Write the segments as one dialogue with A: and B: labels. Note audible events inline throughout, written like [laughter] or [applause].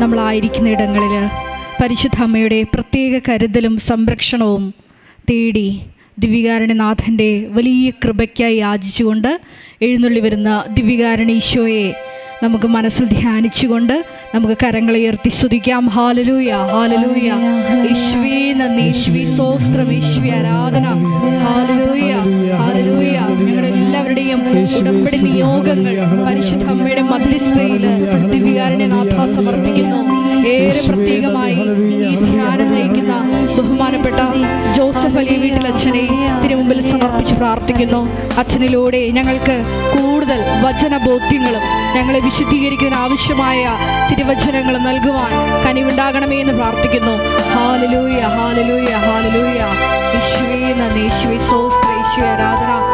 A: നമ്മളായിരിക്കുന്ന ഇടങ്ങളിൽ പരിശുദ്ധ അമ്മയുടെ പ്രത്യേക കരുതലും സംരക്ഷണവും തേടി ദിവ്യകാരണിനാഥന്റെ വലിയ കൃപയ്ക്കായി യാചിച്ചുകൊണ്ട് എഴുന്നള്ളി വരുന്ന ദിവ്യകാരണീശോയെ നമുക്ക് മനസ്സിൽ ധ്യാനിച്ചുകൊണ്ട് നമുക്ക് കരങ്ങളെ ഉയർത്തി സ്തുതിക്കാം. ഹാലലൂയ ഹാലലൂയ ഈശ്വേ നന്ദി. ഈശ്വി ആരാധന. ഹാലലൂയ ഹാലലൂയ ഓരോരുത്തരുടെയും ഉടമ്പടി നിയോഗങ്ങൾ പരിശുദ്ധ അമ്മയുടെ മധ്യസ്ഥയിൽ പൃഥ്വികാരനെ നാഥ സമർപ്പിക്കുന്നു. ഏറെ പ്രത്യേകമായി ഈ ധ്യാനം നയിക്കുന്ന ബഹുമാനപ്പെട്ട ജോസഫ് അലി വീട്ടിലച്ഛനെ തിരു മുമ്പിൽ സമർപ്പിച്ച് പ്രാർത്ഥിക്കുന്നു. അച്ഛനിലൂടെ ഞങ്ങൾക്ക് കൂടുതൽ വചന ബോധ്യങ്ങളും ഞങ്ങളെ വിശുദ്ധീകരിക്കുന്നതിന് ആവശ്യമായ തിരുവചനങ്ങൾ നൽകുവാൻ കനിവുണ്ടാകണമേ എന്ന് പ്രാർത്ഥിക്കുന്നു. Hallelujah hallelujah hallelujah. യേശുവേ നന്ദി. യേശുവേ സോസ്ത്ര യേശുവേ ആരാധന.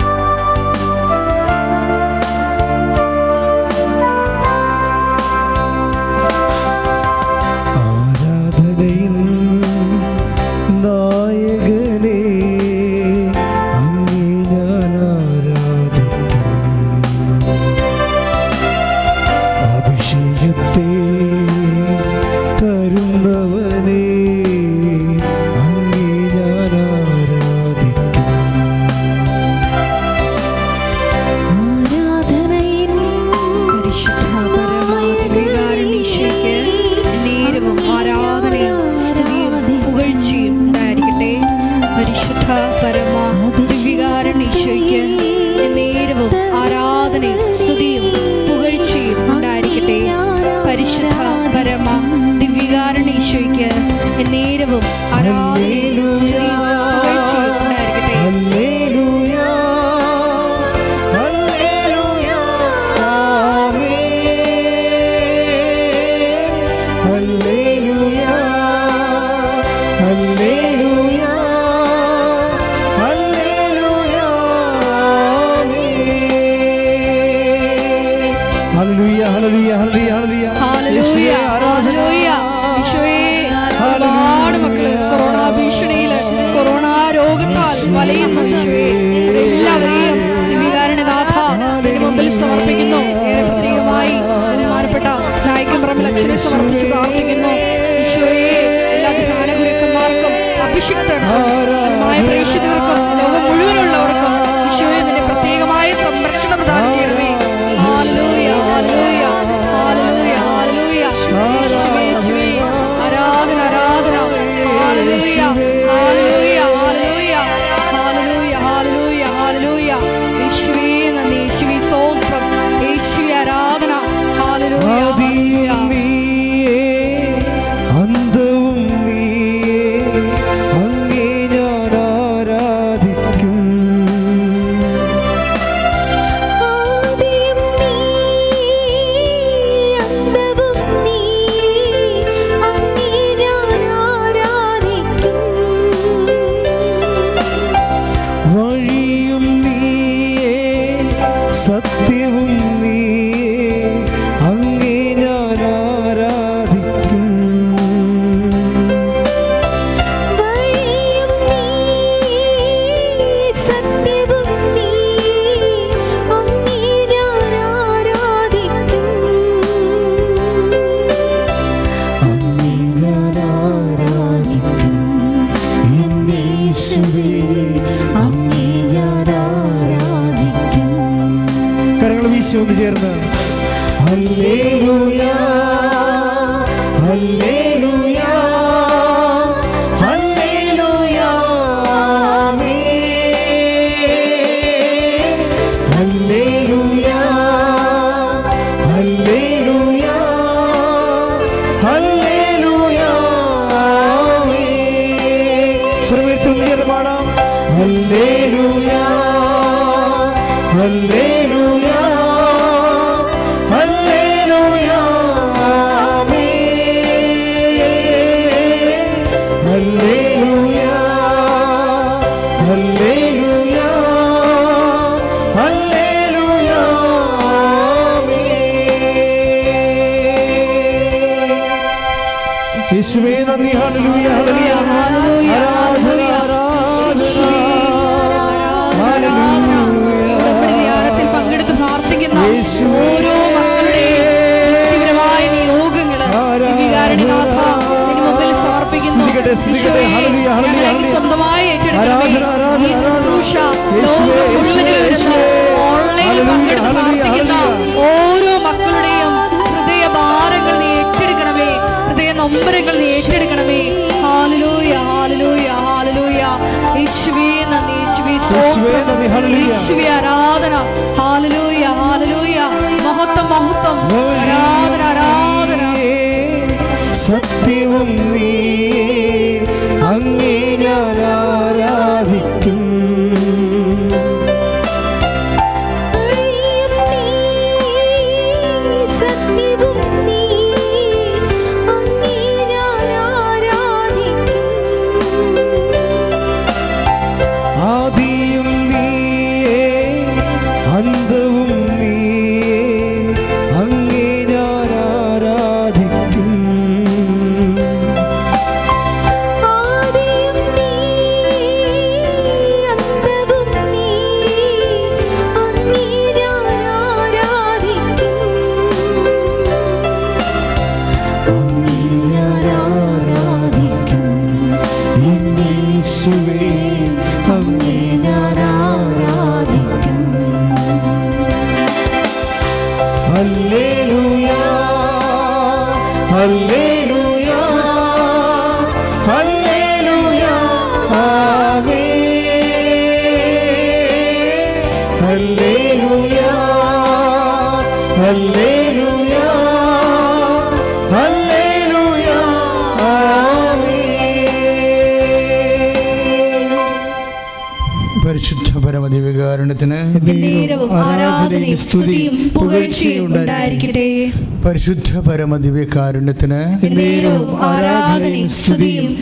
A: പരിശുദ്ധ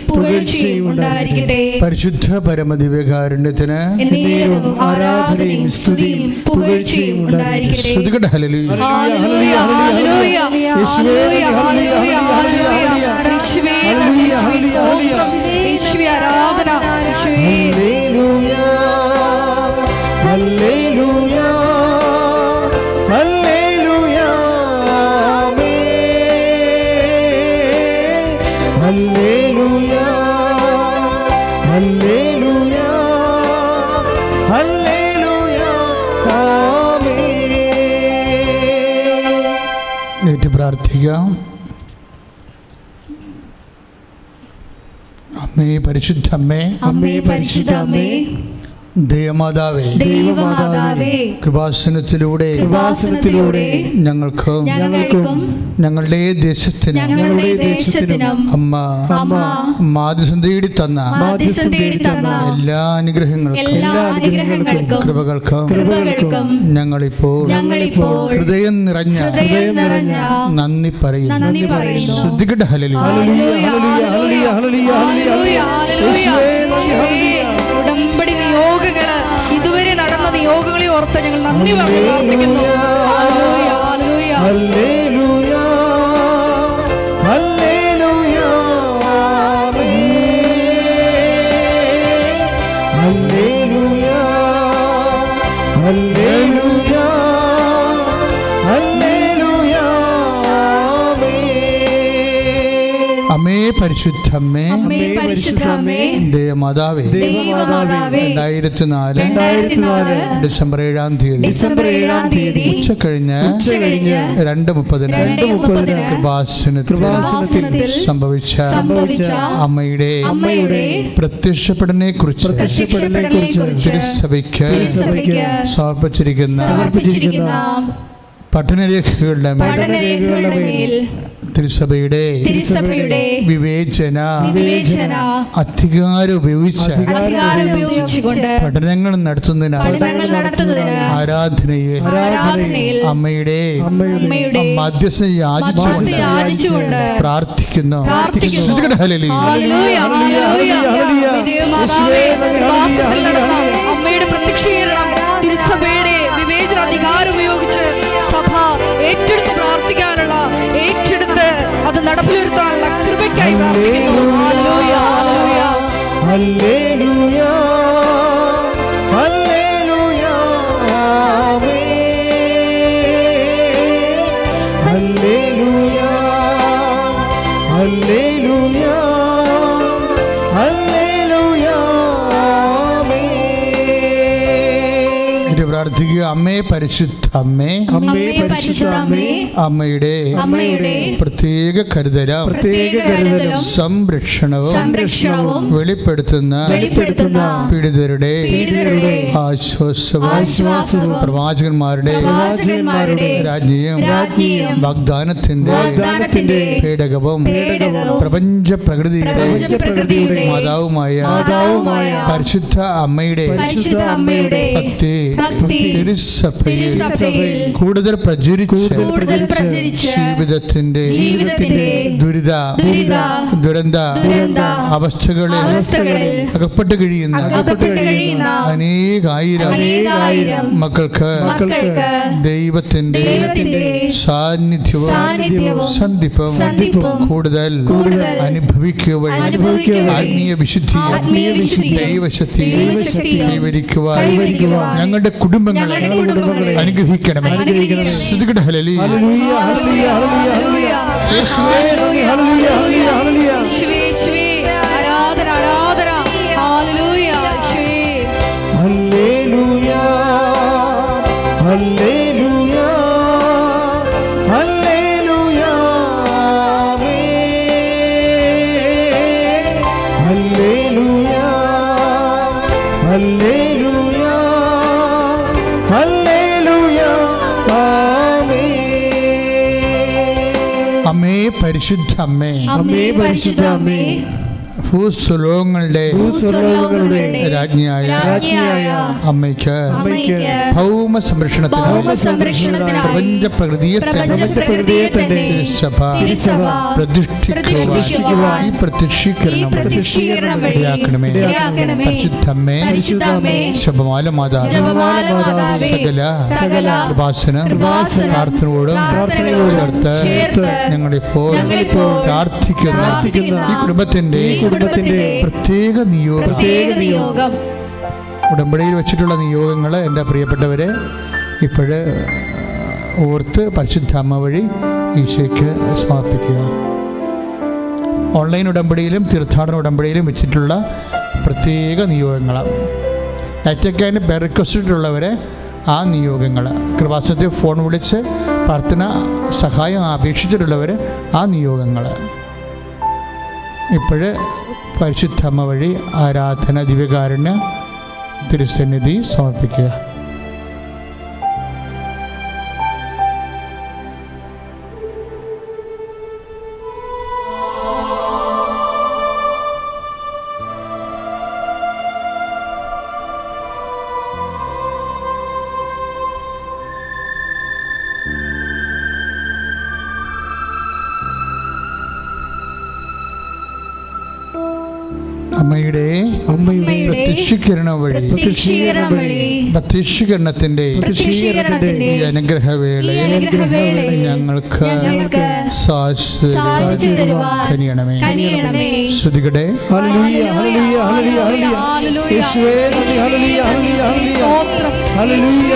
A: പുകഴ്ചയും ഉണ്ടായിരിക്കട്ടെ. പരിശുദ്ധ
B: പരമദിവ്യകാരുണ്യത്തിന്
A: നേരവും ആരാധനയും സ്തുതിയും പുകഴ്ചയും ഉണ്ടായിരിക്കട്ടെ.
B: ശ്രുതികട. ഹലലി
A: ഹല്ലേലൂയ. ഹല്ലേലൂയ.
B: അമ്മേ അമ്മേ
A: പരിശുദ്ധമ്മേ പരിശുദ്ധ അമ്മേ
B: ദൈവമാതാവേ.
A: ദൈവമാതാവേ.
B: കൃപാസനത്തിലൂടെ
A: കൃപാസനത്തിലൂടെ
B: ഞങ്ങൾക്ക്
A: ഞങ്ങൾക്കും
B: ഞങ്ങളുടെ ദേശത്തിന്
A: ഞങ്ങളുടെ ദേശത്തിനും
B: അമ്മ
A: അമ്മ
B: തന്ന
A: തന്ന
B: എല്ലാ അനുഗ്രഹങ്ങൾക്കും
A: എല്ലാ അനുഗ്രഹങ്ങൾക്കും
B: കൃപകൾക്കും
A: കൃപകൾക്കും
B: ഞങ്ങളിപ്പോൾ
A: ഞങ്ങളിപ്പോൾ
B: ഹൃദയം നിറഞ്ഞ
A: ഹൃദയം നിറഞ്ഞ
B: നന്ദി പറയും
A: നന്ദി പറയുന്നു.
B: ശ്രദ്ധിക്കട്ടെ ഹലലി
A: hallelujah,
C: hallelujah, hallelujah, hallelujah,
A: hallelujah,
C: യേശുവേ, നന്ദി,
A: യേശുവേ. ഉടമ്പടി നിയോഗങ്ങൾ ഇതുവരെ നടന്ന നിയോഗങ്ങളെ ഓർത്ത് ഞങ്ങൾ നന്ദി പറഞ്ഞു പ്രാർത്ഥിക്കുന്നു.
C: ആമേൻ ഹല്ലേലൂയ
B: അമ്മേ പരിശുദ്ധമ്മേ
A: മാതാവേ
B: രണ്ടായിരത്തി നാല് ഡിസംബർ ഏഴാം തീയതി
A: ഡിസംബർ ഏഴാം തീയതി
B: ഉച്ച കഴിഞ്ഞ് രണ്ട് മുപ്പതിന്
A: രണ്ട് മുപ്പതിന്
B: കൃപാസനത്തിൽ സംഭവിച്ച
A: സംഭവിച്ച
B: അമ്മയുടെ
A: അമ്മയുടെ
B: പ്രത്യക്ഷപ്പെടനെ കുറിച്ച്
A: പ്രത്യക്ഷപ്പെടനെ
B: കുറിച്ച്
A: തിരുസഭയ്ക്ക്
B: സമർപ്പിച്ചിരിക്കുന്ന
A: സമർപ്പിച്ചിരിക്കുന്ന
B: പഠനരേഖകളുടെ
A: പഠനരേഖകളുടെ മേൽ
B: തിരുസഭയുടെ
A: തിരുസഭയുടെ
B: വിവേചന
A: വിവേചന
B: അധികാരം ഉപയോഗിച്ച്
A: അധികാരം ഉപയോഗിച്ചുകൊണ്ട്
B: പഠനങ്ങൾ
A: നടത്തുന്നതിന്
B: ആരാധനയെ അമ്മയുടെ
A: അമ്മയുടെ
B: മധ്യസ്ഥ യാചിച്ചുകൊണ്ട് പ്രാർത്ഥിക്കുന്നു.
A: അമ്മയുടെ പ്രത്യക്ഷീകരണം തിരുസഭയുടെ വിവേചന അധികാരം അത് നടപ്പിലിരുത്താനുള്ള കൃപയ്ക്കായി പ്രാർത്ഥിക്കുന്നു.
C: Hallelujah, hallelujah. Hallelujah hallelujah hallelujah
B: hallelujah പ്രാർത്ഥിക്കുക അമ്മേ പരിശുദ്ധ അമ്മേ
C: അമ്മേ പരിശുദ്ധ അമ്മേ
B: അമ്മയുടെ
A: അമ്മയുടെ
B: പ്രത്യേക കരുതലും
C: പ്രത്യേക കരുതല
B: സംരക്ഷണവും
A: സംരക്ഷണവും
B: വെളിപ്പെടുത്തുന്ന
A: വെളിപ്പെടുത്തുന്ന
B: പീഡിതരുടെ
A: പീഡിതരുടെ
B: ആശ്വാസവും
A: ആശ്വാസവും
B: പ്രവാചകന്മാരുടെ
A: പ്രവാചകന്മാരുടെ
B: രാജ്ഞിയും
A: രാജ്ഞിയും
B: വാഗ്ദാനത്തിന്റെ
A: വാഗ്ദാനത്തിന്റെ
B: പേടകവും
A: പേടകവും
B: പ്രപഞ്ച പ്രകൃതിയുടെ
A: പ്രപഞ്ചപ്രകൃതിയുടെ
B: മാതാവുമായ
C: മാതാവുമായ
B: പരിശുദ്ധ അമ്മയുടെ
A: പരിശുദ്ധ അമ്മയുടെ
B: ഭക്തി
A: ഭക്തി
B: തിരുസഭയിൽ കൂടുതൽ പ്രചരിച്ച് ജീവിതത്തിന്റെ ദുരിത ദുരന്ത
A: അവസ്ഥകളെ
B: അവസ്ഥകളിൽ അകപ്പെട്ട് കഴിയുന്ന അനേകായിരം മക്കൾക്ക് ദൈവത്തിന്റെ സാന്നിധ്യവും സന്ധിപ്പും കൂടുതൽ അനുഭവിക്കുക ആത്മീയ വിശുദ്ധി ദൈവശക്തി കൈവരിക്കുവാൻ ഞങ്ങളുടെ കുടുംബങ്ങളെ അനുഗ്രഹിക്കണമേ.
A: അനുഗ്രഹിക്കണമേ.
B: അമ്മേ. പരിശുദ്ധ അമ്മേ
C: അമ്മേ. പരിശുദ്ധ അമ്മേ.
B: ഭൂസ്വലോകങ്ങളുടെ രാജ്ഞിയായ അമ്മയ്ക്ക് ഭൗമ സംരക്ഷണത്തിന് പ്രപഞ്ച പ്രകൃതിയെ പ്രതിഷ്ഠിക്കുവാൻ ഈ ഇടയാക്കണമേ. പരിശുദ്ധമ്മേ ശബമാല മാതാവ് സകല കൃപാസന പ്രാർത്ഥനയോടും ചേർത്ത് ഞങ്ങളിപ്പോൾ പ്രാർത്ഥിക്കുന്ന ഈ കുടുംബത്തിന്റെ
A: കുടുംബത്തിന്റെ
B: പ്രത്യേക നിയോഗം.
A: പ്രത്യേക നിയോഗം.
B: ഉടമ്പടിയിൽ വെച്ചിട്ടുള്ള നിയോഗങ്ങൾ എന്റെ പ്രിയപ്പെട്ടവരെ ഇപ്പോഴ് ഓർത്ത് പരിശുദ്ധ അമ്മ വഴി ഈശോയ്ക്ക് സമർപ്പിക്കുക. ഓൺലൈൻ ഉടമ്പടിയിലും തീർത്ഥാടന ഉടമ്പടിയിലും വെച്ചിട്ടുള്ള പ്രത്യേക നിയോഗങ്ങൾ ഡയറ്റയ്ക്കായിട്ട് ബെർ റിക്വസ്റ്റിട്ടുള്ളവരെ ആ നിയോഗങ്ങൾ കൃപാസനത്തിൽ ഫോൺ വിളിച്ച് പ്രാർത്ഥന സഹായം അപേക്ഷിച്ചിട്ടുള്ളവർ ആ നിയോഗങ്ങൾ ഇപ്പോഴ് പരിശുദ്ധ അമ്മ വഴി ആരാധന ദിവ്യകാരുണ്യ തിരുസന്നിധി സമർപ്പിക്കുക. പ്രത്യക്ഷീകരണം വഴി.
A: പ്രത്യക്ഷീകരണം വഴി.
B: പ്രത്യക്ഷീകരണത്തിന്റെ
A: പ്രത്യക്ഷീകരണത്തിന്റെ
B: ഈ അനുഗ്രഹവേളയിൽ ഞങ്ങൾക്ക് കനിയണമേ. ശ്രുതികടെ.
C: ഹല്ലേലൂയ ഹല്ലേലൂയ ഹല്ലേലൂയ ഹല്ലേലൂയ യേശുവേ നന്ദി ഹല്ലേലൂയ. ഹല്ലേലൂയ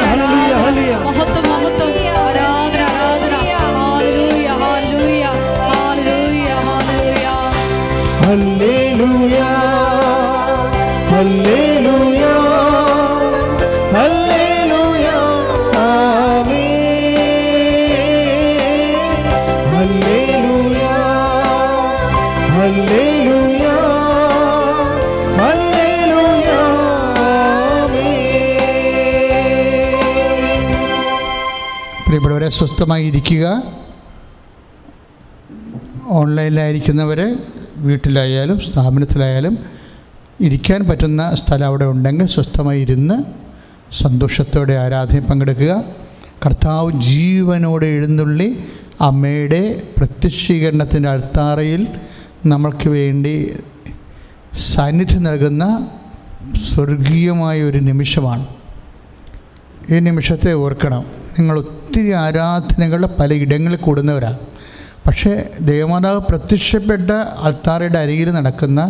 B: സ്വസ്ഥമായി ഇരിക്കുക ഓൺലൈനിലായിരിക്കുന്നവർ വീട്ടിലായാലും സ്ഥാപനത്തിലായാലും ഇരിക്കാൻ പറ്റുന്ന സ്ഥലം അവിടെ ഉണ്ടെങ്കിൽ സ്വസ്ഥമായി ഇരുന്ന് സന്തോഷത്തോടെ ആരാധന പങ്കെടുക്കുക. കർത്താവ് ജീവനോടെ എഴുന്നള്ളി അമ്മയുടെ പ്രത്യക്ഷീകരണത്തിന്റെ അൾത്താറയിൽ നമ്മൾക്ക് വേണ്ടി സാന്നിധ്യം നൽകുന്ന സ്വർഗീയമായ ഒരു നിമിഷമാണ്. ഈ നിമിഷത്തെ ഓർക്കണം. നിങ്ങൾ ഒത്തിരി ആരാധനകൾ പലയിടങ്ങളിൽ കൂടുന്നവരാണ് പക്ഷേ ദേവമാതാവ് പ്രത്യക്ഷപ്പെട്ട അൾത്താറയുടെ അരികിൽ നടക്കുന്ന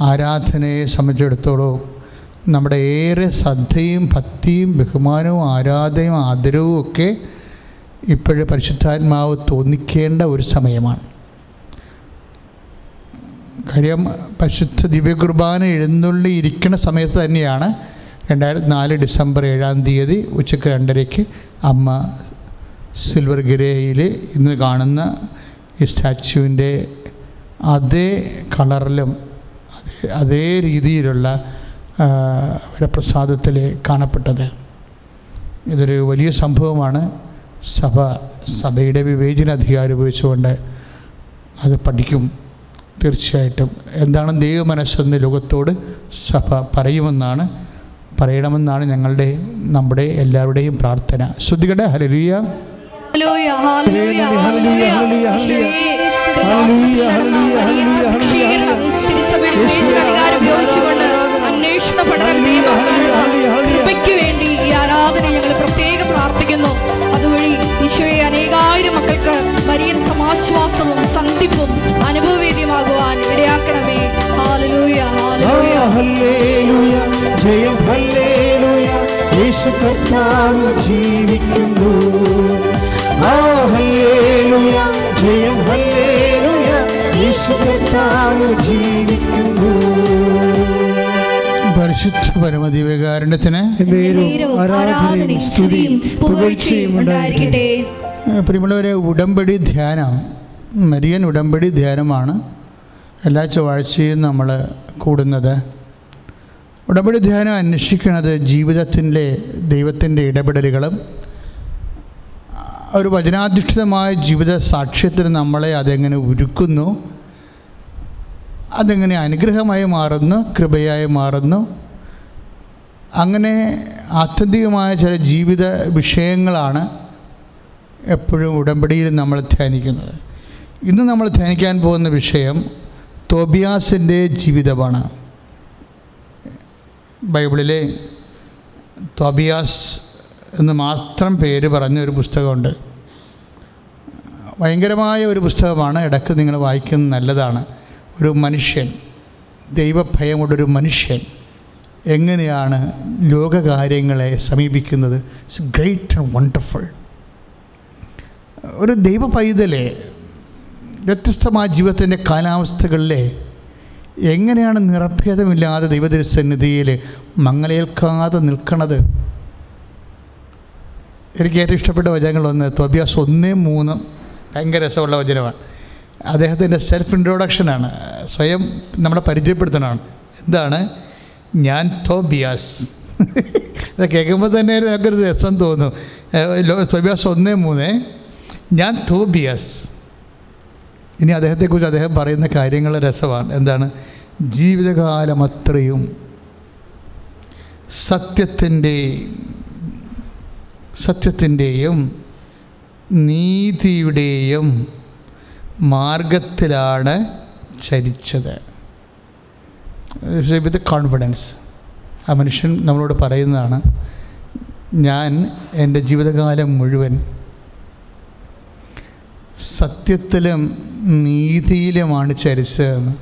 B: ആരാധനയെ സംബന്ധിച്ചിടത്തോളം നമ്മുടെ ഏറെ ശ്രദ്ധയും ഭക്തിയും ബഹുമാനവും ആരാധനയും ആദരവും ഒക്കെ ഇപ്പോഴ് പരിശുദ്ധാത്മാവ് തോന്നിക്കേണ്ട ഒരു സമയമാണ്. കാര്യം പരിശുദ്ധ ദിവ്യകുർബാന എഴുന്നള്ളി ഇരിക്കുന്ന സമയത്ത് തന്നെയാണ് രണ്ടായിരത്തി നാല് ഡിസംബർ ഏഴാം തീയതി ഉച്ചയ്ക്ക് രണ്ടരയ്ക്ക് അമ്മ സിൽവർ ഗിരയിൽ ഇന്ന് കാണുന്ന ഈ സ്റ്റാച്യുവിന്റെ അതേ കളറിലും അതേ രീതിയിലുള്ള വരപ്രസാദത്തിൽ കാണപ്പെട്ടത്. ഇതൊരു വലിയ സംഭവമാണ്. സഭ സഭയുടെ വിവേചന അധികാരം ഉപയോഗിച്ചുകൊണ്ട് അത് പഠിക്കും. തീർച്ചയായിട്ടും. എന്താണ് ദൈവമനസ്സെന്ന് ലോകത്തോട് സഭ പറയുമെന്നാണ് പറയണമെന്നാണ് ഞങ്ങളുടെ നമ്മുടെ എല്ലാവരുടെയും പ്രാർത്ഥന. ശ്രദ്ധിക്കട്ടെ ഹരലിയ
A: അന്വേഷണ പഠനം കൃപയ്ക്ക് വേണ്ടി ഈ ആരാധന ഞങ്ങൾ പ്രത്യേകം പ്രാർത്ഥിക്കുന്നു. അതുവഴി ഈശോയെ അനേകായിരം മക്കൾക്ക് വലിയ സമാശ്വാസവും സന്ധിപ്പും അനുഭവവേദ്യമാകുവാൻ ഇടയാക്കണമേ.
C: ജയം ഹല്ലേലൂയ. ജീവിക്കുന്നു. ഹല്ലേലൂയ. ജയം ഹല്ലേലൂയ. ജീവിക്കുന്നു.
B: പരിശുദ്ധ പരമദിവ്യകാരുണ്യത്തിന് പ്രിയമുള്ളവരെ ഉടമ്പടി ധ്യാനം മരിയൻ ഉടമ്പടി ധ്യാനമാണ് എല്ലാ ചൊവ്വാഴ്ചയും നമ്മൾ കൂടുന്നത്. ഉടമ്പടി ധ്യാനം അന്വേഷിക്കുന്നത് ജീവിതത്തിന്റെ ദൈവത്തിന്റെ ഇടപെടലുകളും ഒരു വചനാധിഷ്ഠിതമായ ജീവിത സാക്ഷ്യത്തിന് നമ്മളെ അതെങ്ങനെ ഒരുക്കുന്നു അതെങ്ങനെ അനുഗ്രഹമായി മാറുന്നു കൃപയായി മാറുന്നു അങ്ങനെ ആത്യന്തികമായ ചില ജീവിത വിഷയങ്ങളാണ് എപ്പോഴും ഉടമ്പടിയിൽ നമ്മൾ ധ്യാനിക്കുന്നത്. ഇന്ന് നമ്മൾ ധ്യാനിക്കാൻ പോകുന്ന വിഷയം തോബിയാസിന്റെ ജീവിതമാണ്. ബൈബിളിലെ തോബിയാസ് എന്ന് മാത്രം പേര് പറഞ്ഞ ഒരു പുസ്തകമുണ്ട്. ഭയങ്കരമായ ഒരു പുസ്തകമാണ്. ഇടയ്ക്ക് നിങ്ങൾ വായിക്കുന്നത് നല്ലതാണ്. ഒരു മനുഷ്യൻ ദൈവഭയമുള്ളൊരു മനുഷ്യൻ. എങ്ങനെയാണ് ലോകകാര്യങ്ങളെ സമീപിക്കുന്നത്? ഇറ്റ്സ് ഗ്രേറ്റ് ആൻഡ് വണ്ടർഫുൾ ഒരു ദൈവ പൈതലെ വ്യത്യസ്തമായ ജീവിതത്തിന്റെ കാലാവസ്ഥകളിലെ എങ്ങനെയാണ് നിറഭേദമില്ലാതെ ദൈവതിരുസന്നിധിയിൽ മങ്ങലേൽക്കാതെ നിൽക്കണത്? എനിക്ക് ഏറ്റവും ഇഷ്ടപ്പെട്ട വചനങ്ങളൊന്ന് തോബിയാസ് ഒന്നേ മൂന്ന്. ഭയങ്കര രസമുള്ള വചനമാണ്. അദ്ദേഹത്തിന്റെ സെൽഫ് ഇൻട്രൊഡക്ഷനാണ് സ്വയം നമ്മളെ പരിചയപ്പെടുത്തണമാണ് എന്താണ്? ഞാൻ തോബിയാസ്. അത് കേൾക്കുമ്പോൾ തന്നെ ഒരു രസം തോന്നും. തോബിയാസ് ഒന്നേ മൂന്ന്. ഞാൻ തോബിയാസ്. ഇനി അദ്ദേഹത്തെക്കുറിച്ച് അദ്ദേഹം പറയുന്ന കാര്യങ്ങൾ രസമാണ്. എന്താണ്? ജീവിതകാലം അത്രയും സത്യത്തിന്റെ സത്യത്തിന്റെയും നീതിയുടെയും മാർഗത്തിലാണ് ചരിച്ചത്. വിത്ത് കോൺഫിഡൻസ് ആ മനുഷ്യൻ നമ്മളോട് പറയുന്നതാണ് ഞാൻ എന്റെ ജീവിതകാലം മുഴുവൻ സത്യത്തിലും നീതിയിലുമാണ് ചരിച്ചതെന്ന്.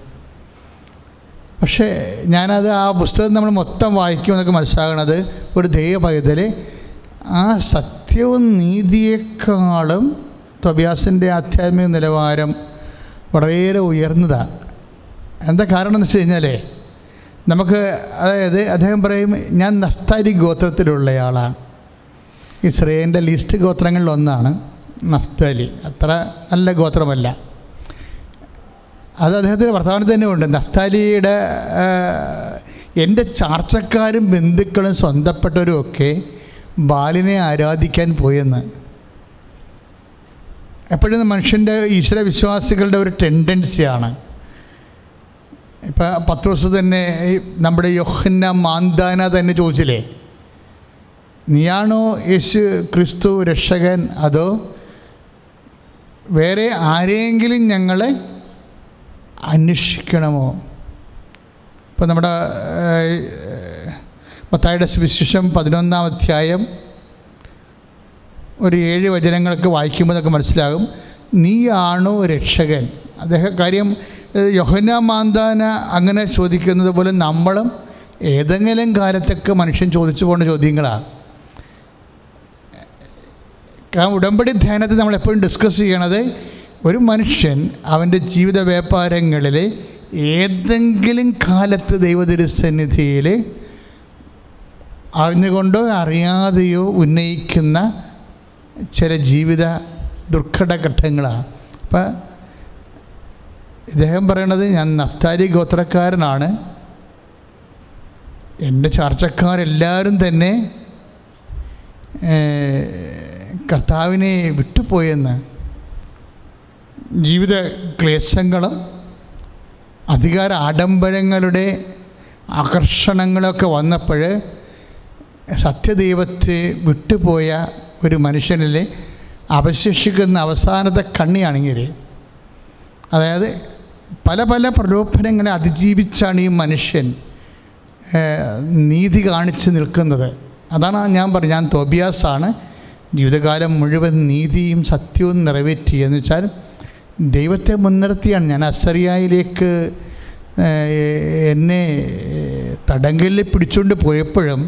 B: പക്ഷേ ഞാനത് ആ പുസ്തകം നമ്മൾ മൊത്തം വായിക്കുമെന്നൊക്കെ മനസ്സിലാകണത് ഒരു ദൈവ പൈതൽ ആ സത്യവും നീതിയേക്കാളും തൊബിയാസിന്റെ ആധ്യാത്മിക നിലവാരം വളരെയേറെ ഉയർന്നതാണ് എന്താ കാരണം എന്ന് വെച്ച് കഴിഞ്ഞാൽ നമുക്ക് അതായത് അദ്ദേഹം പറയും ഞാൻ നഫ്താലി ഗോത്രത്തിലുള്ളയാളാണ്. ഇസ്രയേലിന്റെ ലിസ്റ്റ് ഗോത്രങ്ങളിൽ ഒന്നാണ് നഫ്താലി അത്ര നല്ല ഗോത്രമല്ല. അത് അദ്ദേഹത്തിന്റെ വർത്തമാനത്തിൽ തന്നെ ഉണ്ട് നഫ്താലിയുടെ എന്റെ ചാർച്ചക്കാരും ബന്ധുക്കളും സ്വന്തപ്പെട്ടവരും ഒക്കെ ബാലിനെ ആരാധിക്കാൻ പോയെന്ന്. എപ്പോഴും മനുഷ്യന്റെ ഈശ്വര വിശ്വാസികളുടെ ഒരു ടെൻഡൻസിയാണ് ഇപ്പം പത്ത് ദിവസം തന്നെ നമ്മുടെ യൊഹന്ന മാന്താന തന്നെ ചോദിച്ചില്ലേ? നീയാണോ യേശു ക്രിസ്തു രക്ഷകൻ? അതോ വേറെ ആരെയെങ്കിലും ഞങ്ങളെ അന്വേഷിക്കണമോ? ഇപ്പം നമ്മുടെ മത്തായുടെ സുവിശേഷം പതിനൊന്നാം അധ്യായം ഒരു ഏഴ് വചനങ്ങളൊക്കെ വായിക്കുമ്പോൾ നമുക്ക് മനസ്സിലാകും. നീയാണോ രക്ഷകൻ? അദ്ദേഹം കാര്യം ഏഹ്, യോഹന്ന മാന്താന അങ്ങനെ ചോദിക്കുന്നത് പോലെ നമ്മളും ഏതെങ്കിലും കാലത്തൊക്കെ മനുഷ്യൻ ചോദിച്ചു പോകേണ്ട ചോദ്യങ്ങളാണ് കാരണം ഉടമ്പടി ധ്യാനത്തിൽ നമ്മൾ എപ്പോഴും ഡിസ്കസ് ചെയ്യണത് ഒരു മനുഷ്യൻ അവന്റെ ജീവിത വ്യാപാരങ്ങളിൽ ഏതെങ്കിലും കാലത്ത് ദൈവതിരുസന്നിധിയിൽ അറിഞ്ഞുകൊണ്ടോ അറിയാതെയോ ഉന്നയിക്കുന്ന ചില ജീവിത ദുർഘടഘട്ടങ്ങളാണ് അപ്പം ഇദ്ദേഹം പറയണത് ഞാൻ നഫ്താരി ഗോത്രക്കാരനാണ്. എന്റെ ചർച്ചക്കാരെല്ലാവരും തന്നെ കർത്താവിനെ വിട്ടുപോയെന്ന്. ജീവിത ക്ലേശങ്ങളും അധികാര ആഡംബരങ്ങളുടെ ആകർഷണങ്ങളൊക്കെ വന്നപ്പോൾ സത്യദൈവത്തെ വിട്ടുപോയ ഒരു മനുഷ്യനിൽ അവശേഷിക്കുന്ന അവസാനത്തെ കണ്ണിയാണെങ്കിൽ അതായത് പല പല പ്രലോഭനങ്ങളെ അതിജീവിച്ചാണ് ഈ മനുഷ്യൻ നീതി കാണിച്ച് നിൽക്കുന്നത്. അതാണ് ഞാൻ പറഞ്ഞു ഞാൻ തോബിയാസാണ് ജീവിതകാലം മുഴുവൻ നീതിയും സത്യവും നിറവേറ്റി എന്ന് വെച്ചാൽ ദൈവത്തെ മുൻനിർത്തിയാണ്. ഞാൻ അസറിയായിലേക്ക് എന്നെ തടങ്കലിൽ പിടിച്ചുകൊണ്ട് പോയപ്പോഴും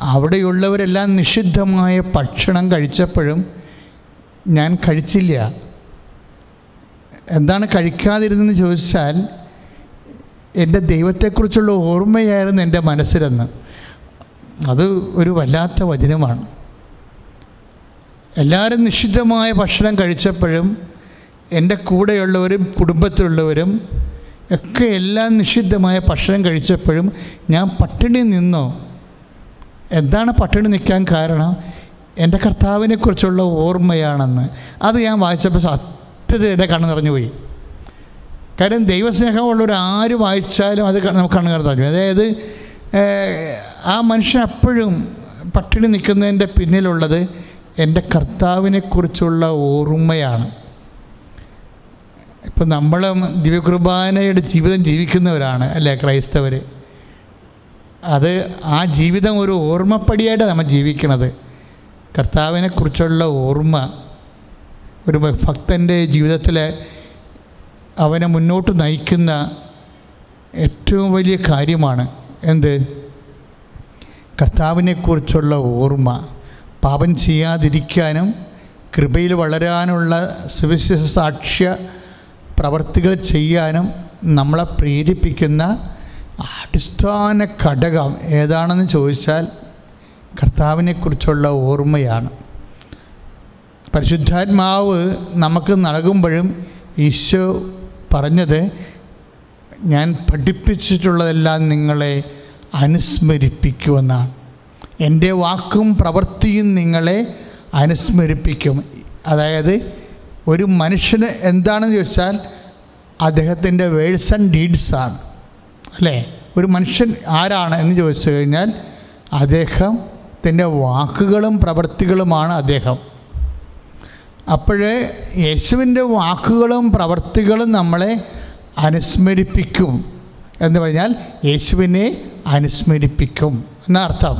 B: അവിടെയുള്ളവരെല്ലാം നിഷിദ്ധമായ ഭക്ഷണം കഴിച്ചപ്പോഴും ഞാൻ കഴിച്ചില്ല. എന്താണ് കഴിക്കാതിരുന്നെന്ന് ചോദിച്ചാൽ എന്റെ ദൈവത്തെക്കുറിച്ചുള്ള ഓർമ്മയായിരുന്നു എന്റെ മനസ്സിലെന്ന്. അത് ഒരു വല്ലാത്ത വചനമാണ്. എല്ലാവരും നിഷിദ്ധമായ ഭക്ഷണം കഴിച്ചപ്പോഴും എന്റെ കൂടെയുള്ളവരും കുടുംബത്തിലുള്ളവരും ഒക്കെ എല്ലാം നിഷിദ്ധമായ ഭക്ഷണം കഴിച്ചപ്പോഴും ഞാൻ പട്ടിണി നിന്നോ? എന്താണ് പട്ടിണി നിൽക്കാൻ കാരണം? എന്റെ കർത്താവിനെക്കുറിച്ചുള്ള ഓർമ്മയാണെന്ന്. അത് ഞാൻ വായിച്ചപ്പോൾ സത്യത്തിൽ കണ്ണ് നിറഞ്ഞു പോയി. കാര്യം ദൈവസ്നേഹമുള്ളവർ ആര് വായിച്ചാലും അത് നമുക്ക് കണ്ണ് നിറഞ്ഞു അതായത് ആ മനുഷ്യൻ എപ്പോഴും പട്ടിണി നിൽക്കുന്നതിന്റെ പിന്നിലുള്ളത് എന്റെ കർത്താവിനെക്കുറിച്ചുള്ള ഓർമ്മയാണ്. ഇപ്പം നമ്മൾ ദിവ്യകുർബാനയുടെ ജീവിതം ജീവിക്കുന്നവരാണ് അല്ലേ? ക്രൈസ്തവർ. അത് ആ ജീവിതം ഒരു ഓർമ്മപ്പടിയായിട്ട് നമ്മൾ ജീവിക്കണത്. കർത്താവിനെക്കുറിച്ചുള്ള ഓർമ്മ ഒരു ഭക്തന്റെ ജീവിതത്തിൽ അവനെ മുന്നോട്ട് നയിക്കുന്ന ഏറ്റവും വലിയ കാര്യമാണ് എന്ത്? കർത്താവിനെക്കുറിച്ചുള്ള ഓർമ്മ. പാപം ചെയ്യാതിരിക്കാനും കൃപയിൽ വളരാനുള്ള സുവിശേഷ സാക്ഷ്യ പ്രവർത്തികൾ ചെയ്യാനും നമ്മളെ പ്രേരിപ്പിക്കുന്ന അടിസ്ഥാന ഘടകം ഏതാണെന്ന് ചോദിച്ചാൽ കർത്താവിനെക്കുറിച്ചുള്ള ഓർമ്മയാണ്. പരിശുദ്ധാത്മാവ് നമുക്ക് നൽകുമ്പോഴും ഈശോ പറഞ്ഞത് ഞാൻ പഠിപ്പിച്ചിട്ടുള്ളതെല്ലാം നിങ്ങളെ അനുസ്മരിപ്പിക്കുമെന്നാണ്. എന്റെ വാക്കും പ്രവൃത്തിയും നിങ്ങളെ അനുസ്മരിപ്പിക്കും. അതായത് ഒരു മനുഷ്യന് എന്താണെന്ന് ചോദിച്ചാൽ അദ്ദേഹത്തിന്റെ വേഴ്സ് ആൻഡ് ഡീഡ്സാണ്. അല്ലേ? ഒരു മനുഷ്യൻ ആരാണ് എന്ന് ചോദിച്ചു കഴിഞ്ഞാൽ അദ്ദേഹത്തിന്റെ വാക്കുകളും പ്രവൃത്തികളുമാണ് അദ്ദേഹം. അപ്പോഴേ യേശുവിന്റെ വാക്കുകളും പ്രവർത്തികളും നമ്മളെ അനുസ്മരിപ്പിക്കും എന്ന് പറഞ്ഞാൽ യേശുവിനെ അനുസ്മരിപ്പിക്കും എന്നർത്ഥം.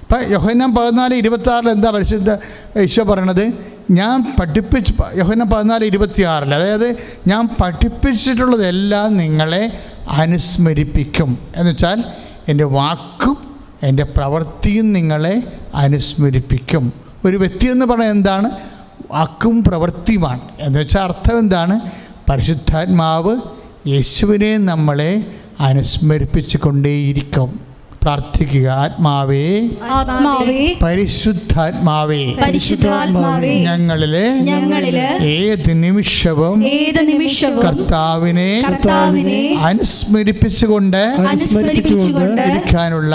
B: ഇപ്പം യോഹന്നാൻ പതിനാല് ഇരുപത്തി എന്താ പരിശുദ്ധ ഈശോ പറയണത്? ഞാൻ പഠിപ്പിച്ച് യോഹന്നാൻ പതിനാല് ഇരുപത്തിയാറിൽ അതായത് ഞാൻ പഠിപ്പിച്ചിട്ടുള്ളതെല്ലാം നിങ്ങളെ അനുസ്മരിപ്പിക്കും. എന്ന് വെച്ചാൽ എന്റെ വാക്കും എന്റെ പ്രവൃത്തിയും നിങ്ങളെ അനുസ്മരിപ്പിക്കും. ഒരു വ്യക്തി എന്ന് പറയുന്നത് എന്താണ്? വാക്കും പ്രവൃത്തിയുമാണ്. എന്ന് വെച്ചാൽ അർത്ഥം എന്താണ്? പരിശുദ്ധാത്മാവ് യേശുവിനെ നമ്മളെ അനുസ്മരിപ്പിച്ചു കൊണ്ടേയിരിക്കും പ്രാർത്ഥിക്കുക. ആത്മാവേ.
A: ആത്മാവേ.
B: പരിശുദ്ധാത്മാവേ.
A: പരിശുദ്ധാത്മാവേ.
B: ഞങ്ങളിലെ
A: ഞങ്ങളിൽ
B: ഏത് നിമിഷവും
A: ഏത് നിമിഷവും
B: കർത്താവിനെ
A: കർത്താവിനെ
B: അനുസ്മരിപ്പിച്ചുകൊണ്ട്
A: അനുസ്മരിപ്പിച്ചുകൊണ്ട്
B: ഇരിക്കാനുള്ള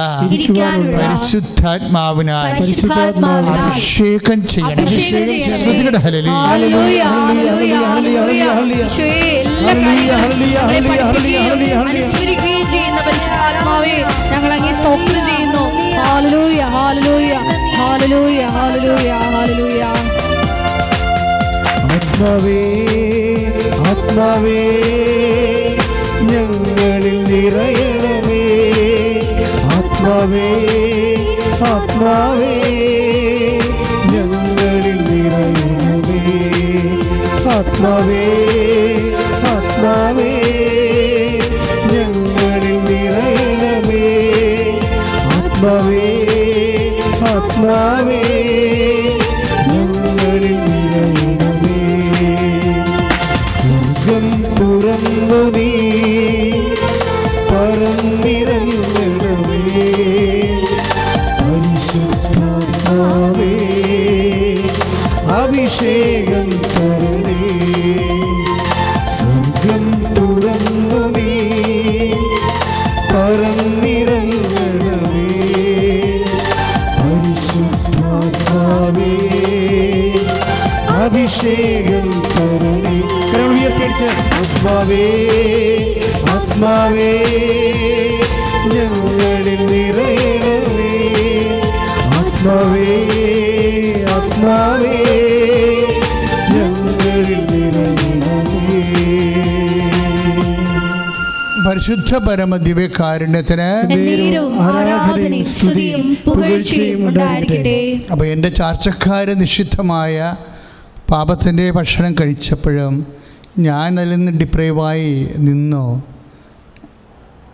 B: പരിശുദ്ധാത്മാവിനാൽ അഭിഷേകം ചെയ്യണം.
A: അഭിഷേകം ചെയ്യണമേ.
B: ശ്രുതിയുടെ ഹല്ലേലൂയ.
A: Hallelujah, hallelujah, hallelujah. ഈശോയെ, എല്ലാ
C: ഹല്ലേലൂയ,
A: കാര്യങ്ങളും
C: ഹല്ലേലൂയ,
A: ഞങ്ങളെ
C: ഹല്ലേലൂയ,
A: പഠിപ്പിക്കുകയും
C: ഹല്ലേലൂയ, ഹല്ലേലൂയ.
A: അനുസ്മരിക്കുകയും ചെയ്യുന്ന പരിശുദ്ധാത്മാവേ ഞങ്ങൾ അങ്ങേ സ്തോത്രം ചെയ്യുന്നു ഹാലലൂയ ഹാലലൂയ ഹാലലൂയ ഹാലലൂയ
C: ആത്മാവേ ആത്മാവേ ഞങ്ങളിൽ നിറയണമേ. ആത്മാവേ ആത്മാവേ ഞങ്ങളിൽ നിറയണമേ. ആത്മാവേ ആത്മാവേ ഞങ്ങളിൽ നിറയണമേ. ആത്മാവേ ആത്മാവേ ഞങ്ങളിൽ നിറയണമേ സ്വർഗം തുറന്നു നീ ആത്മാവേ ആത്മാവേ ഞങ്ങളിൽ നിറയണമേ. ആത്മാവേ ആത്മാവേ ഞങ്ങളിൽ നിറയണമേ.
B: പരിശുദ്ധ പരമ കാരുണ്യത്തിന്
A: അപ്പൊ ആരാധനയും സ്തുതിയും പുകഴ്ചയും ഉണ്ടായിരിക്കട്ടെ.
B: അപ്പോൾ എന്റെ ചാർച്ചക്കാര് നിഷിദ്ധമായ പാപത്തിന്റെ ഭക്ഷണം കഴിച്ചപ്പോഴും ഞാൻ അതിൽ നിന്ന് ഡിപ്രൈവായി നിന്നു?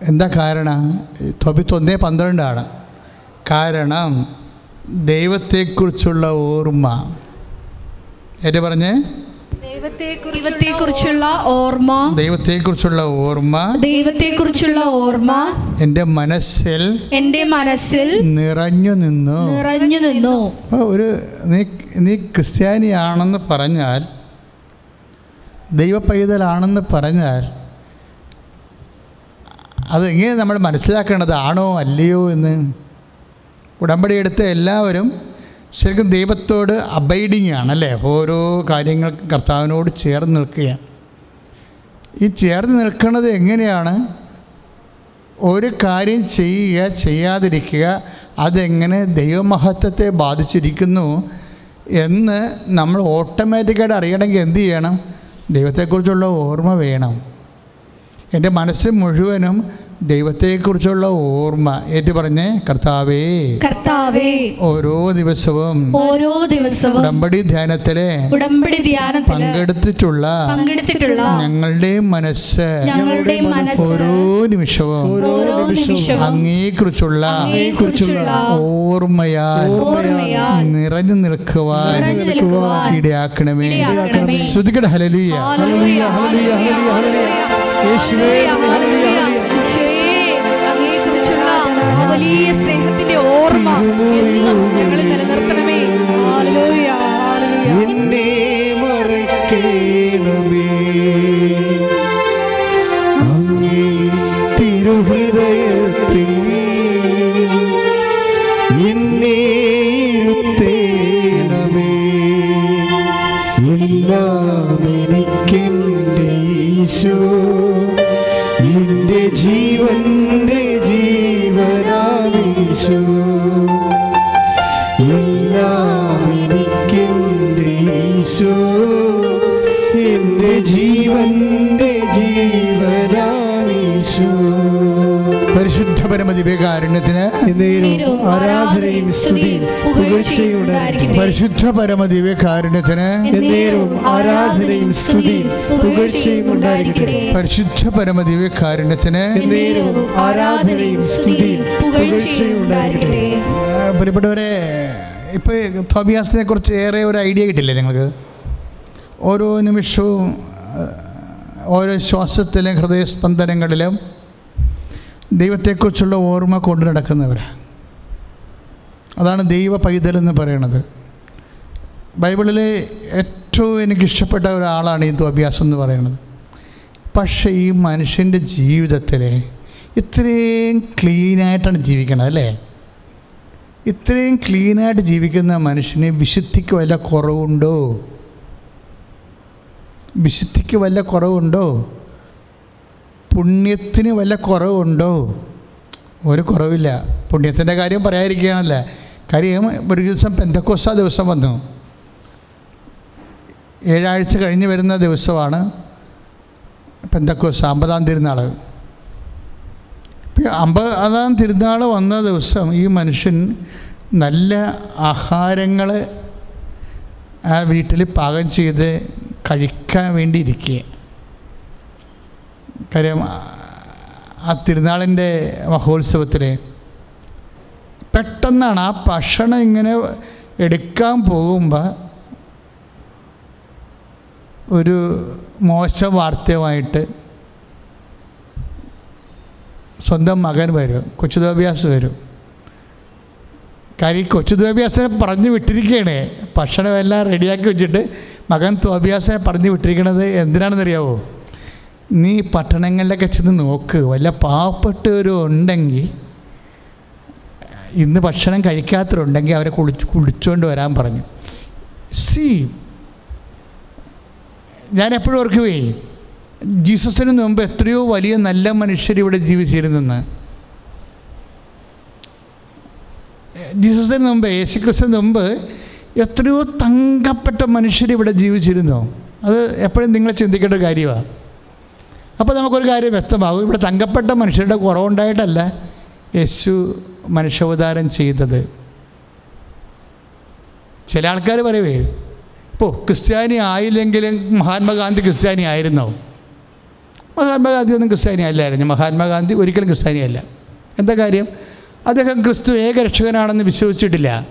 B: എന്താ കാരണം? തൊബിത്തൊന്നേ പന്ത്രണ്ടാണ്. കാരണം ദൈവത്തെക്കുറിച്ചുള്ള ഓർമ്മ. എന്നെ പറഞ്ഞേ?
A: ദൈവത്തെക്കുറിച്ചുള്ള ഓർമ്മ.
B: ദൈവത്തെക്കുറിച്ചുള്ള ഓർമ്മ.
A: ദൈവത്തെക്കുറിച്ചുള്ള ഓർമ്മ.
B: എന്റെ മനസ്സിൽ
A: എന്റെ മനസ്സിൽ
B: നിറഞ്ഞു നിന്നു.
A: നിറഞ്ഞു നിന്നു.
B: ഒരു നീ നീ ക്രിസ്ത്യാനിയാണെന്ന് പറഞ്ഞാൽ ദൈവ പൈതലാണെന്ന് പറഞ്ഞാൽ അതെങ്ങനെ നമ്മൾ മനസ്സിലാക്കേണ്ടത്? ആണോ അല്ലയോ എന്ന്. ഉടമ്പടി എടുത്ത എല്ലാവരും ശരിക്കും ദൈവത്തോട് അബൈഡിങ് ആണ് അല്ലേ? ഓരോ കാര്യങ്ങൾക്കും കർത്താവിനോട് ചേർന്ന് നിൽക്കുകയാണ്. ഈ ചേർന്ന് നിൽക്കുന്നത് എങ്ങനെയാണ്? ഒരു കാര്യം ചെയ്യുക ചെയ്യാതിരിക്കുക അതെങ്ങനെ ദൈവമഹത്വത്തെ ബാധിച്ചിരിക്കുന്നു എന്ന് നമ്മൾ ഓട്ടോമാറ്റിക്കായിട്ട് അറിയണമെങ്കിൽ എന്ത് ചെയ്യണം? ദൈവത്തെക്കുറിച്ചുള്ള ഓർമ്മ വേണം. എന്റെ മനസ്സ് മുഴുവനും ദൈവത്തെക്കുറിച്ചുള്ള ഓർമ്മ ഏറ്റു പറഞ്ഞേ കർത്താവേ
A: കർത്താവേ
B: ഓരോ ദിവസവും
A: ഓരോ ദിവസവും
B: ഉടമ്പടി ധ്യാനത്തിലെ
A: ഉടമ്പടി ധ്യാനത്തിൽ
B: പങ്കെടുത്തിട്ടുള്ള
A: പങ്കെടുത്തിട്ടുള്ള
B: ഞങ്ങളുടെ മനസ്സ്
A: ഞങ്ങളുടെ മനസ്സ്
B: ഓരോ നിമിഷവും
A: ഓരോ നിമിഷവും
B: അങ്ങേക്കുറിച്ചുള്ള
A: അങ്ങയെക്കുറിച്ചുള്ള
B: ഓർമ്മയാൽ നിറഞ്ഞു നിൽക്കുവാൻ ഇടയാക്കണമേ. ശ്രുതികട ഹലലിയ
A: ഹല്ലേലൂയ, ഹല്ലേലൂയ, ഹല്ലേലൂയ.
C: യേശുവേ, നന്ദി,
A: വലിയ സ്നേഹത്തിന്റെ ഓർമ്മ എന്നും ഞങ്ങളിൽ നിലനിർത്തണമേ.
C: എന്നെ
B: പരമദിവ്യകാരുണ്യത്തിന്
C: ആരാധനയും സ്തുതിയും പുകഴ്ചയും
B: പരിശുദ്ധ പരമദിവ്യകാരുണ്യത്തിന്
C: ആരാധനയും സ്തുതിയും പുകഴ്ചയും ഉണ്ടായിരിക്കട്ടെ.
B: പരിശുദ്ധ പരമദിവ്യകാരുണ്യത്തിന്
C: ആരാധനയും സ്തുതിയും പുകഴ്ചയും ഉണ്ടായിരിക്കട്ടെ.
B: ആ, പ്രിയപ്പെട്ടവരെ ഇപ്പോൾ തോബിയാസിനെ കുറിച്ച് ഏറെ ഒരു ഐഡിയ കിട്ടില്ലേ നിങ്ങൾക്ക്? ഓരോ നിമിഷവും ഓരോ ശ്വാസത്തിലും ഹൃദയസ്പന്ദനങ്ങളിലും ദൈവത്തെക്കുറിച്ചുള്ള ഓർമ്മ കൊണ്ടു നടക്കുന്നവരാണ് അതാണ് ദൈവ പൈതൽ എന്ന് പറയണത്. ബൈബിളിലെ ഏറ്റവും എനിക്കിഷ്ടപ്പെട്ട ഒരാളാണ് ഈ തോബിയാസ് എന്ന് പറയുന്നത് പക്ഷേ ഈ മനുഷ്യന്റെ ജീവിതത്തിൽ ഇത്രയും ക്ലീനായിട്ടാണ് ജീവിക്കണത് അല്ലേ? ഇത്രയും ക്ലീനായിട്ട് ജീവിക്കുന്ന മനുഷ്യനെ വിശുദ്ധിക്ക് വല്ല കുറവുണ്ടോ? വിശുദ്ധിക്ക് വല്ല കുറവുണ്ടോ? പുണ്യത്തിന് വല്ല കുറവുണ്ടോ? ഒരു കുറവില്ല. പുണ്യത്തിന്റെ കാര്യം പറയാതിരിക്കുകയാണല്ലേ. കാര്യം ഒരു ദിവസം പെന്തക്കോസ ദിവസം വന്നു. ഏഴാഴ്ച കഴിഞ്ഞ് വരുന്ന ദിവസമാണ് പെന്തക്കോസ അമ്പതാം തിരുനാൾ അമ്പതാം തിരുനാൾ വന്ന ദിവസം ഈ മനുഷ്യൻ നല്ല ആഹാരങ്ങൾ ആ വീട്ടിൽ പാകം ചെയ്ത് കഴിക്കാൻ വേണ്ടി ഇരിക്കുക കാര്യം ആ തിരുനാളിന്റെ മഹോത്സവത്തിൽ പെട്ടെന്നാണ് ആ ഭക്ഷണം ഇങ്ങനെ എടുക്കാൻ പോകുമ്പോൾ ഒരു മോശ വാർത്തയുമായിട്ട് സ്വന്തം മകൻ വരും കൊച്ചുദോഭ്യാസ് വരും. കാര്യം ഈ കൊച്ചുദോഭ്യാസിനെ പറഞ്ഞു വിട്ടിരിക്കുകയാണ് ഭക്ഷണമെല്ലാം റെഡിയാക്കി വെച്ചിട്ട് മകൻ തോഭ്യാസിനെ പറഞ്ഞു വിട്ടിരിക്കണത് എന്തിനാണെന്നറിയാവോ? നീ പട്ടണങ്ങളിലൊക്കെ ചെന്ന് നോക്ക്. വല്ല പാവപ്പെട്ടവരും ഉണ്ടെങ്കിൽ ഇന്ന് ഭക്ഷണം കഴിക്കാത്തവരുണ്ടെങ്കിൽ അവരെ കുളിച്ച് കുളിച്ചുകൊണ്ട് വരാൻ പറഞ്ഞു. സി ഞാൻ എപ്പോഴും ഓർക്കുവേ ജീസസിന് മുമ്പ് എത്രയോ വലിയ നല്ല മനുഷ്യർ ഇവിടെ ജീവിച്ചിരുന്നെന്ന്. ജീസസിന് മുമ്പ് യേശുക്രിസ്തുവിന് മുമ്പ് എത്രയോ തങ്കപ്പെട്ട മനുഷ്യർ ഇവിടെ ജീവിച്ചിരുന്നു. അത് എപ്പോഴും നിങ്ങൾ ചിന്തിക്കേണ്ട കാര്യമാണ് അപ്പോൾ നമുക്കൊരു കാര്യം വ്യക്തമാകും. ഇവിടെ തങ്കപ്പെട്ട മനുഷ്യരുടെ കുറവുണ്ടായിട്ടല്ല യേശു മനുഷ്യാവതാരം ചെയ്തത്. ചില ആൾക്കാർ പറയുവേ ഇപ്പോൾ ക്രിസ്ത്യാനി ആയില്ലെങ്കിലും മഹാത്മാഗാന്ധി ക്രിസ്ത്യാനി ആയിരുന്നോ? മഹാത്മാഗാന്ധി ഒന്നും ക്രിസ്ത്യാനി അല്ലായിരുന്നു. മഹാത്മാഗാന്ധി ഒരിക്കലും ക്രിസ്ത്യാനി അല്ല. എന്താ കാര്യം? അദ്ദേഹം ക്രിസ്തു ഏക രക്ഷകനാണെന്ന് വിശ്വസിച്ചിട്ടില്ല.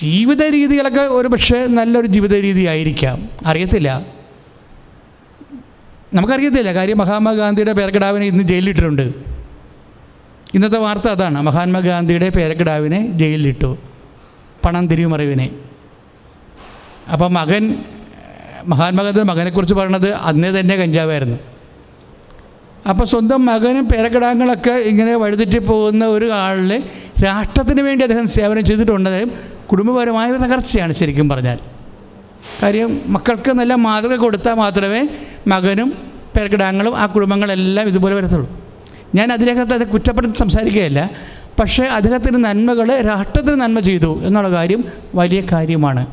B: ജീവിത രീതികളൊക്കെ ഒരു പക്ഷേ നല്ലൊരു ജീവിത രീതി ആയിരിക്കാം. അറിയത്തില്ല. നമുക്കറിയത്തില്ല. കാര്യം മഹാത്മാഗാന്ധിയുടെ പേരക്കിടാവിനെ ഇന്ന് ജയിലിലിട്ടിട്ടുണ്ട്. ഇന്നത്തെ വാർത്ത അതാണ്. മഹാത്മാഗാന്ധിയുടെ പേരക്കിടാവിനെ ജയിലിലിട്ടു. പണം തിരിമറിവിനെ അപ്പം മകൻ മഹാത്മാഗാന്ധിയുടെ മകനെക്കുറിച്ച് പറയണത് അന്നേ തന്നെ കഞ്ചാവായിരുന്നു. അപ്പോൾ സ്വന്തം മകനും പേരക്കിടാങ്ങളൊക്കെ ഇങ്ങനെ വഴുതിറ്റി പോകുന്ന ഒരു ആളിൽ രാഷ്ട്രത്തിന് വേണ്ടി അദ്ദേഹം സേവനം ചെയ്തിട്ടുണ്ട്. കുടുംബപരമായ തകർച്ചയാണ് ശരിക്കും പറഞ്ഞാൽ. കാര്യം മക്കൾക്ക് നല്ല മാതൃക കൊടുത്താൽ മാത്രമേ മകനും പേരക്കിടാങ്ങളും ആ കുടുംബങ്ങളെല്ലാം ഇതുപോലെ വരത്തുള്ളൂ. ഞാൻ അതിനകത്ത് അത് കുറ്റപ്പെടുത്തി സംസാരിക്കുകയല്ല. പക്ഷേ അദ്ദേഹത്തിന് നന്മകൾ രാഷ്ട്രത്തിന് നന്മ ചെയ്തു എന്നുള്ള കാര്യം വലിയ കാര്യമാണ്.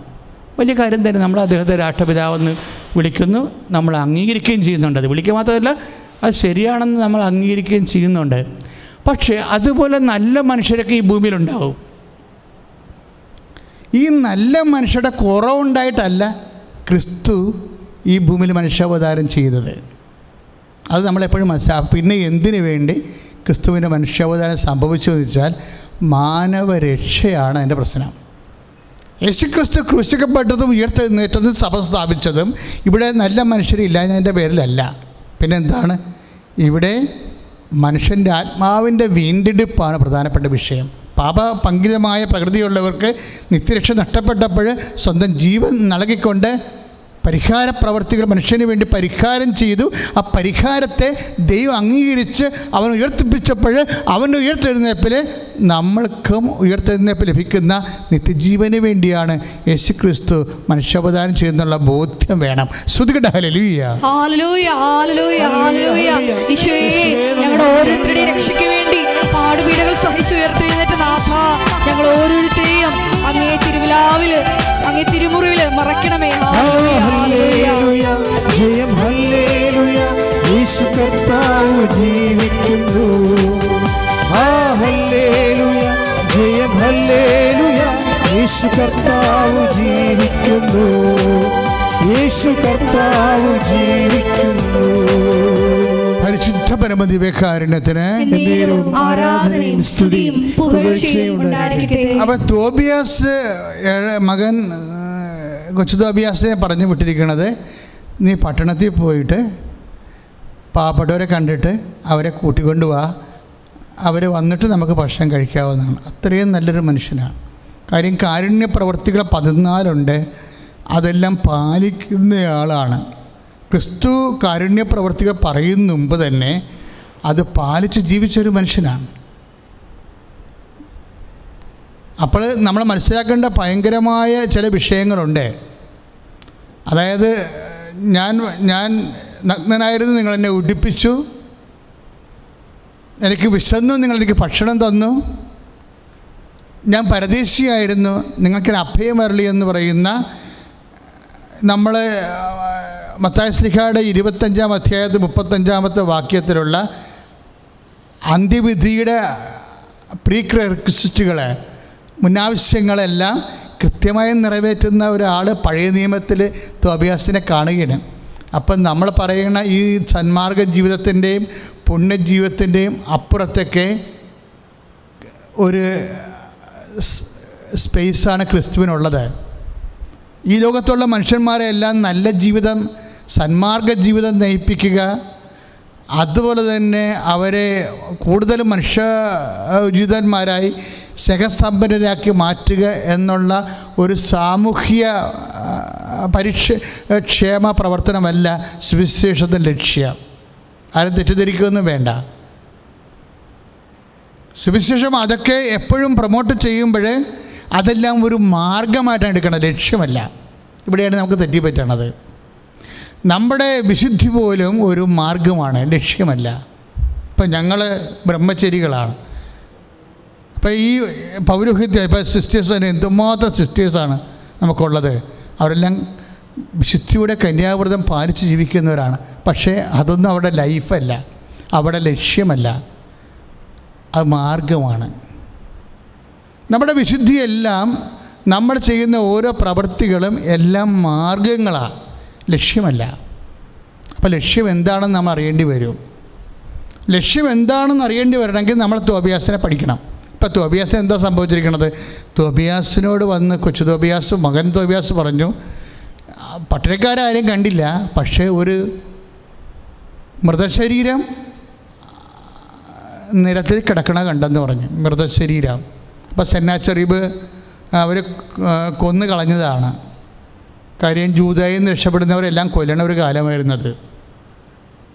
B: വലിയ കാര്യം തന്നെ നമ്മൾ അദ്ദേഹത്തെ രാഷ്ട്രപിതാവെന്ന് വിളിക്കുന്നു. നമ്മൾ അംഗീകരിക്കുകയും ചെയ്യുന്നുണ്ട്. അത് വിളിക്കുക മാത്രമല്ല അത് ശരിയാണെന്ന് നമ്മൾ അംഗീകരിക്കുകയും ചെയ്യുന്നുണ്ട്. പക്ഷേ അതുപോലെ നല്ല മനുഷ്യരൊക്കെ ഈ ഭൂമിയിലുണ്ടാവും. ഈ നല്ല മനുഷ്യരുടെ കുറവുണ്ടായിട്ടല്ല ക്രിസ്തു ഈ ഭൂമിയിൽ മനുഷ്യാവതാരം ചെയ്തത്. അത് നമ്മളെപ്പോഴും മനസ്സിലാക്കും പിന്നെ എന്തിനു വേണ്ടി ക്രിസ്തുവിന്റെ മനുഷ്യാവതാരം സംഭവിച്ചു എന്ന് വെച്ചാൽ മാനവരക്ഷയാണ് അതിന്റെ പ്രശ്നം. യേശുക്രിസ്തു ക്രൂശിക്കപ്പെട്ടതും ഉയർത്തെഴുന്നേറ്റതും സഭ സ്ഥാപിച്ചതും ഇവിടെ നല്ല മനുഷ്യരില്ലാഞ്ഞതിന്റെ പേരിലല്ല. പിന്നെ എന്താണ് ഇവിടെ മനുഷ്യന്റെ ആത്മാവിന്റെ വീണ്ടെടുപ്പാണ് പ്രധാനപ്പെട്ട വിഷയം. പാപ പങ്കിതമായ പ്രകൃതിയുള്ളവർക്ക് നിത്യരക്ഷ നഷ്ടപ്പെട്ടപ്പോൾ സ്വന്തം ജീവൻ നൽകിക്കൊണ്ട് പരിഹാര പ്രവർത്തികൾ മനുഷ്യന് വേണ്ടി പരിഹാരം ചെയ്തു. ആ പരിഹാരത്തെ ദൈവം അംഗീകരിച്ച് അവൻ ഉയർത്തിപ്പിച്ചപ്പോൾ അവന്റെ ഉയർത്തെഴുന്നേപ്പിൽ നമ്മൾക്കും ഉയർത്തെഴുന്നേപ്പ് ലഭിക്കുന്ന നിത്യജീവന് വേണ്ടിയാണ് യേശു ക്രിസ്തു മനുഷ്യാവതാരം ചെയ്യുന്നുള്ള ബോധ്യം വേണം. ശ്രുതികട
A: ഹാലലൂയ ഞങ്ങളുടെ ഓരോരുത്തരുടെയും രക്ഷയ്ക്ക് വേണ്ടി പാടുപീടകൾ സഹിച്ചുയർത്തെഴുന്നേറ്റ് നാഥ ഞങ്ങൾ ഓരോരുത്തരെയും അങ്ങേ തിരുവിലാവിൽ അങ്ങേ തിരുമുറിവിൽ മറക്കണമേ.
C: ജയം. യേശു കർത്താവ് ജീവിക്കുന്നു. ജയം. യേശു കർത്താവ് ജീവിക്കുന്നു. യേശു കർത്താവ് ജീവിക്കുന്നു.
B: പരിശുദ്ധ പരമദിവ്യകാരുണ്യത്തിന്
A: ആരാധനയും സ്തുതിയും
B: അപ്പം തോബിയാസ് മകൻ കൊച്ചു തോബിയാസിനെ പറഞ്ഞു വിട്ടിരിക്കുന്നത് നീ പട്ടണത്തിൽ പോയിട്ട് പാവപ്പെട്ടവരെ കണ്ടിട്ട് അവരെ കൂട്ടിക്കൊണ്ട് വാ. അവർ വന്നിട്ട് നമുക്ക് ഭക്ഷണം കഴിക്കാവുന്നതാണ്. അത്രയും നല്ലൊരു മനുഷ്യനാണ്. കാര്യം കാരുണ്യ പ്രവർത്തികൾ പതിനാലുണ്ട്. അതെല്ലാം പാലിക്കുന്നയാളാണ്. ക്രിസ്തു കാരുണ്യ പ്രവർത്തികൾ പറയുന്ന മുമ്പ് തന്നെ അത് പാലിച്ച് ജീവിച്ചൊരു മനുഷ്യനാണ്. അപ്പോൾ നമ്മൾ മനസ്സിലാക്കേണ്ട ഭയങ്കരമായ ചില വിഷയങ്ങളുണ്ട്. അതായത് ഞാൻ ഞാൻ നഗ്നനായിരുന്നു നിങ്ങൾ എന്നെ ഉടിപ്പിച്ചു. എനിക്ക് വിശന്നു നിങ്ങൾ എനിക്ക് ഭക്ഷണം തന്നു. ഞാൻ പരദേശിയായിരുന്നു നിങ്ങൾക്കൊരു അഭയം വരളി എന്ന് പറയുന്ന നമ്മൾ മത്തായ സ്ലിഖയുടെ ഇരുപത്തഞ്ചാം അധ്യായത്തിൽ മുപ്പത്തഞ്ചാമത്തെ വാക്യത്തിലുള്ള അന്ത്യവിധിയുടെ പ്രീ മുന്നാവശ്യങ്ങളെല്ലാം കൃത്യമായി നിറവേറ്റുന്ന ഒരാൾ പഴയ നിയമത്തിൽ തോബിയാസിനെ കാണുകയാണ്. അപ്പം നമ്മൾ പറയുന്ന ഈ സന്മാർഗ ജീവിതത്തിന്റെയും പുണ്യജീവിതത്തിന്റെയും അപ്പുറത്തൊക്കെ ഒരു സ്പേസാണ് ക്രിസ്തുവിനുള്ളത്. ഈ ലോകത്തുള്ള മനുഷ്യന്മാരെ എല്ലാം നല്ല ജീവിതം സന്മാർഗ ജീവിതം നയിപ്പിക്കുക. അതുപോലെ തന്നെ അവരെ കൂടുതൽ മനുഷ്യ ഉചിതന്മാരായി സ്നേഹസമ്പന്നരാക്കി മാറ്റുക എന്നുള്ള ഒരു സാമൂഹ്യ പരിക്ഷ ക്ഷേമ പ്രവർത്തനമല്ല സുവിശേഷത്തിന്റെ ലക്ഷ്യം. ആരും തെറ്റിദ്ധരിക്കുകയൊന്നും വേണ്ട. സുവിശേഷം അതൊക്കെ എപ്പോഴും പ്രൊമോട്ട് ചെയ്യുമ്പോൾ അതെല്ലാം ഒരു മാർഗമായിട്ടാണ് എടുക്കണം ലക്ഷ്യമല്ല. ഇവിടെയാണ് നമുക്ക് തെറ്റിപ്പറ്റണത്. നമ്മുടെ വിശുദ്ധി പോലും ഒരു മാർഗമാണ് ലക്ഷ്യമല്ല. ഇപ്പം ഞങ്ങൾ ബ്രഹ്മചരികളാണ്. അപ്പോൾ ഈ പൗരോഹിത്യം ഇപ്പം തന്നെ എന്തുമാത്രം സിസ്റ്റേഴ്സാണ് നമുക്കുള്ളത്. അവരെല്ലാം വിശുദ്ധിയുടെ കന്യാവ്രതം പാലിച്ച് ജീവിക്കുന്നവരാണ്. പക്ഷേ അതൊന്നും അവിടെ ലൈഫല്ല അവിടെ ലക്ഷ്യമല്ല. അത് മാർഗമാണ്. നമ്മുടെ വിശുദ്ധിയെല്ലാം നമ്മൾ ചെയ്യുന്ന ഓരോ പ്രവൃത്തികളും എല്ലാം മാർഗങ്ങളാണ് ലക്ഷ്യമല്ല. അപ്പോൾ ലക്ഷ്യം എന്താണെന്ന് നമ്മൾ അറിയേണ്ടി വരും. ലക്ഷ്യം എന്താണെന്ന് അറിയേണ്ടി വരണമെങ്കിൽ നമ്മൾ തോബിയാസിനെ പഠിക്കണം. ഇപ്പം തോബിയാസിന് എന്താ സംഭവിച്ചിരിക്കുന്നത് തോബിയാസിനോട് വന്ന് കൊച്ചു തോബിയാസ് മകൻ തോബിയാസ് പറഞ്ഞു പട്ടണക്കാരും കണ്ടില്ല പക്ഷേ ഒരു മൃതശരീരം നിരത്തിൽ കിടക്കണ കണ്ടെന്ന് പറഞ്ഞു. മൃതശരീരം. അപ്പോൾ സെന്നാച്ചെറീബ് അവർ കൊന്നു കളഞ്ഞതാണ്. കാര്യം ജൂതായിൽ നിന്ന് രക്ഷപ്പെടുന്നവരെല്ലാം കൊല്ലണ ഒരു കാലമായിരുന്നത്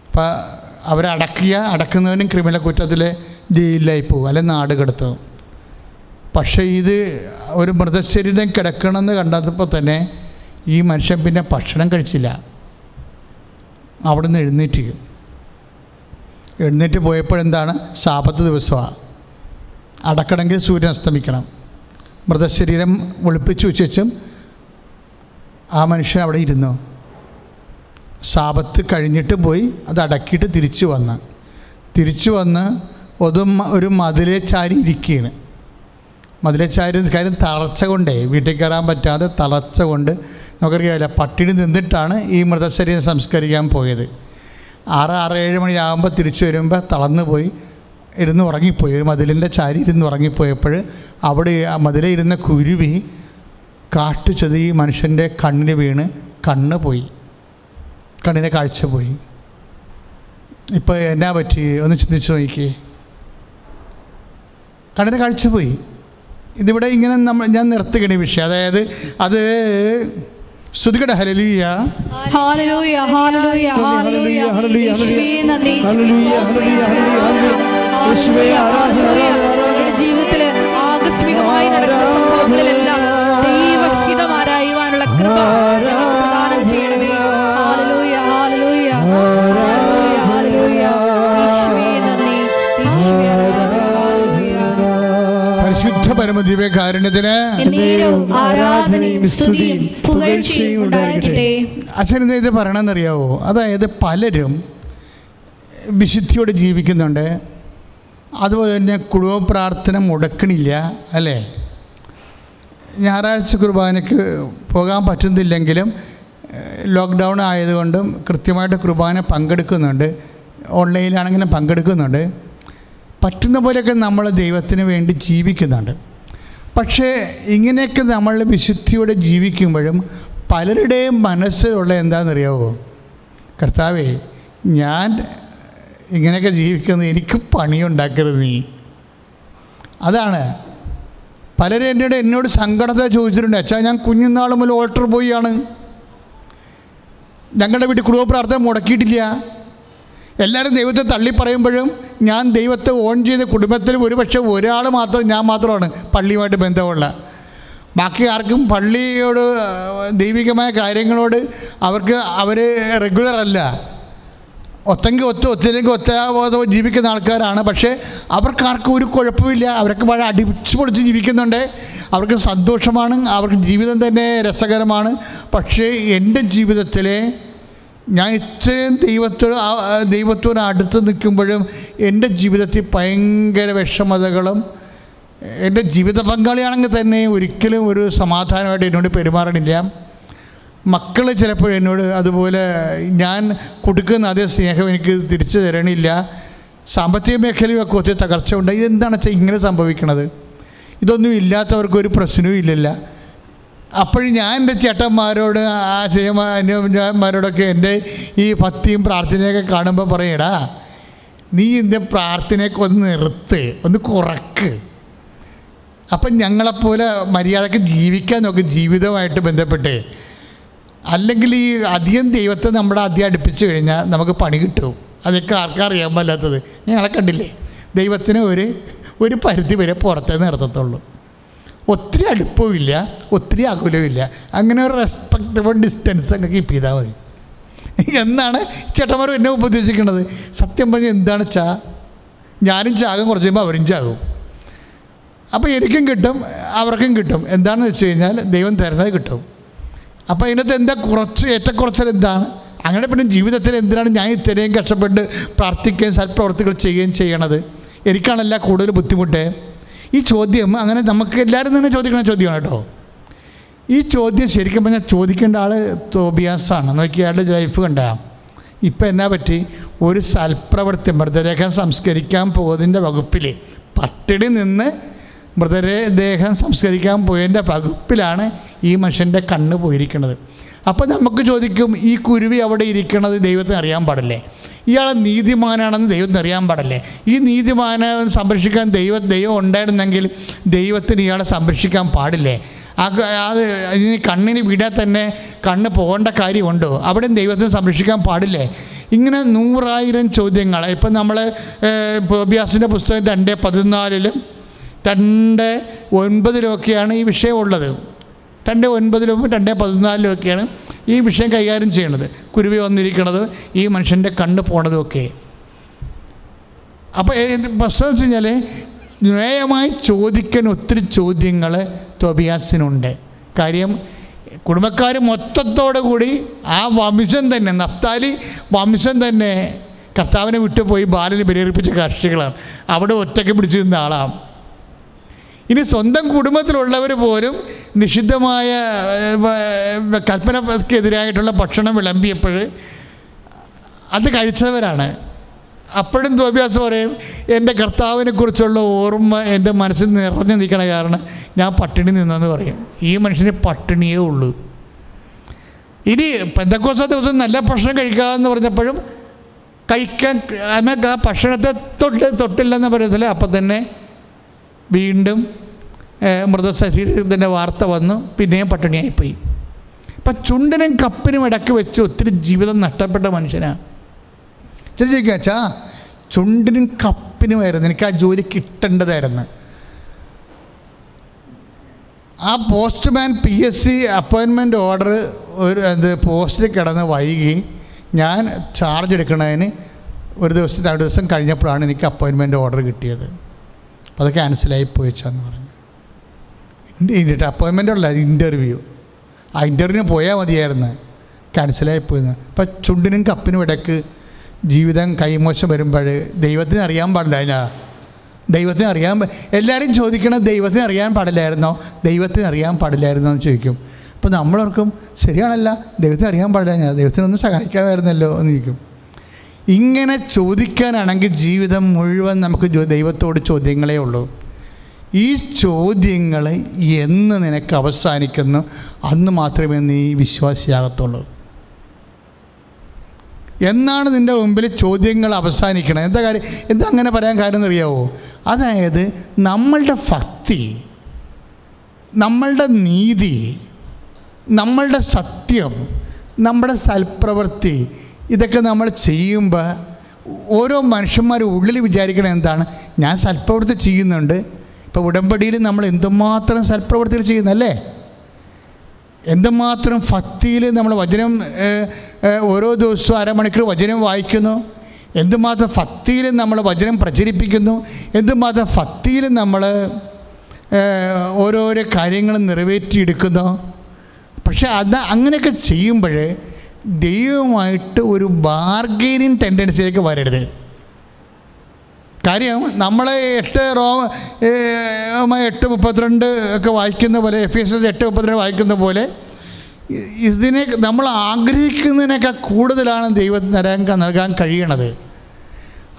B: അപ്പം അവരടക്കിയ അടക്കുന്നവനും ക്രിമിനൽ കുറ്റത്തിൽ ജയിലിലായി പോകും അല്ലെങ്കിൽ നാട് കിടത്തും. പക്ഷേ ഇത് ഒരു മൃതശരീരം കിടക്കണമെന്ന് കണ്ടപ്പോൾ തന്നെ ഈ മനുഷ്യൻ പിന്നെ ഭക്ഷണം കഴിച്ചില്ല. അവിടുന്ന് എഴുന്നേറ്റ്. എഴുന്നേറ്റ് പോയപ്പോഴെന്താണ്? സാപത്ത് ദിവസമാണ് അടക്കണമെങ്കിൽ സൂര്യൻ അസ്തമിക്കണം. മൃതശരീരം ഒളിപ്പിച്ചു വെച്ചും ആ മനുഷ്യൻ അവിടെ ഇരുന്നു. സാപത്ത് കഴിഞ്ഞിട്ട് പോയി അത് അടക്കിയിട്ട് തിരിച്ചു വന്ന്. തിരിച്ചു വന്ന് ഒതും ഒരു മതിലെ ചാരി ഇരിക്കുകയാണ്. മതിലെ ചാരി കാര്യം തളർച്ച കൊണ്ടേ വീട്ടിൽ കയറാൻ പറ്റാതെ തളർച്ച കൊണ്ട് നമുക്കറിയാമല്ല പട്ടിണി നിന്നിട്ടാണ് ഈ മൃതശരീരം സംസ്കരിക്കാൻ പോയത്. ആറ് ആറ് ഏഴ് മണിയാകുമ്പോൾ തിരിച്ചു വരുമ്പോൾ തളർന്നു പോയി. ഇരുന്ന് ഉറങ്ങിപ്പോയി. ഒരു മതിലിന്റെ ചാരി ഇരുന്ന് ഉറങ്ങിപ്പോയപ്പോൾ അവിടെ ആ മതിലെ ഇരുന്ന കുരുവി കാട്ടു ചെതി മനുഷ്യന്റെ കണ്ണിന് വീണ് കണ്ണ് പോയി. കണ്ണിന്റെ കാഴ്ച പോയി. ഇപ്പോൾ എന്നാ പറ്റി? ഒന്ന് ചിന്തിച്ച് നോക്കിയേ. കണ്ണിന്റെ കാഴ്ച പോയി. ഇതിവിടെ ഇങ്ങനെ നമ്മൾ ഞാൻ നിർത്തുകയാണ് ഈ വിഷയം. അതായത് അത് ശ്രുതികട
C: hallelujah hallelujah hallelujah hallelujah hallelujah hallelujah hallelujah
A: hallelujah, ജീവിതത്തിലെ ആകസ്മികമായി നടക്കുന്ന സംഭവങ്ങളിലെല്ലാം ദൈവഹിതം ആരായുവാനുള്ള കൃപ പ്രദാനം ചെയ്യണമേ.
B: പരിശുദ്ധ
A: ആരാധനയും സ്തുതിയും പുകഴ്ചയും
B: അച്ഛൻ ഇത് പറയണമെന്നറിയാവോ? അതായത് പലരും വിശുദ്ധിയോടെ ജീവിക്കുന്നുണ്ട്. അതുപോലെ തന്നെ കുടുംബ പ്രാർത്ഥന മുടക്കണില്ല അല്ലേ? ഞായറാഴ്ച കുർബാനയ്ക്ക് പോകാൻ പറ്റുന്നില്ലെങ്കിലും ലോക്ക്ഡൗൺ ആയതുകൊണ്ടും കൃത്യമായിട്ട് കുർബാന പങ്കെടുക്കുന്നുണ്ട്. ഓൺലൈനിലാണെങ്കിലും പങ്കെടുക്കുന്നുണ്ട്. പറ്റുന്ന പോലെയൊക്കെ നമ്മൾ ദൈവത്തിന് വേണ്ടി ജീവിക്കുന്നുണ്ട്. പക്ഷേ ഇങ്ങനെയൊക്കെ നമ്മൾ വിശുദ്ധിയോടെ ജീവിക്കുമ്പോഴും പലരുടെയും മനസ്സിലുള്ള എന്താണെന്നറിയാവോ? കർത്താവേ ഞാൻ ഇങ്ങനെയൊക്കെ ജീവിക്കുന്നത് എനിക്ക് പണിയുണ്ടാക്കരുത് നീ. അതാണ്. പലരും എന്നോട് എന്നോട് സങ്കടത്തെ ചോദിച്ചിട്ടുണ്ട്. അച്ഛാ ഞാൻ കുഞ്ഞുനാൾ മുതൽ ഓൾട്ടർ പോയിയാണ് ഞങ്ങളുടെ വീട്ടിൽ കുടുംബ പ്രാർത്ഥന മുടക്കിയിട്ടില്ല. എല്ലാവരും ദൈവത്തെ തള്ളി പറയുമ്പോഴും ഞാൻ ദൈവത്തെ ഓൺ ചെയ്ത കുടുംബത്തിൽ ഒരു പക്ഷേ ഒരാൾ മാത്രം ഞാൻ മാത്രമാണ് പള്ളിയുമായിട്ട് ബന്ധമുള്ള. ബാക്കി ആർക്കും പള്ളിയോട് ദൈവികമായ കാര്യങ്ങളോട് അവർക്ക് അവർ റെഗുലർ അല്ല. ഒത്തെങ്കിൽ ഒത്ത ഒത്തില്ലെങ്കിൽ ഒത്ത ജീവിക്കുന്ന ആൾക്കാരാണ്. പക്ഷേ അവർക്കാർക്കും ഒരു കുഴപ്പമില്ല. അവരൊക്കെ വളരെ അടിച്ചു പൊളിച്ച് ജീവിക്കുന്നുണ്ട്. അവർക്ക് സന്തോഷമാണ്. അവർക്ക് ജീവിതം തന്നെ രസകരമാണ്. പക്ഷേ എന്റെ ജീവിതത്തിലെ ഞാൻ ഇത്രയും ദൈവത്തോട് ദൈവത്തോട് അടുത്ത് നിൽക്കുമ്പോഴും എന്റെ ജീവിതത്തിൽ ഭയങ്കര വിഷമതകളും എന്റെ ജീവിത പങ്കാളിയാണെങ്കിൽ തന്നെ ഒരിക്കലും ഒരു സമാധാനമായിട്ട് എന്നോട് പെരുമാറണില്ല. മക്കൾ ചിലപ്പോൾ എന്നോട് അതുപോലെ ഞാൻ കൊടുക്കുന്ന അതേ സ്നേഹം എനിക്ക് തിരിച്ചു തരണില്ല. സാമ്പത്തിക മേഖലയൊക്കെ ഒത്തിരി തകർച്ച ഉണ്ട്. ഇതെന്താണ് വെച്ചാൽ ഇങ്ങനെ സംഭവിക്കണത്? ഇതൊന്നും ഇല്ലാത്തവർക്ക് ഒരു പ്രശ്നവും ഇല്ലല്ല. അപ്പോഴും ഞാൻ എന്റെ ചേട്ടന്മാരോട് ആ ചേമാരോടൊക്കെ എന്റെ ഈ ഭക്തിയും പ്രാർത്ഥനയൊക്കെ കാണുമ്പോൾ പറയടാ നീ എന്റെ പ്രാർത്ഥനയൊക്കെ ഒന്ന് നിർത്ത് ഒന്ന് കുറക്ക്. അപ്പം ഞങ്ങളെപ്പോലെ മര്യാദയ്ക്ക് ജീവിക്കാൻ നോക്ക് ജീവിതമായിട്ട് ബന്ധപ്പെട്ട്. അല്ലെങ്കിൽ ഈ അധികം ദൈവത്തെ നമ്മുടെ അധികം അടുപ്പിച്ച് കഴിഞ്ഞാൽ നമുക്ക് പണി കിട്ടും. അതൊക്കെ ആർക്കും അറിയാൻ പാലാത്തത് ഞങ്ങളെ കണ്ടില്ലേ? ദൈവത്തിന് ഒരു ഒരു പരിധി വരെ പുറത്തേ നിർത്തത്തുള്ളൂ ഒത്തിരി അടുപ്പവുമില്ല ഒത്തിരി അകുലവുമില്ല അങ്ങനെ ഒരു റെസ്പെക്റ്റബിൾ ഡിസ്റ്റൻസ് അങ്ങ് കീപ്പ് ചെയ്താൽ മതി. എന്നാണ് ചേട്ടന്മാർ എന്നെ ഉപദേശിക്കുന്നത്. സത്യം പറഞ്ഞാൽ എന്താണ് ചാ? ഞാനും ചാകും കുറച്ച് കഴിയുമ്പോൾ അവരും ചാകും. അപ്പോൾ എനിക്കും കിട്ടും അവർക്കും കിട്ടും. എന്താണെന്ന് വെച്ച് കഴിഞ്ഞാൽ ദൈവം തരണത് കിട്ടും. അപ്പോൾ അതിനകത്ത് എന്താ കുറച്ച് ഏറ്റക്കുറച്ചൽ എന്താണ്? അങ്ങനെ പിന്നെ ജീവിതത്തിൽ എന്തിനാണ് ഞാൻ ഇത്രയും കഷ്ടപ്പെട്ട് പ്രാർത്ഥിക്കുകയും സൽപ്രവർത്തികൾ ചെയ്യുകയും ചെയ്യണത്? എനിക്കാണല്ല കൂടുതൽ ബുദ്ധിമുട്ട്. ഈ ചോദ്യം അങ്ങനെ നമുക്ക് എല്ലാവരും തന്നെ ചോദിക്കുന്ന ചോദ്യമാണ് കേട്ടോ. ഈ ചോദ്യം ശരിക്കും പറഞ്ഞാൽ ചോദിക്കേണ്ട ആൾ തോബിയാസാണ്. നോക്കി അയാളുടെ ലൈഫ് കണ്ട. ഇപ്പം എന്നാ പറ്റി? ഒരു സൽപ്രവർത്തി മൃതദേഹം സംസ്കരിക്കാൻ പോകുന്നതിന്റെ വകുപ്പിൽ പട്ടിണി നിന്ന് മൃതദേഹം സംസ്കരിക്കാൻ പോയതിന്റെ പകുപ്പിലാണ് ഈ മനുഷ്യന്റെ കണ്ണ് പോയിരിക്കുന്നത്. അപ്പോൾ നമുക്ക് ചോദിക്കും ഈ കുരുവി അവിടെ ഇരിക്കുന്നത് ദൈവത്തിന് അറിയാൻ പാടില്ലേ? ഇയാൾ നീതിമാനാണെന്ന് ദൈവത്തിന് അറിയാൻ പാടില്ലേ? ഈ നീതിമാനെ സംരക്ഷിക്കാൻ ദൈവ ദൈവം ഉണ്ടായിരുന്നെങ്കിൽ ദൈവത്തിന് ഇയാളെ സംരക്ഷിക്കാൻ പാടില്ലേ? അത് ഇനി കണ്ണിന് വിടാൻ തന്നെ കണ്ണ് പോകേണ്ട കാര്യമുണ്ടോ? അവിടെയും ദൈവത്തിന് സംരക്ഷിക്കാൻ പാടില്ലേ? ഇങ്ങനെ നൂറായിരം ചോദ്യങ്ങൾ. ഇപ്പം നമ്മൾ ബോബിയാസിന്റെ പുസ്തകം രണ്ട് പതിനാലിലും രണ്ട് ഒൻപതിലുമൊക്കെയാണ് ഈ വിഷയമുള്ളത് രണ്ട് ഒൻപതിലും രണ്ട് പതിനാലിലും ഒക്കെയാണ് ഈ വിഷയം കൈകാര്യം ചെയ്യണത്. കുരുവി വന്നിരിക്കണത് ഈ മനുഷ്യന്റെ കണ്ണ് പോണതും ഒക്കെ. അപ്പോൾ പ്രശ്നം വെച്ച് കഴിഞ്ഞാൽ ന്യായമായി ചോദിക്കാൻ ഒത്തിരി ചോദ്യങ്ങൾ തോബിയാസിനുണ്ട്. കാര്യം കുടുംബക്കാർ മൊത്തത്തോടു കൂടി ആ വംശം തന്നെ നഫ്താലി വംശം തന്നെ കർത്താവിനെ വിട്ടുപോയി ബാലനെ പരിഹരിപ്പിച്ച കർഷികളാണ്. അവിടെ ഒറ്റയ്ക്ക് പിടിച്ചിരുന്ന ആളാണ് ഇനി സ്വന്തം കുടുംബത്തിലുള്ളവർ പോലും നിഷിദ്ധമായ കൽപ്പനക്കെതിരായിട്ടുള്ള ഭക്ഷണം വിളമ്പിയപ്പോൾ അത് കഴിച്ചവരാണ്. അപ്പോഴും തോബ്യാസ് പറയും എന്റെ കർത്താവിനെ കുറിച്ചുള്ള ഓർമ്മ എന്റെ മനസ്സിൽ നിറഞ്ഞു നിൽക്കണ കാരണം ഞാൻ പട്ടിണി നിന്നെന്ന് പറയും. ഈ മനുഷ്യന് പട്ടിണിയേ ഉള്ളൂ. ഇനി പെന്തക്കോസ ദിവസം നല്ല ഭക്ഷണം കഴിക്കാമെന്ന് പറഞ്ഞപ്പോഴും കഴിക്കാൻ നമുക്ക് ആ ഭക്ഷണത്തെ തൊട്ട് തൊട്ടില്ലെന്ന് പറയത്തില്ല. അപ്പം തന്നെ വീണ്ടും മൃതശരീരത്തിന്റെ വാർത്ത വന്നു പിന്നെയും പട്ടിണിയായിപ്പോയി. അപ്പം ചുണ്ടിനും കപ്പിനും ഇടയ്ക്ക് വെച്ച് ഒത്തിരി ജീവിതം നഷ്ടപ്പെട്ട മനുഷ്യനാണ് ചോദിക്കുക അച്ഛാ ചുണ്ടിനും കപ്പിനുമായിരുന്നു എനിക്ക് ആ ജോലി കിട്ടേണ്ടതായിരുന്നു. ആ പോസ്റ്റ്മാൻ പി എസ് സി അപ്പോയിൻമെന്റ് ഓർഡർ ഒരു എന്ത് പോസ്റ്റിൽ കിടന്ന് വൈകി ഞാൻ ചാർജ് എടുക്കുന്നതിന് ഒരു ദിവസം രണ്ട് ദിവസം കഴിഞ്ഞപ്പോഴാണ് എനിക്ക് അപ്പോയിൻമെന്റ് ഓർഡർ കിട്ടിയത്. അപ്പോൾ അത് ക്യാൻസലായി പോയിച്ചാന്ന് പറഞ്ഞു. എന്നിട്ട് അപ്പോയിൻമെന്റ് ഉള്ള ഇന്റർവ്യൂ ആ ഇന്റർവ്യൂവിന് പോയാൽ മതിയായിരുന്നു. ക്യാൻസലായി പോയെന്ന്. അപ്പം ചുണ്ടിനും കപ്പിനും ഇടയ്ക്ക് ജീവിതം കൈമോശം വരുമ്പോൾ ദൈവത്തിന് അറിയാൻ പാടില്ല ദൈവത്തിന് അറിയാൻ എല്ലാവരും ചോദിക്കണത് ദൈവത്തിന് അറിയാൻ പാടില്ലായിരുന്നോ? ദൈവത്തിന് അറിയാൻ പാടില്ലായിരുന്നോ എന്ന് ചോദിക്കും. അപ്പോൾ നമ്മളോർക്കും ശരിയാണല്ല ദൈവത്തിന് അറിയാൻ പാടില്ല ഞാൻ ദൈവത്തിനൊന്നും സഹായിക്കാമായിരുന്നല്ലോ എന്ന് ചോദിക്കും. ഇങ്ങനെ ചോദിക്കാനാണെങ്കിൽ ജീവിതം മുഴുവൻ നമുക്ക് ദൈവത്തോട് ചോദ്യങ്ങളേ ഉള്ളൂ. ഈ ചോദ്യങ്ങൾ എന്ന് നിനക്ക് അവസാനിക്കുന്നു അന്ന് മാത്രമേ നീ വിശ്വാസിയാകത്തുള്ളൂ. എന്നാണ് നിന്റെ മുമ്പിൽ ചോദ്യങ്ങൾ അവസാനിക്കണം എന്താ കാര്യം? എന്താ അങ്ങനെ പറയാൻ കാര്യം എന്നറിയാവോ അതായത് നമ്മളുടെ ഭക്തി നമ്മളുടെ നീതി നമ്മളുടെ സത്യം നമ്മുടെ സൽപ്രവൃത്തി ഇതൊക്കെ നമ്മൾ ചെയ്യുമ്പോൾ ഓരോ മനുഷ്യന്മാരും ഉള്ളിൽ വിചാരിക്കണം എന്താണ്? ഞാൻ സൽപ്രവൃത്തി ചെയ്യുന്നുണ്ട്. ഇപ്പോൾ ഉടമ്പടിയിൽ നമ്മൾ എന്തുമാത്രം സൽപ്രവൃത്തികൾ ചെയ്യുന്നല്ലേ എന്തുമാത്രം ഭക്തിയിൽ നമ്മൾ വചനം ഓരോ ദിവസവും അരമണിക്കൂർ വചനം വായിക്കുന്നു. എന്തുമാത്രം ഭക്തിയിൽ നമ്മൾ വചനം പ്രചരിപ്പിക്കുന്നു. എന്തുമാത്രം ഭക്തിയിൽ നമ്മൾ ഓരോരോ കാര്യങ്ങൾ നിറവേറ്റിയെടുക്കുന്നു. പക്ഷേ അത് അങ്ങനെയൊക്കെ ചെയ്യുമ്പോൾ ദൈവമായിട്ട് ഒരു ബാർഗെയിനിങ് ടെൻഡൻസിയിലേക്ക് വരരുത്. കാര്യം നമ്മൾ എട്ട് റോ എട്ട് മുപ്പത്തിരണ്ട് ഒക്കെ വായിക്കുന്ന പോലെ എഫ് എസ് എസ് എട്ട് മുപ്പത്തിരണ്ട് വായിക്കുന്ന പോലെ ഇതിനെ നമ്മൾ ആഗ്രഹിക്കുന്നതിനൊക്കെ കൂടുതലാണ് ദൈവത്തിന് നൽകാൻ നൽകാൻ കഴിയണത്.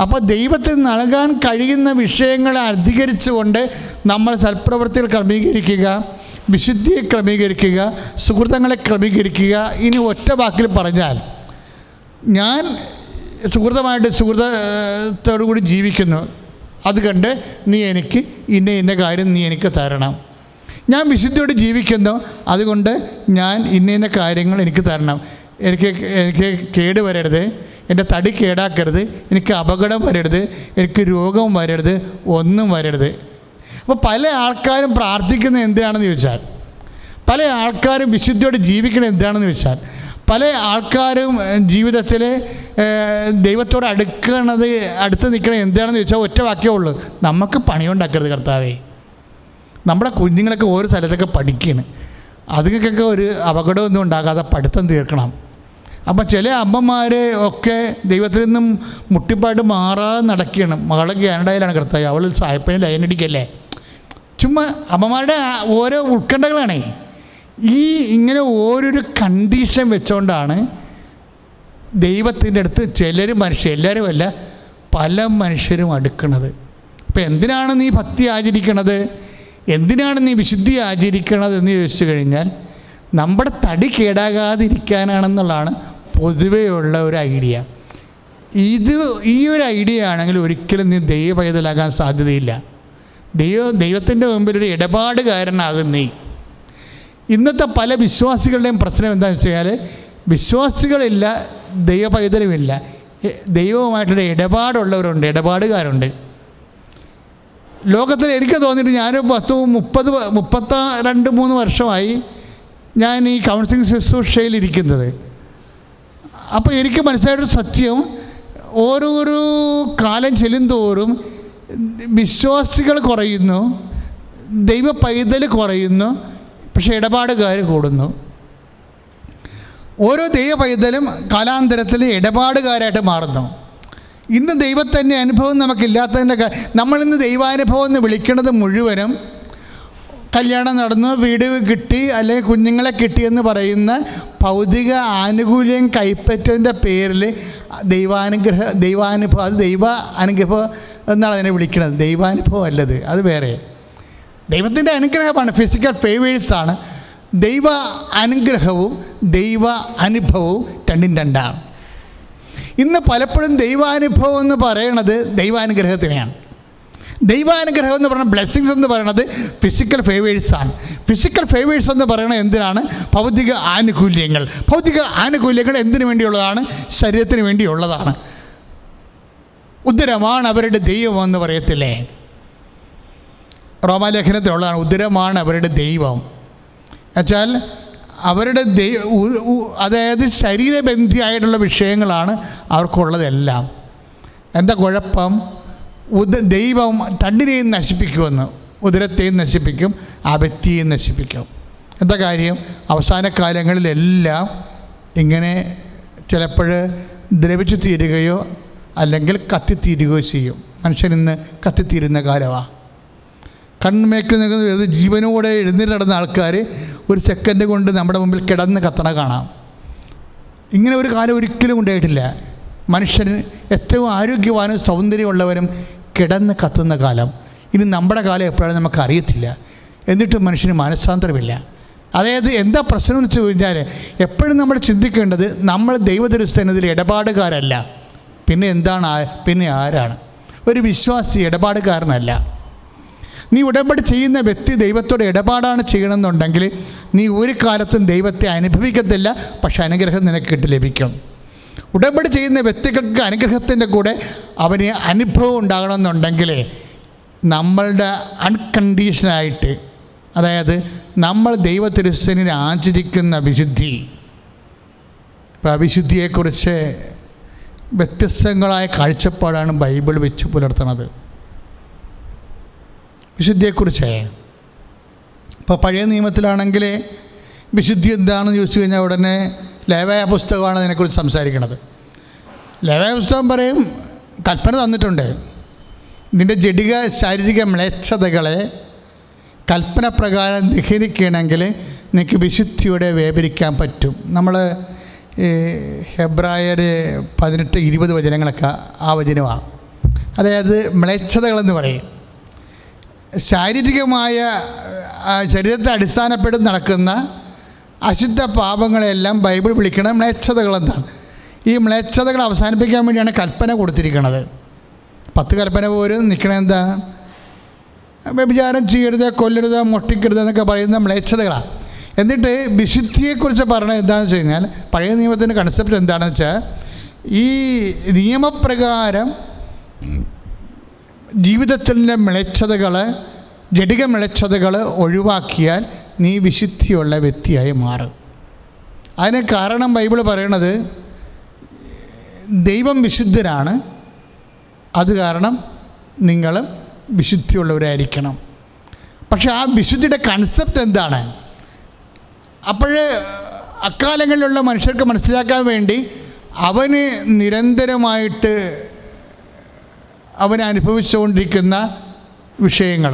B: അപ്പോൾ ദൈവത്തിന് നൽകാൻ കഴിയുന്ന വിഷയങ്ങളെ അധികരിച്ചുകൊണ്ട് നമ്മൾ സൽപ്രവൃത്തികൾ ക്രമീകരിക്കുക. വിശുദ്ധിയെ ക്രമീകരിക്കുക സുഹൃത്തങ്ങളെ ക്രമീകരിക്കുക ഇനി ഒറ്റ വാക്കിൽ പറഞ്ഞാൽ ഞാൻ സുഹൃത്തമായിട്ട് സുഹൃത്തത്തോടു കൂടി ജീവിക്കുന്നു. അതുകൊണ്ട് നീ എനിക്ക് ഇന്ന ഇന്ന കാര്യം നീ എനിക്ക് തരണം. ഞാൻ വിശുദ്ധിയോട് ജീവിക്കുന്നു. അതുകൊണ്ട് ഞാൻ ഇന്ന ഇന്ന കാര്യങ്ങൾ എനിക്ക് തരണം. എനിക്ക് എനിക്ക് കേട് വരരുത്. എന്റെ തടി കേടാക്കരുത്. എനിക്ക് അപകടം വരരുത്. എനിക്ക് രോഗം വരരുത്. ഒന്നും വരരുത്. അപ്പോൾ പല ആൾക്കാരും പ്രാർത്ഥിക്കുന്നത് എന്തിനാണെന്ന് ചോദിച്ചാൽ പല ആൾക്കാരും വിശുദ്ധിയോടെ ജീവിക്കണം എന്താണെന്ന് ചോദിച്ചാൽ പല ആൾക്കാരും ജീവിതത്തിൽ ദൈവത്തോട് അടുക്കണത് അടുത്ത് നിൽക്കണത് എന്താണെന്ന് ചോദിച്ചാൽ ഒറ്റ വാക്യമേ ഉള്ളൂ. നമുക്ക് പണിയുണ്ടാക്കരുത് കർത്താവേ. നമ്മുടെ കുഞ്ഞുങ്ങളൊക്കെ ഓരോ സ്ഥലത്തൊക്കെ പഠിക്കുകയാണ്. അതുങ്ങൾക്കൊക്കെ ഒരു അപകടമൊന്നും ഉണ്ടാകാതെ പഠിത്തം തീർക്കണം. അപ്പം ചില അമ്മമാർ ഒക്കെ ദൈവത്തിൽ നിന്നും മുട്ടിപ്പാട്ട് മാറാതെ നടക്കുകയാണ്. മകളെ കാനഡയിലാണ് കർത്താവ്. അവൾ സായപ്പനെ ലൈനടിക്കല്ലേ? ചുമ്മാ അമ്മമാരുടെ ഓരോ ഉത്കണ്ഠകളാണേ. ഈ ഇങ്ങനെ ഓരോരു കണ്ടീഷൻ വെച്ചുകൊണ്ടാണ് ദൈവത്തിന്റെ അടുത്ത് ചിലർ മനുഷ്യർ എല്ലാവരും അല്ല പല മനുഷ്യരും അടുക്കുന്നത് അപ്പം എന്തിനാണ് നീ ഭക്തി ആചരിക്കണത്? എന്തിനാണ് നീ വിശുദ്ധി ആചരിക്കണത് എന്ന് ചോദിച്ചു കഴിഞ്ഞാൽ നമ്മുടെ തടി കേടാകാതിരിക്കാനാണെന്നുള്ളതാണ് പൊതുവെയുള്ള ഒരു ഐഡിയ. ഇത് ഈ ഒരു ഐഡിയ ആണെങ്കിൽ ഒരിക്കലും നീ ദൈവ പൈതലാകാൻ സാധ്യതയില്ല. ദൈവ ദൈവത്തിന്റെ മുമ്പിൽ ഒരു ഇടപാടുകാരനാകും നീ. ഇന്നത്തെ പല വിശ്വാസികളുടെയും പ്രശ്നം എന്താണെന്ന് വെച്ച് കഴിഞ്ഞാൽ വിശ്വാസികളില്ല ദൈവ പൈതലുമില്ല എ- ദൈവവുമായിട്ടുള്ള ഇടപാടുള്ളവരുണ്ട് ഇടപാടുകാരുണ്ട്. ലോകത്തിൽ എനിക്ക് തോന്നിയിട്ട് ഞാൻ പത്ത് മുപ്പത് മുപ്പത്ത രണ്ട് മൂന്ന് വർഷമായി ഞാൻ ഈ കൗൺസിലിംഗ് ശുശ്രൂഷയിൽ ഇരിക്കുന്നത്. അപ്പോൾ എനിക്ക് മനസ്സിലായൊരു സത്യം ഓരോരോ കാലം ചെല്ലുന്തോറും വിശ്വാസികൾ കുറയുന്നു ദൈവ പൈതൽ കുറയുന്നു പക്ഷേ ഇടപാടുകാർ കൂടുന്നു. ഓരോ ദൈവ പൈതലും കാലാന്തരത്തിൽ ഇടപാടുകാരായിട്ട് മാറുന്നു. ഇന്ന് ദൈവത്തിന്റെ അനുഭവം നമുക്കില്ലാത്തതിന്റെ നമ്മളിന്ന് ദൈവാനുഭവം എന്ന് വിളിക്കുന്നത് മുഴുവനും കല്യാണം നടന്നു വീട് കിട്ടി അല്ലെങ്കിൽ കുഞ്ഞുങ്ങളെ കിട്ടി എന്ന് പറയുന്ന ഭൗതിക ആനുകൂല്യം കൈപ്പറ്റതിന്റെ പേരിൽ ദൈവാനുഗ്രഹ ദൈവാനുഭവം അത് ദൈവ അനുഗ്രഹം എന്നാണ് അതിനെ വിളിക്കുന്നത്. ദൈവാനുഭവം അല്ലത് അത് വേറെ. ദൈവത്തിന്റെ അനുഗ്രഹമാണ്. ഫിസിക്കൽ ഫേവേഴ്സാണ് ദൈവ അനുഗ്രഹവും ദൈവ അനുഭവവും രണ്ടും രണ്ടാണ്. ഇന്ന് പലപ്പോഴും ദൈവാനുഭവം എന്ന് പറയണത് ദൈവാനുഗ്രഹത്തിനെയാണ്. ദൈവാനുഗ്രഹം എന്ന് പറയുന്ന ബ്ലെസ്സിങ്സ് എന്ന് പറയുന്നത് ഫിസിക്കൽ ഫേവേഴ്സാണ് ഫിസിക്കൽ ഫേവേഴ്സ് എന്ന് പറയുന്നത് എന്തിനാണ്? ഭൗതിക ആനുകൂല്യങ്ങൾ. ഭൗതിക ആനുകൂല്യങ്ങൾ എന്തിനു വേണ്ടിയുള്ളതാണ്? ശരീരത്തിന് വേണ്ടിയുള്ളതാണ്. ഉദരമാണ് അവരുടെ ദൈവം എന്ന് പറയത്തില്ലേ? റോമാലേഖനത്തിലുള്ളതാണ് ഉദരമാണ് അവരുടെ ദൈവം. എന്നുവെച്ചാൽ അവരുടെ ദൈ ഉ- ഉ- അതായത് ശരീരബന്ധിയായിട്ടുള്ള വിഷയങ്ങളാണ് അവർക്കുള്ളതെല്ലാം. എന്താ കുഴപ്പം? ഉദ ദൈവം തണ്ടിനെയും നശിപ്പിക്കുമെന്ന്. ഉദരത്തെയും നശിപ്പിക്കും വ്യക്തിയെയും നശിപ്പിക്കും. എന്താ കാര്യം? അവസാന കാലങ്ങളിലെല്ലാം ഇങ്ങനെ ചിലപ്പോൾ ദ്രവിച്ചു തീരുകയോ അല്ലെങ്കിൽ കത്തിത്തീരുകയോ ചെയ്യും. മനുഷ്യൻ ഇന്ന് കത്തിത്തീരുന്ന കാലമാണ് കൺമേക്കിൽ നിൽക്കുന്ന ജീവനോടെ എഴുന്നേറ്റ് നടന്ന ആൾക്കാർ ഒരു സെക്കൻഡ് കൊണ്ട് നമ്മുടെ മുമ്പിൽ കിടന്ന് കത്തണ കാണാം. ഇങ്ങനെ ഒരു കാലം ഒരിക്കലും ഉണ്ടായിട്ടില്ല. മനുഷ്യന് ഏറ്റവും ആരോഗ്യവാനും സൗന്ദര്യമുള്ളവരും കിടന്ന് കത്തുന്ന കാലം. ഇനി നമ്മുടെ കാലം എപ്പോഴാണ് നമുക്ക് അറിയത്തില്ല. എന്നിട്ടും മനുഷ്യന് മനസ്സാന്തരമില്ല അതായത് എന്താ പ്രശ്നം എന്ന് വെച്ച് കഴിഞ്ഞാൽ എപ്പോഴും നമ്മൾ ചിന്തിക്കേണ്ടത് നമ്മൾ ദൈവദുരസ്ഥനതിൽ ഇടപാടുകാരല്ല. പിന്നെ എന്താണ് പിന്നെ ആരാണ്? ഒരു വിശ്വാസി ഇടപാടുകാരനല്ല. നീ ഉടമ്പടി ചെയ്യുന്ന വ്യക്തി ദൈവത്തോട് ഇടപാടാണ് ചെയ്യണമെന്നുണ്ടെങ്കിൽ നീ ഒരു കാലത്തും ദൈവത്തെ അനുഭവിക്കത്തില്ല പക്ഷെ അനുഗ്രഹം നിനക്ക് കിട്ടി ലഭിക്കും. ഉടമ്പടി ചെയ്യുന്ന വ്യക്തികൾക്ക് അനുഗ്രഹത്തിന്റെ കൂടെ അവന് അനുഭവം ഉണ്ടാകണമെന്നുണ്ടെങ്കിൽ നമ്മളുടെ അൺകണ്ടീഷനായിട്ട് അതായത് നമ്മൾ ദൈവത്തിരുസനിനെ ആചരിക്കുന്ന വിശുദ്ധി. ഇപ്പോൾ അവിശുദ്ധിയെക്കുറിച്ച് വ്യത്യസ്തങ്ങളായ കാഴ്ചപ്പാടാണ് ബൈബിൾ വെച്ച് പുലർത്തുന്നത്. വിശുദ്ധിയെക്കുറിച്ച്. ഇപ്പോൾ പഴയ നിയമത്തിലാണെങ്കിൽ വിശുദ്ധി എന്താണെന്ന് ചോദിച്ചു കഴിഞ്ഞാൽ ഉടനെ ലേവായ പുസ്തകമാണ് അതിനെക്കുറിച്ച് സംസാരിക്കുന്നത് ലേവായ പുസ്തകം പറയും കൽപ്പന തന്നിട്ടുണ്ട്. നിന്റെ ജഡിക ശാരീരിക മ്ലേച്ഛതകളെ കൽപ്പന പ്രകാരം ദഹനിക്കണമെങ്കിൽ നിനക്ക് വിശുദ്ധിയോടെ വേപരിക്കാൻ പറ്റും. നമ്മൾ ഈ ഹെബ്രായർ പതിനെട്ട് ഇരുപത് വചനങ്ങളൊക്കെ ആ വചനമാണ് അതായത് മ്ലേച്ഛതകളെന്ന് പറയും. ശാരീരികമായ ശരീരത്തെ അടിസ്ഥാനപ്പെടുത്തി നടക്കുന്ന അശുദ്ധ പാപങ്ങളെല്ലാം ബൈബിൾ വിളിക്കണം മ്ലേച്ഛതകളെന്നാണ് ഈ മ്ലേച്ഛതകൾ അവസാനിപ്പിക്കാൻ വേണ്ടിയാണ് കൽപ്പന കൊടുത്തിരിക്കുന്നത് പത്ത് കൽപ്പന പോലും നിൽക്കണ എന്താ? വ്യഭിചാരം ചെയ്യരുത് കൊല്ലരുത് മുട്ടിക്കരുത് എന്നൊക്കെ പറയുന്ന മ്ലേച്ഛതകളാണ് എന്നിട്ട് വിശുദ്ധിയെക്കുറിച്ച് പറഞ്ഞത് എന്താണെന്ന് വെച്ച് കഴിഞ്ഞാൽ പഴയ നിയമത്തിന്റെ കൺസെപ്റ്റ് എന്താണെന്ന് വെച്ചാൽ ഈ നിയമപ്രകാരം ജീവിതത്തിന്റെ മിളച്ചതകൾ ജടിക മിളച്ചതകൾ ഒഴിവാക്കിയാൽ നീ വിശുദ്ധിയുള്ള വ്യക്തിയായി മാറും. അതിന് കാരണം ബൈബിൾ പറയണത് ദൈവം വിശുദ്ധരാണ് അത് കാരണം നിങ്ങളും വിശുദ്ധിയുള്ളവരായിരിക്കണം. പക്ഷെ ആ വിശുദ്ധിയുടെ കൺസെപ്റ്റ് എന്താണ്? അപ്പോൾ അക്കാലങ്ങളിലുള്ള മനുഷ്യർക്ക് മനസ്സിലാക്കാൻ വേണ്ടി അവന് നിരന്തരമായിട്ട് അവൻ അനുഭവിച്ചുകൊണ്ടിരിക്കുന്ന വിഷയങ്ങൾ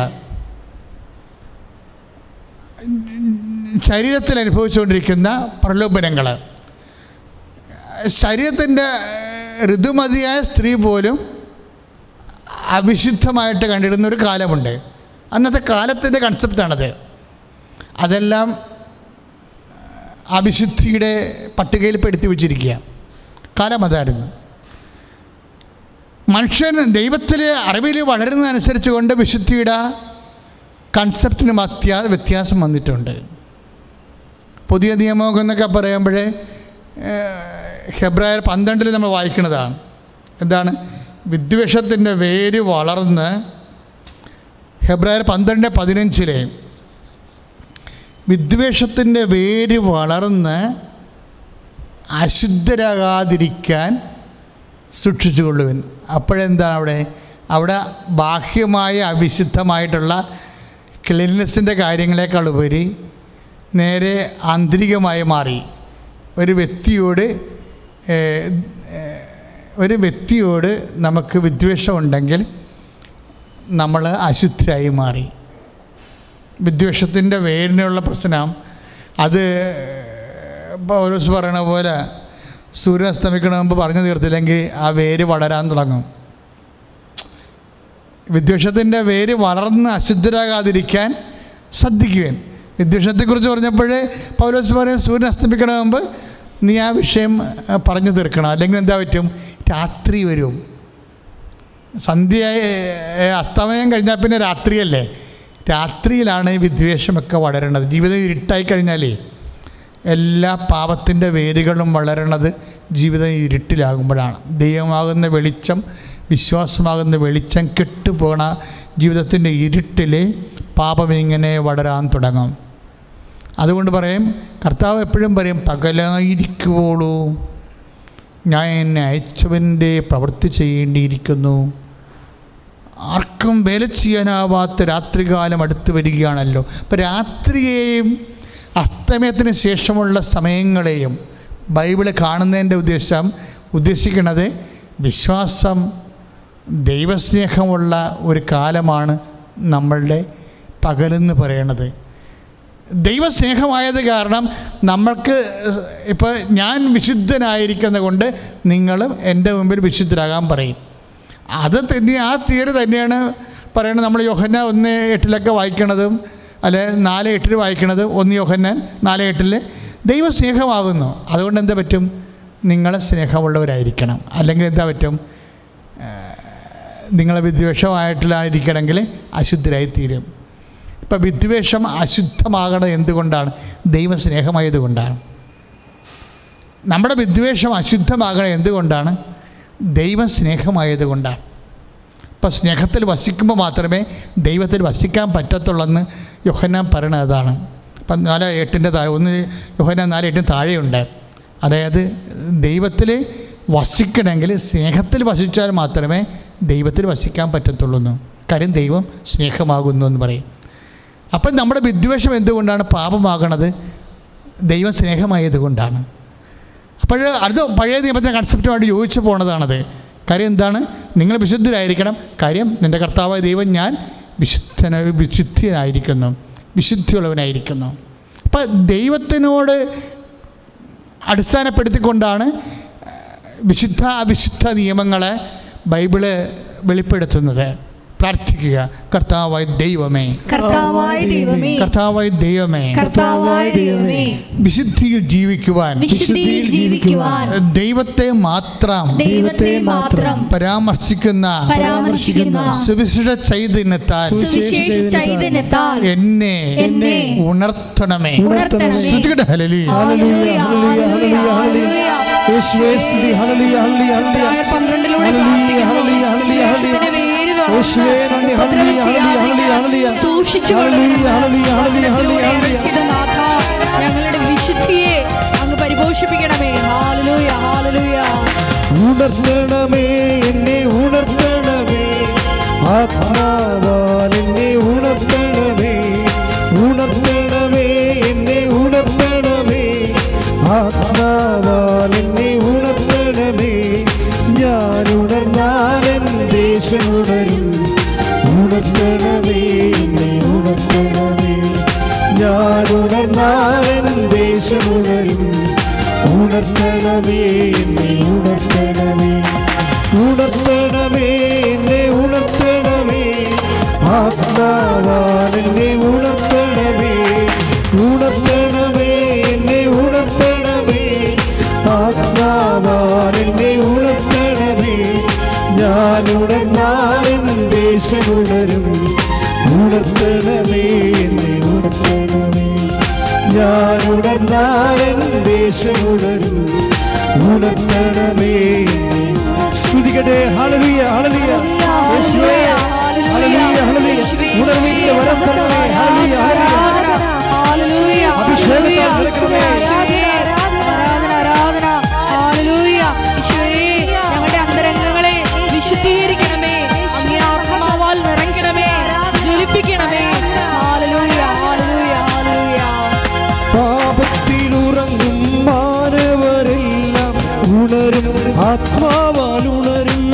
B: ശരീരത്തിൽ അനുഭവിച്ചുകൊണ്ടിരിക്കുന്ന പ്രലോഭനങ്ങൾ ശരീരത്തിന്റെ ഋതുമതിയായ സ്ത്രീ പോലും അവിശുദ്ധമായിട്ട് കണ്ടിരുന്ന ഒരു കാലമുണ്ട്. അന്നത്തെ കാലത്തിന്റെ കൺസെപ്റ്റാണത് അതെല്ലാം അവിശുദ്ധിയുടെ പട്ടികയിൽ പെടുത്തി വച്ചിരിക്കുക. കാലം അതായിരുന്നു മനുഷ്യൻ ദൈവത്തിലെ അറിവിൽ വളരുന്നതനുസരിച്ച് കൊണ്ട് വിശുദ്ധിയുടെ കൺസെപ്റ്റിന് അത്യാ വ്യത്യാസം വന്നിട്ടുണ്ട്. പുതിയ നിയമമൊക്കെ എന്നൊക്കെ പറയുമ്പോൾ ഹെബ്രായർ പന്ത്രണ്ടിൽ നമ്മൾ വായിക്കുന്നതാണ്. എന്താണ്? വിദ്വേഷത്തിന്റെ വേര് വളർന്ന് ഹെബ്രായർ പന്ത്രണ്ട് പതിനഞ്ചിലെ വിദ്വേഷത്തിന്റെ വേര് വളർന്ന് അശുദ്ധരാകാതിരിക്കാൻ സൂക്ഷിച്ചുകൊള്ളുവൻ. അപ്പോഴെന്താണ് അവിടെ? അവിടെ ബാഹ്യമായ അവിശുദ്ധമായിട്ടുള്ള ക്ലീൻനെസ്സിന്റെ കാര്യങ്ങളെക്കാൾ ഉപരി നേരെ ആന്തരികമായി മാറി. ഒരു വ്യക്തിയോട് ഒരു വ്യക്തിയോട് നമുക്ക് വിദ്വേഷമുണ്ടെങ്കിൽ നമ്മൾ അശുദ്ധരായി മാറി. വിദ്വേഷത്തിന്റെ വേരിനുള്ള പ്രശ്നം. അത് പൗലോസ് പറയണ പോലെ സൂര്യൻ അസ്തമിക്കണ മുമ്പ് പറഞ്ഞു തീർത്തില്ലെങ്കിൽ ആ വേര് വളരാൻ തുടങ്ങും. വിദ്വേഷത്തിന്റെ വേര് വളർന്ന് അശുദ്ധരാകാതിരിക്കാൻ ശ്രദ്ധിക്കുവാൻ. വിദ്വേഷത്തെക്കുറിച്ച് പറഞ്ഞപ്പോൾ പൗലോസ് പറയും സൂര്യൻ അസ്തമിക്കണ മുമ്പ് നീ ആ വിഷയം പറഞ്ഞു തീർക്കണം. അല്ലെങ്കിൽ എന്താ പറ്റും? രാത്രി വരും. സന്ധ്യ അസ്തമയം കഴിഞ്ഞാൽ പിന്നെ രാത്രിയല്ലേ? രാത്രിയിലാണ് ഈ വിദ്വേഷമൊക്കെ വളരണത്. ജീവിതം ഇരുട്ടായി കഴിഞ്ഞാലേ എല്ലാ പാപത്തിന്റെ വേരുകളും വളരണത് ജീവിതം ഇരുട്ടിലാകുമ്പോഴാണ്. ദൈവമാകുന്ന വെളിച്ചം വിശ്വാസമാകുന്ന വെളിച്ചം കെട്ടുപോണ ജീവിതത്തിന്റെ ഇരുട്ടിൽ പാപം ഇങ്ങനെ വളരാൻ തുടങ്ങും. അതുകൊണ്ട് പറയും കർത്താവ് എപ്പോഴും പറയും പകലായിരിക്കുവോളൂ. ഞാൻ എന്നെ അയച്ചവന്റെ പ്രവൃത്തി ചെയ്യേണ്ടിയിരിക്കുന്നു. ആർക്കും വേല ചെയ്യാനാവാത്ത രാത്രികാലം അടുത്തു വരികയാണല്ലോ. അപ്പം രാത്രിയെയും അസ്തമയത്തിന് ശേഷമുള്ള സമയങ്ങളെയും ബൈബിൾ കാണുന്നതിന്റെ ഉദ്ദേശം ഉദ്ദേശിക്കുന്നത് വിശ്വാസം ദൈവസ്നേഹമുള്ള ഒരു കാലമാണ് നമ്മളുടെ പകലെന്ന് പറയണത്. ദൈവസ്നേഹമായത് കാരണം നമ്മൾക്ക് ഇപ്പോൾ ഞാൻ വിശുദ്ധനായിരിക്കുന്നത് കൊണ്ട് നിങ്ങളും എന്റെ മുമ്പിൽ വിശുദ്ധരാകാൻ പറയും. അത് തന്നെ ആ തിയറി തന്നെയാണ് പറയുന്നത് നമ്മൾ യോഹന്ന ഒന്ന് എട്ടിലൊക്കെ വായിക്കണതും അല്ലെ നാല് എട്ടിൽ വായിക്കണത് ഒന്ന് യോഹന്നാൻ നാല് എട്ടിൽ ദൈവ സ്നേഹമാകുന്നു. അതുകൊണ്ട് എന്താ പറ്റും? നിങ്ങൾ സ്നേഹമുള്ളവരായിരിക്കണം. അല്ലെങ്കിൽ എന്താ പറ്റും? നിങ്ങൾ വിദ്വേഷമായിട്ടില്ലായിരിക്കണമെങ്കിൽ അശുദ്ധരായി തീരും ഇപ്പം വിദ്വേഷം അശുദ്ധമാകണത് എന്തുകൊണ്ടാണ്? ദൈവസ്നേഹമായതുകൊണ്ടാണ് നമ്മുടെ വിദ്വേഷം അശുദ്ധമാകണത് എന്തുകൊണ്ടാണ്? ദൈവം സ്നേഹമായതുകൊണ്ടാണ്. ഇപ്പം സ്നേഹത്തിൽ വസിക്കുമ്പോൾ മാത്രമേ ദൈവത്തിൽ വസിക്കാൻ പറ്റത്തുള്ളെന്ന് യോഹന്നാൻ പറയണത് അതാണ്. ഇപ്പം നാല് എട്ടിന്റെ താഴെ ഒന്ന് യോഹന്നാൻ നാല് എട്ടിന് താഴെയുണ്ട്. അതായത് ദൈവത്തിൽ വസിക്കണമെങ്കിൽ സ്നേഹത്തിൽ വസിച്ചാൽ മാത്രമേ ദൈവത്തിൽ വസിക്കാൻ പറ്റത്തുള്ളൂ കാര്യം ദൈവം സ്നേഹമാകുന്നു എന്ന് പറയും. അപ്പം നമ്മുടെ വിദ്വേഷം എന്തുകൊണ്ടാണ് പാപമാകണത്? ദൈവം സ്നേഹമായത് കൊണ്ടാണ് അപ്പോൾ അത് പഴയ നിയമത്തിന്റെ കൺസെപ്റ്റുമായിട്ട് യോജിച്ച് പോണതാണത്. കാര്യം എന്താണ്? നിങ്ങൾ വിശുദ്ധരായിരിക്കണം. കാര്യം നിന്റെ കർത്താവായ ദൈവം ഞാൻ വിശുദ്ധന വിശുദ്ധിയായിരിക്കുന്നു വിശുദ്ധിയുള്ളവനായിരിക്കുന്നു. അപ്പം ദൈവത്തിനോട് അടിസ്ഥാനപ്പെടുത്തിക്കൊണ്ടാണ് വിശുദ്ധ അവിശുദ്ധ നിയമങ്ങളെ ബൈബിൾ വെളിപ്പെടുത്തുന്നത്. പ്രാർത്ഥിക്കുക. കർത്താവായ ദൈവമേ.
A: കർത്താവായ ദൈവമേ.
B: കർത്താവായ ദൈവമേ.
A: കർത്താവായ ദൈവമേ.
B: വിശുദ്ധിയിൽ ജീവിക്കുവാൻ.
A: വിശുദ്ധിയിൽ ജീവിക്കുവാൻ.
B: ദൈവത്തെ മാത്രം.
A: ദൈവത്തെ മാത്രം.
B: പരാമർശിക്കുന്ന.
A: പരാമർശിക്കുന്ന.
B: സുവിശേഷ ചൈതന്യത്താൽ.
A: സുവിശേഷ ചൈതന്യത്താൽ.
B: എന്നെ
A: എന്നെ
B: ഉണർത്തണമേ.
A: ഉണർത്തണമേ.
B: ശ്രുതികട ഹല്ലേലൂയ.
A: Hallelujah, hallelujah, hallelujah.
C: യേശുവേ സ്തുതി. Hallelujah hallelujah hallelujah.
A: Hallelujah
C: hallelujah
A: hallelujah നാഥാ, ഞങ്ങളുടെ വിശുദ്ധിയെ അങ്ങ് പരിപോഷിപ്പിക്കണമേ. ഹാലലൂയ ഹാലലൂയ
C: ഉണർത്തണമേ എന്നെ ഉണർത്തണമേ. ആത്മാവാൽ എന്നെ ഉണർത്തണമേ. ഉണർത്തണമേ എന്നെ ഉണർത്തണമേ. ആത്മാവാൽ ഉണർത്തണമേ ഉണർത്തണമേ ഞാൻ ഉണർത്തണമേ ഉണർത്തണമേ ഉണർത്തണമേ എന്നെ ഉണർത്തണമേ ഉണർത്തണമേ. ദേശം ഉണരും ഉണർത്തണമേ എന്നെ ഉണർത്തണമേ ദേശം ഉണരും ഉണർത്തണമേ സ്തുതിക്കട്ടെ ഹളലിയ ഹളലിയ. ഉണർവിന്റെ വരം തരണമേ. Hallelujah, hallelujah. അഭിഷേകത്താൽ നിറയ്ക്കണമേ. ഉണരും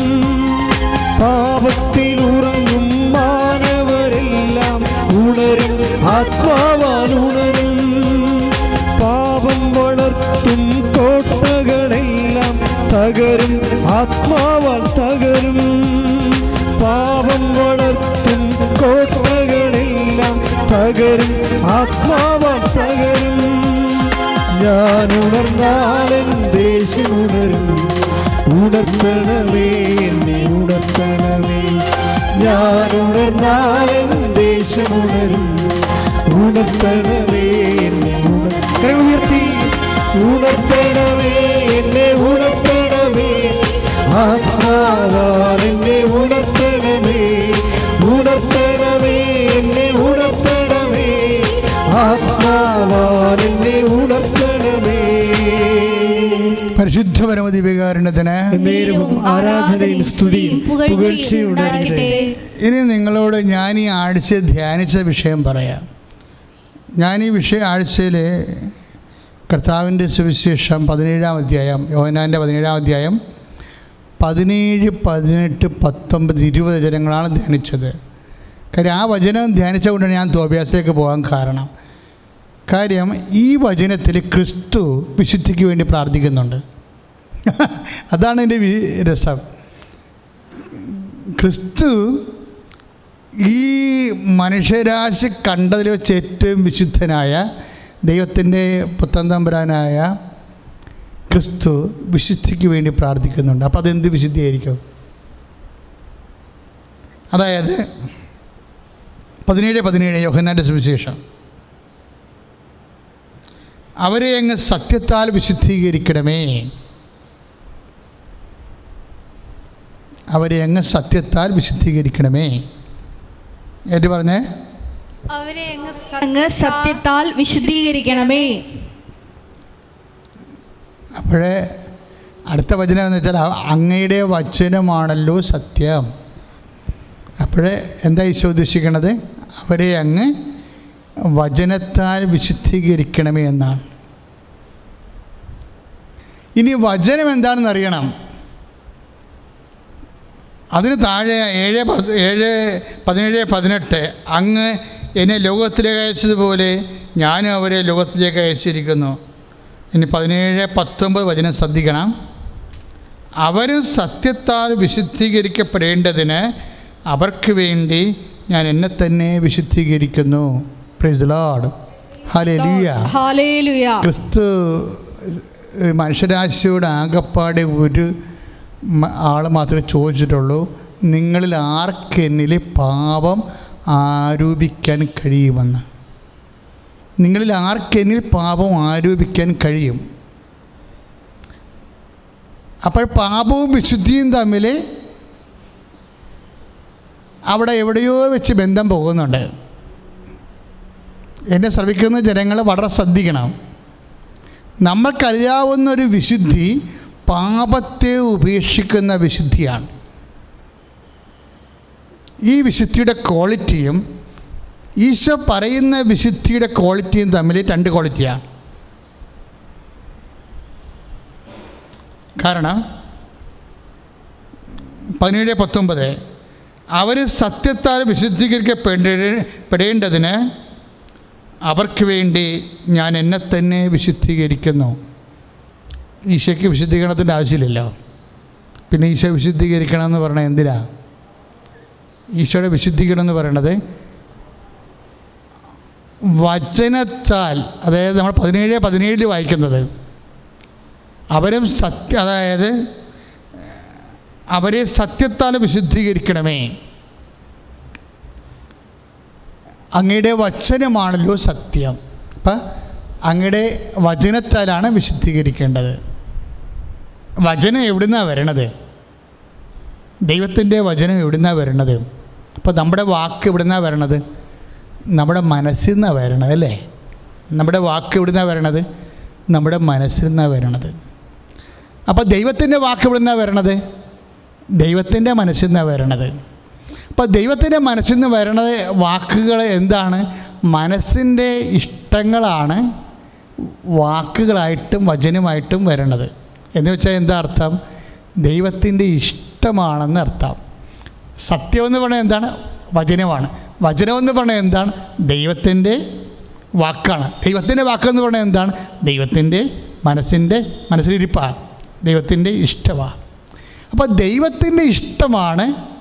C: പാപത്തിൽ ഉറങ്ങും മാനവരെല്ലാം ഉണരും. ആത്മാവാൽ ഉണരും പാപം വളർത്തും കോട്ടകളെല്ലാം തകരും. ആത്മാവാൽ തകരും. പാപം വളർത്തും കോട്ടകളെല്ലാം തകരും. ആത്മാവാൽ തകരും. ഞാൻ ഉണർന്നാലും ദേശം ഉണരും ഉണർത്തണമേ എന്നെ ഉണർത്തണമേ. ഞാൻ ഉണർന്നാലൻ ദേശം ഉണരും ഉണർത്തണമേ എന്നെ ഉണർ ഉയർത്തി. ഉണർത്തണമേ എന്നെ ഉണർത്തണമേ. ആത്മാവാൽ എന്നെ ഉണർത്തണമേ. ഉണർത്തണമേ എന്നെ ഉണർത്തണമേ. ആത്മാവാൽ എന്നെ ഉണർത്തണമേ.
B: പരിശുദ്ധ പരമതി വികാരണത്തിന്
C: ആരാധനയും സ്തുതിയും
B: ഇനി നിങ്ങളോട് ഞാൻ ഈ ആഴ്ച ധ്യാനിച്ച വിഷയം പറയാം. ഞാൻ ഈ വിഷയ ആഴ്ചയിൽ കർത്താവിന്റെ സുവിശേഷം പതിനേഴാം അധ്യായം യോഹനാന്റെ പതിനേഴാം അധ്യായം പതിനേഴ് പതിനെട്ട് പത്തൊമ്പത് ഇരുപത് വചനങ്ങളാണ് ധ്യാനിച്ചത്. കാര്യം ആ വചനം ധ്യാനിച്ചുകൊണ്ടാണ് ഞാൻ തോബിയാസിലേക്ക് പോകാൻ കാരണം. കാര്യം ഈ വചനത്തിൽ ക്രിസ്തു വിശുദ്ധിക്ക് വേണ്ടി പ്രാർത്ഥിക്കുന്നുണ്ട്. [laughs] അതാണ് എന്റെ രസം. ക്രിസ്തു ഈ മനുഷ്യരാശി കണ്ടതിൽ വെച്ച് ഏറ്റവും വിശുദ്ധനായ ദൈവത്തിന്റെ പുത്തൻ തമ്പുരാനായ ക്രിസ്തു വിശുദ്ധിക്ക് വേണ്ടി പ്രാർത്ഥിക്കുന്നുണ്ട്. അപ്പോൾ അതെന്ത് വിശുദ്ധിയായിരിക്കും? അതായത് പതിനേഴ് പതിനേഴ് യോഹന്നാന്റെ സുവിശേഷം. അവരെ അങ്ങ് സത്യത്താൽ വിശുദ്ധീകരിക്കണമേ. അവരെ അങ്ങ് സത്യത്താൽ വിശുദ്ധീകരിക്കണമേ. ഏറ്റു പറഞ്ഞേ?
D: അവരെ അങ്ങ്
A: സത്യത്താൽ വിശുദ്ധീകരിക്കണമേ.
B: അപ്പോഴേ അടുത്ത വചനം എന്ന് വെച്ചാൽ അങ്ങയുടെ വചനമാണല്ലോ സത്യം. അപ്പോഴേ എന്താ ഈശോ ഉദ്ദേശിക്കണത്? അവരെ അങ്ങ് വചനത്താൽ വിശുദ്ധീകരിക്കണമേ എന്നാണ്. ഇനി വചനം എന്താണെന്ന് അറിയണം. അതിന് താഴെ ഏഴ് ഏഴ് പതിനേഴ് പതിനെട്ട്. അങ്ങ് എന്നെ ലോകത്തിലേക്ക് അയച്ചതുപോലെ ഞാനും അവരെ ലോകത്തിലേക്ക് അയച്ചിരിക്കുന്നു. ഇനി പതിനേഴ് പത്തൊമ്പത് വചനം ശ്രദ്ധിക്കണം. അവരും സത്യത്താൽ വിശുദ്ധീകരിക്കപ്പെടേണ്ടതിന് അവർക്ക് വേണ്ടി ഞാൻ എന്നെ തന്നെ വിശുദ്ധീകരിക്കുന്നു. പ്രൈസ് ലോഡ്
A: ഹാലേലുയ
B: ക്രിസ്തു മനുഷ്യരാശിയുടെ മനുഷ്യരാശിയോട് ആകപ്പാടെ ഒരു ആൾ മാത്രമേ ചോദിച്ചിട്ടുള്ളൂ. നിങ്ങളിൽ ആർക്കെന്നിൽ പാപം ആരോപിക്കാൻ കഴിയുമെന്ന്? നിങ്ങളിൽ ആർക്കെന്നിൽ പാപം ആരോപിക്കാൻ കഴിയും? അപ്പോൾ പാപവും വിശുദ്ധിയും തമ്മിൽ അവിടെ എവിടെയോ വെച്ച് ബന്ധം പോകുന്നുണ്ട്. എന്നെ ശ്രമിക്കുന്ന ജനങ്ങൾ വളരെ ശ്രദ്ധിക്കണം. നമ്മൾക്കറിയാവുന്ന ഒരു വിശുദ്ധി പാപത്തെ ഉപേക്ഷിക്കുന്ന വിശുദ്ധിയാണ്. ഈ വിശുദ്ധിയുടെ ക്വാളിറ്റിയും ഈശോ പറയുന്ന വിശുദ്ധിയുടെ ക്വാളിറ്റിയും തമ്മിൽ രണ്ട് ക്വാളിറ്റിയാണ് കാരണം പതിനേഴ് പത്തൊമ്പത് അവർ സത്യത്താൽ വിശുദ്ധീകരിക്കപ്പെടേ പെടേണ്ടതിന് അവർക്ക് വേണ്ടി ഞാൻ എന്നെ തന്നെ വിശുദ്ധീകരിക്കുന്നു. ഈശോയ്ക്ക് വിശുദ്ധീകരണത്തിന്റെ ആവശ്യമില്ലല്ലോ. പിന്നെ ഈശോ വിശുദ്ധീകരിക്കണം എന്ന് പറഞ്ഞാൽ എന്തിനാ? ഈശോയുടെ വിശുദ്ധീകരണം എന്ന് പറയണത് വചനത്താൽ അതായത് നമ്മൾ പതിനേഴ് പതിനേഴിൽ വായിക്കുന്നത് അവരും സത്യ അതായത് അവരെ സത്യത്താൽ വിശുദ്ധീകരിക്കണമേ. അങ്ങയുടെ വചനമാണല്ലോ സത്യം. അപ്പം അങ്ങയുടെ വചനത്താലാണ് വിശുദ്ധീകരിക്കേണ്ടത്. വചനം എവിടുന്നാണ് വരണത്? ദൈവത്തിന്റെ വചനം എവിടുന്നാണ് വരണത്? അപ്പോൾ നമ്മുടെ വാക്ക് എവിടുന്നാണ് വരണത്? നമ്മുടെ മനസ്സിൽ നിന്നാണ് വരണത് അല്ലേ? നമ്മുടെ വാക്ക് എവിടുന്നാണ് വരണത്? നമ്മുടെ മനസ്സിൽ നിന്നാണ് വരണത്. അപ്പോൾ ദൈവത്തിന്റെ വാക്ക് എവിടുന്നാണ് വരണത്? ദൈവത്തിന്റെ മനസ്സിൽ നിന്നാണ് വരണത്. അപ്പോൾ ദൈവത്തിന്റെ മനസ്സിൽ നിന്ന് വരണത് വാക്കുകൾ എന്താണ്? മനസ്സിന്റെ ഇഷ്ടങ്ങളാണ് വാക്കുകളായിട്ടും വചനമായിട്ടും വരണത്. എന്ന് വെച്ചാൽ എന്താ അർത്ഥം? ദൈവത്തിന്റെ ഇഷ്ടമാണെന്ന് അർത്ഥം. സത്യം എന്ന് പറഞ്ഞാൽ എന്താണ്? വചനമാണ്. വചനം എന്ന് പറഞ്ഞാൽ എന്താണ്? ദൈവത്തിന്റെ വാക്കാണ്. ദൈവത്തിന്റെ വാക്കെന്ന് പറഞ്ഞാൽ എന്താണ്? ദൈവത്തിന്റെ മനസ്സിന്റെ മനസ്സിലിരിപ്പാണ്. ദൈവത്തിന്റെ ഇഷ്ടമാണ്. അപ്പോൾ ദൈവത്തിന്റെ ഇഷ്ടമാണ്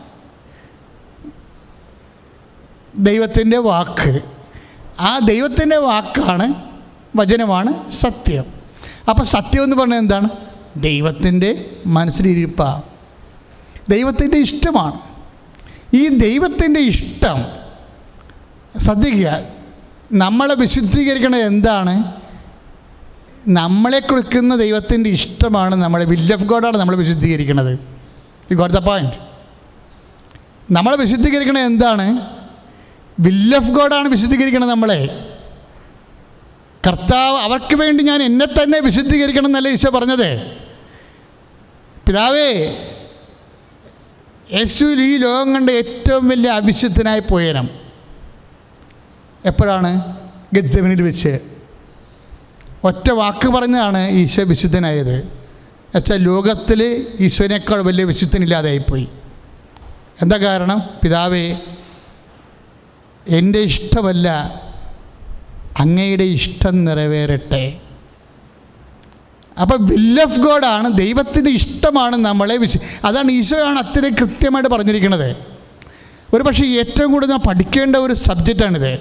B: ദൈവത്തിന്റെ വാക്ക്. ആ ദൈവത്തിന്റെ വാക്കാണ് വചനമാണ് സത്യം. അപ്പോൾ സത്യം എന്ന് പറഞ്ഞാൽ എന്താണ്? ദൈവത്തിന്റെ മനസ്സിലിരിപ്പാണ് ദൈവത്തിന്റെ ഇഷ്ടമാണ്. ഈ ദൈവത്തിന്റെ ഇഷ്ടം ശ്രദ്ധിക്കുക നമ്മളെ വിശുദ്ധീകരിക്കണത് എന്താണ്? നമ്മളെ കൊടുക്കുന്ന ദൈവത്തിന്റെ ഇഷ്ടമാണ് നമ്മളെ വില്ല് ഓഫ് ഗോഡാണ് നമ്മളെ വിശുദ്ധീകരിക്കുന്നത് ഈ ഗോഡ് ദ പോയിന്റ് നമ്മളെ വിശുദ്ധീകരിക്കണത് എന്താണ്? വില്ല് ഓഫ് ഗോഡാണ് വിശുദ്ധീകരിക്കണത് നമ്മളെ. കർത്താവ് അവർക്ക് വേണ്ടി ഞാൻ എന്നെ തന്നെ വിശുദ്ധീകരിക്കണം എന്നല്ല ഈശോ പറഞ്ഞത്. പിതാവേ യേശുവിൽ ഈ ലോകം കണ്ട ഏറ്റവും വലിയ അവിശുദ്ധനായി പോയനം. എപ്പോഴാണ്? ഗജമിനിൽ വെച്ച്. ഒറ്റ വാക്ക് പറഞ്ഞതാണ് ഈശോ വിശുദ്ധനായത്. എന്നുവെച്ചാൽ ലോകത്തിൽ ഈശോനേക്കാൾ വലിയ വിശുദ്ധനില്ലാതെ വിശുദ്ധനില്ലാതായിപ്പോയി എന്താ കാരണം? പിതാവേ എന്റെ ഇഷ്ടമല്ല അങ്ങയുടെ ഇഷ്ടം നിറവേറട്ടെ. അപ്പോൾ വിൽ ഓഫ് ഗോഡാണ് ദൈവത്തിന്റെ ഇഷ്ടമാണ് നമ്മളെ വിശ അതാണ് ഈശോയാണ് അത്രയും കൃത്യമായിട്ട് പറഞ്ഞിരിക്കുന്നത് ഒരു പക്ഷേ ഏറ്റവും കൂടുതൽ നാം പഠിക്കേണ്ട ഒരു സബ്ജക്റ്റാണിത്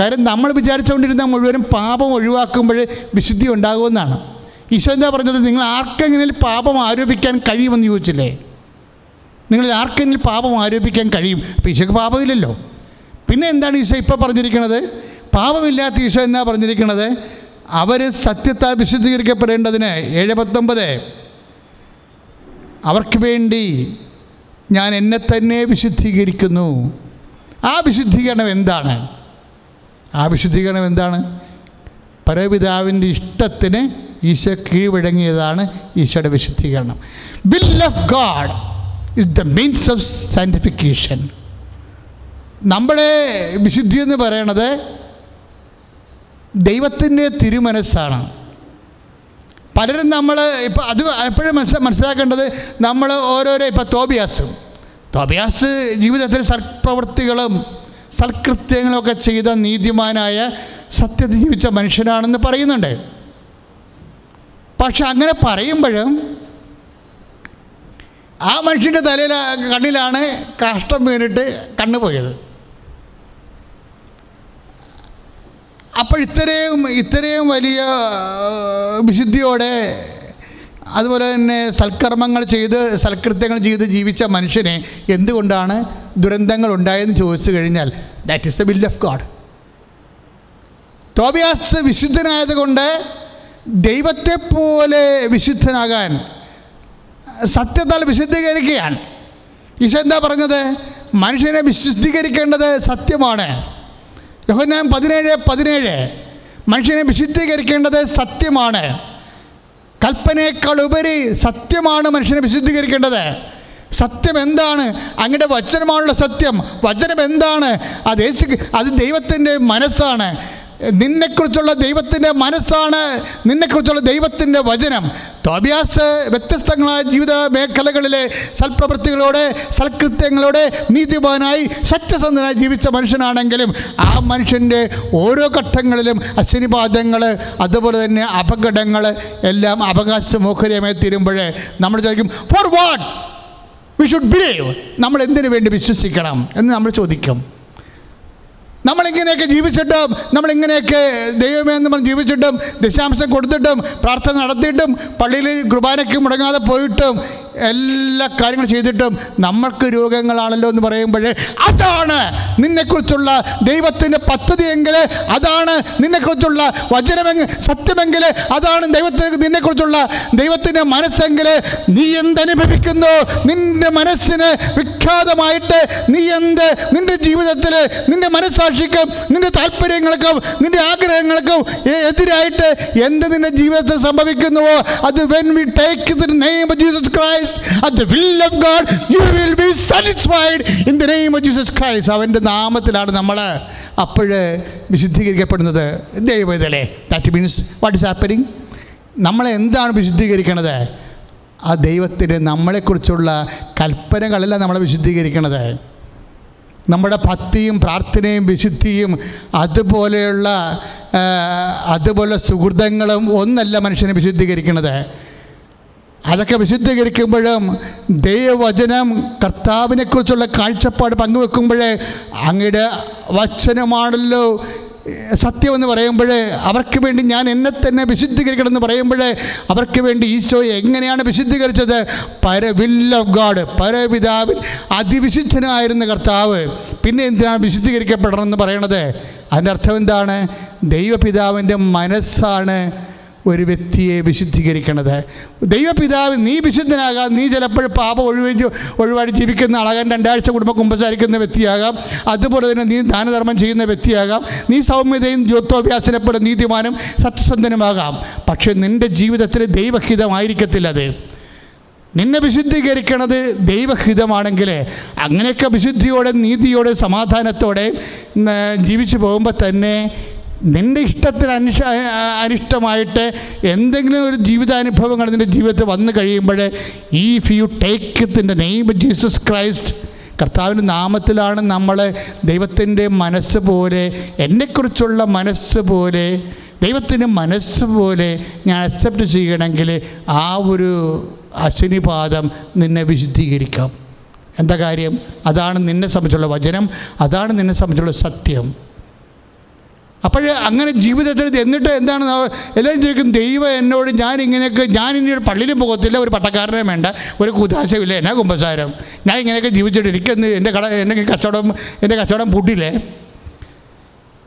B: കാര്യം നമ്മൾ വിചാരിച്ചുകൊണ്ടിരുന്ന മുഴുവനും പാപം ഒഴിവാക്കുമ്പോൾ വിശുദ്ധി ഉണ്ടാകുമെന്നാണ് ഈശോ എന്താ പറഞ്ഞത്? നിങ്ങൾ ആർക്കെങ്കിലും പാപം ആരോപിക്കാൻ കഴിയുമെന്ന് ചോദിച്ചില്ലേ? നിങ്ങൾ ആർക്കെങ്കിലും പാപം ആരോപിക്കാൻ കഴിയും? അപ്പോൾ ഈശോക്ക് പാപമില്ലല്ലോ. പിന്നെ എന്താണ് ഈശോ ഇപ്പോൾ പറഞ്ഞിരിക്കുന്നത് പാപമില്ലാത്ത ഈശോ എന്നാ പറഞ്ഞിരിക്കുന്നത് അവർ സത്യത്താൽ വിശുദ്ധീകരിക്കപ്പെടേണ്ടതിന്. ഏഴ് പത്തൊമ്പത്. അവർക്ക് വേണ്ടി ഞാൻ എന്നെ തന്നെ വിശുദ്ധീകരിക്കുന്നു. ആ വിശുദ്ധീകരണം എന്താണ്? ആ വിശുദ്ധീകരണം എന്താണ്? പരപിതാവിന്റെ ഇഷ്ടത്തിന് ഈശോ കീഴ്വഴങ്ങിയതാണ് ഈശോയുടെ വിശുദ്ധീകരണം. Will of God is the means of sanctification നമ്മുടെ വിശുദ്ധി എന്ന് പറയണത് ദൈവത്തിന്റെ തിരുമനസ്സാണ്. പലരും നമ്മൾ ഇപ്പം അത് എപ്പോഴും മനസ്സ മനസ്സിലാക്കേണ്ടത് നമ്മൾ ഓരോരോ ഇപ്പം തോബിയാസും. തോബിയാസ് ജീവിതത്തിൽ സൽപ്രവൃത്തികളും സൽകൃത്യങ്ങളൊക്കെ ചെയ്ത നീതിമാനായ സത്യത്തിൽ ജീവിച്ച മനുഷ്യനാണെന്ന് പറയുന്നുണ്ട്. പക്ഷെ അങ്ങനെ പറയുമ്പോഴും ആ മനുഷ്യന്റെ തലയിൽ കണ്ണിലാണ് കാഷ്ടം വീണിട്ട് കണ്ണുപോയത് പോയത്. അപ്പോൾ ഇത്രയും ഇത്രയും വലിയ വിശുദ്ധിയോടെ അതുപോലെ തന്നെ സൽക്കർമ്മങ്ങൾ ചെയ്ത് സൽകൃത്യങ്ങൾ ചെയ്ത് ജീവിച്ച മനുഷ്യനെ എന്തുകൊണ്ടാണ് ദുരന്തങ്ങൾ ഉണ്ടായെന്ന് ചോദിച്ചു കഴിഞ്ഞാൽ that is the will of God Tobias വിശുദ്ധനായതുകൊണ്ട് ദൈവത്തെ പോലെ വിശുദ്ധനാകാൻ സത്യത്താൽ വിശുദ്ധീകരിക്കുകയാണ്. ഈശോ എന്താ പറഞ്ഞത്? മനുഷ്യനെ വിശുദ്ധീകരിക്കേണ്ടത് സത്യമാണ്. യോഹന്നാൻ പതിനേഴ് പതിനേഴ്. മനുഷ്യനെ വിശുദ്ധീകരിക്കേണ്ടത് സത്യമാണ്. കൽപ്പനയേക്കാൾ ഉപരി സത്യമാണ് മനുഷ്യനെ വിശുദ്ധീകരിക്കേണ്ടത്. സത്യം എന്താണ്? അങ്ങയുടെ വചനമാണുള്ള സത്യം. വചനം എന്താണ്? അത് യേശു അത് ദൈവത്തിന്റെ മനസ്സാണ്. നിന്നെക്കുറിച്ചുള്ള ദൈവത്തിന്റെ മനസ്സാണ്. നിന്നെക്കുറിച്ചുള്ള ദൈവത്തിന്റെ വചനം. തോബിയാസ് വ്യത്യസ്തങ്ങളായ ജീവിത മേഖലകളിലെ സൽപ്രവൃത്തികളോടെ സൽകൃത്യങ്ങളോടെ നീതിമാനായി സത്യസന്ധനായി ജീവിച്ച മനുഷ്യനാണെങ്കിലും ആ മനുഷ്യന്റെ ഓരോ ഘട്ടങ്ങളിലും അശ്വനിപാതങ്ങൾ അതുപോലെ തന്നെ അപകടങ്ങൾ എല്ലാം അവകാശ മോഹര്യമായി തീരുമ്പോൾ നമ്മൾ ചോദിക്കും for what we should believe നമ്മൾ എന്തിനു വേണ്ടി വിശ്വസിക്കണം എന്ന് നമ്മൾ ചോദിക്കും. നമ്മളിങ്ങനെയൊക്കെ ജീവിച്ചിട്ടും നമ്മളിങ്ങനെയൊക്കെ ദൈവമേ എന്ന് പറഞ്ഞ് ജീവിച്ചിട്ടും ദശാംശം കൊടുത്തിട്ടും പ്രാർത്ഥന നടത്തിയിട്ടും പള്ളിയിൽ കുർബാനയ്ക്ക് മുടങ്ങാതെ പോയിട്ടും എല്ലാ കാര്യങ്ങളും ചെയ്തിട്ടും നമ്മൾക്ക് രോഗങ്ങളാണല്ലോ എന്ന് പറയുമ്പോൾ അതാണ് നിന്നെക്കുറിച്ചുള്ള ദൈവത്തിന്റെ പദ്ധതിയെങ്കിൽ അതാണ് നിന്നെക്കുറിച്ചുള്ള വചനമെങ്കിൽ സത്യമെങ്കിൽ അതാണ് ദൈവത്തിന് നിന്നെക്കുറിച്ചുള്ള ദൈവത്തിന്റെ മനസ്സെങ്കിൽ നീ എന്തനുഭവിക്കുന്നു? നിന്റെ മനസ്സിന് വിഖ്യാതമായിട്ട് നീ എന്ത്? നിന്റെ ജീവിതത്തിൽ നിന്റെ മനസ്സാക്ഷിക്കും നിന്റെ താല്പര്യങ്ങൾക്കും നിന്റെ ആഗ്രഹങ്ങൾക്കും എതിരായിട്ട് എന്ത് നിന്റെ ജീവിതത്തിൽ സംഭവിക്കുന്നുവോ? അത് when we take the name Jesus Christ at the will of God you will be satisfied in the name of Jesus Christ. അവന്റെ നാമത്തിലാണ് നമ്മൾ അപ്പോഴ് വിശുദ്ധീകരിക്കപ്പെടുന്നത്. ദൈവതലേ that means what is happening നമ്മളെ എന്താണ് വിശുദ്ധീകരിക്കണത്? ആ ദൈവത്തിന്റെ നമ്മളെക്കുറിച്ചുള്ള കൽപ്പനകളല്ല നമ്മളെ വിശുദ്ധീകരിക്കണത്. നമ്മുടെ ഭക്തിയും പ്രാർത്ഥനയും വിശുദ്ധിയും അതുപോലെയുള്ള ആ, അതുപോലെ സുഹൃതങ്ങളും ഒന്നല്ല മനുഷ്യനെ വിശുദ്ധീകരിക്കുന്നത് അതൊക്കെ വിശുദ്ധീകരിക്കുമ്പോഴും ദൈവവചനം കർത്താവിനെക്കുറിച്ചുള്ള കാഴ്ചപ്പാട് പങ്കുവെക്കുമ്പോഴേ അങ്ങയുടെ വചനമാണല്ലോ സത്യമെന്ന് പറയുമ്പോഴേ അവർക്ക് വേണ്ടി ഞാൻ എന്നെ തന്നെ വിശുദ്ധീകരിക്കണം എന്ന് പറയുമ്പോഴേ അവർക്ക് വേണ്ടി ഈശോ എങ്ങനെയാണ് വിശുദ്ധീകരിച്ചത്? പര വിൽ ഓഫ് ഗാഡ് പരപിതാവിൽ അതിവിശുദ്ധനായിരുന്ന കർത്താവ്. പിന്നെ എന്തിനാണ് വിശുദ്ധീകരിക്കപ്പെടണമെന്ന് പറയണത്? അതിന്റെ അർത്ഥം എന്താണ്? ദൈവപിതാവിന്റെ മനസ്സാണ് ഒരു വ്യക്തിയെ വിശുദ്ധീകരിക്കണത്. ദൈവപിതാവ് നീ വിശുദ്ധനാകാം. നീ ചിലപ്പോൾ പാപം ഒഴിവ് ഒഴിവാടി ജീവിക്കുന്ന അളകൻ രണ്ടാഴ്ച കുടുംബം കുമ്പസാരിക്കുന്ന വ്യക്തിയാകാം. അതുപോലെ തന്നെ നീ ദാനധർമ്മം ചെയ്യുന്ന വ്യക്തിയാകാം. നീ സൗമ്യതയും ജ്യോത്തോഭ്യാസനെ പോലെ നീതിമാനും സത്യസന്ധനുമാകാം. പക്ഷേ നിന്റെ ജീവിതത്തിൽ ദൈവഹിതമായിരിക്കത്തില്ല അത് നിന്നെ വിശുദ്ധീകരിക്കണത് ദൈവഹിതമാണെങ്കിൽ അങ്ങനെയൊക്കെ വിശുദ്ധിയോടെ നീതിയോടെ സമാധാനത്തോടെ ജീവിച്ചു പോകുമ്പോൾ തന്നെ നിന്റെ ഇഷ്ടത്തിന് അനുഷ അനിഷ്ടമായിട്ട് എന്തെങ്കിലും ഒരു ജീവിതാനുഭവങ്ങൾ നിന്റെ ജീവിതത്തിൽ വന്നു കഴിയുമ്പോൾ ഈഫ് യു ടേക്ക് ഇത്തിന്റെ നെയ്മ് ജീസസ് ക്രൈസ്റ്റ് കർത്താവിന്റെ നാമത്തിലാണ് നമ്മൾ ദൈവത്തിന്റെ മനസ്സ് പോലെ എന്നെക്കുറിച്ചുള്ള മനസ്സ് പോലെ ദൈവത്തിന്റെ മനസ്സ് പോലെ ഞാൻ അക്സെപ്റ്റ് ചെയ്യണമെങ്കിൽ ആ ഒരു അശനിപാതം നിന്നെ വിശുദ്ധീകരിക്കാം. എന്താ കാര്യം? അതാണ് നിന്നെ സംബന്ധിച്ചുള്ള വചനം അതാണ് നിന്നെ സംബന്ധിച്ചുള്ള സത്യം. അപ്പോൾ അങ്ങനെ ജീവിതത്തിൽ എന്നിട്ട് എന്താണ് എല്ലാവരും ചോദിക്കും ദൈവം എന്നോട് ഞാൻ ഇങ്ങനെയൊക്കെ ഞാൻ ഇനി ഒരു പള്ളിയിലും പോകത്തില്ല ഒരു പട്ടക്കാരനെ വേണ്ട ഒരു കുതാശമില്ല എന്നാ കുമ്പസാരം? ഞാൻ ഇങ്ങനെയൊക്കെ ജീവിച്ചിട്ട് എനിക്കെന്ന് എന്റെ കട എന്റെ കച്ചവടം എന്റെ കച്ചവടം പൂട്ടില്ലേ?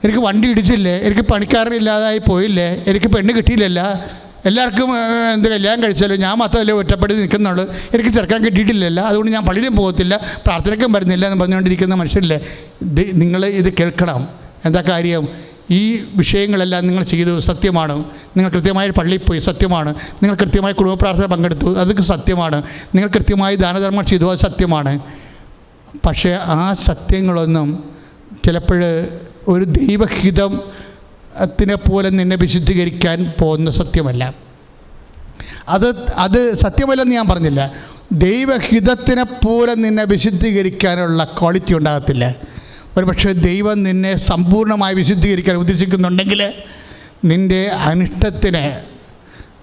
B: എനിക്ക് വണ്ടി ഇടിച്ചില്ലേ? എനിക്ക് പണിക്കാരനില്ലാതായി പോയില്ലേ? എനിക്ക് പെണ്ണ് കിട്ടിയില്ലല്ല? എല്ലാവർക്കും എന്ത് കല്യാണം കഴിച്ചാലും ഞാൻ മാത്രമല്ലേ ഒറ്റപ്പെട്ട് നിൽക്കുന്നുള്ളൂ. എനിക്ക് ചെറുക്കാൻ കിട്ടിയിട്ടില്ലല്ല. അതുകൊണ്ട് ഞാൻ പള്ളിയിലും പോകത്തില്ല പ്രാർത്ഥനയ്ക്കും വരുന്നില്ല എന്ന് പറഞ്ഞുകൊണ്ടിരിക്കുന്ന മനുഷ്യരില്ലേ? നിങ്ങൾ ഇത് കേൾക്കണം. എന്താ കാര്യം? ഈ വിഷയങ്ങളെല്ലാം നിങ്ങൾ ചെയ്തു സത്യമാണ്. നിങ്ങൾ കൃത്യമായി പള്ളിയിൽ പോയി സത്യമാണ്. നിങ്ങൾ കൃത്യമായി കുടുംബ പ്രാർത്ഥന പങ്കെടുത്തു അതൊക്കെ സത്യമാണ്. നിങ്ങൾ കൃത്യമായി ദാനധർമ്മം ചെയ്തു അത് സത്യമാണ്. പക്ഷേ ആ സത്യങ്ങളൊന്നും ചിലപ്പോൾ ഒരു ദൈവഹിതം ത്തിനെ പോലെ നിന്നെ വിശുദ്ധീകരിക്കാൻ പോകുന്ന സത്യമല്ല. അത് അത് സത്യമല്ലെന്ന് ഞാൻ പറഞ്ഞില്ല. ദൈവഹിതത്തിനെ പോലെ നിന്നെ വിശുദ്ധീകരിക്കാനുള്ള ക്വാളിറ്റി ഉണ്ടാകത്തില്ല. ഒരു പക്ഷേ ദൈവം നിന്നെ സമ്പൂർണമായി വിശുദ്ധീകരിക്കാൻ ഉദ്ദേശിക്കുന്നുണ്ടെങ്കിൽ നിന്റെ അനിഷ്ടത്തിന്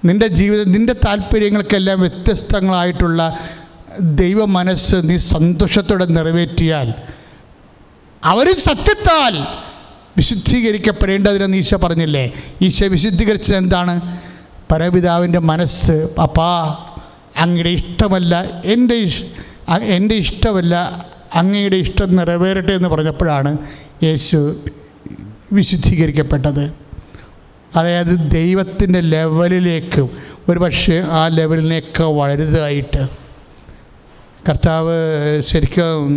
B: നിന്റെ ജീവിതം നിന്റെ താല്പര്യങ്ങൾക്കെല്ലാം വ്യത്യസ്തങ്ങളായിട്ടുള്ള ദൈവ മനസ്സ് നീ സന്തോഷത്തോടെ നിറവേറ്റിയാൽ അവർ സത്യത്താൽ വിശുദ്ധീകരിക്കപ്പെടേണ്ടതിനെന്ന് ഈശോ പറഞ്ഞില്ലേ? ഈശോ വിശുദ്ധീകരിച്ചത് എന്താണ്? പരപിതാവിന്റെ മനസ്സ് അപ്പാ അങ്ങയുടെ ഇഷ്ടമല്ല എന്റെ എന്റെ ഇഷ്ടമല്ല അങ്ങയുടെ ഇഷ്ടം നിറവേറട്ടെ എന്ന് പറഞ്ഞപ്പോഴാണ് യേശു വിശുദ്ധീകരിക്കപ്പെട്ടത്. അതായത് ദൈവത്തിന്റെ ലെവലിലേക്ക് ഒരു പക്ഷേ ആ ലെവലിനേക്ക് വലുതായിട്ട് കർത്താവ് ശരിക്കും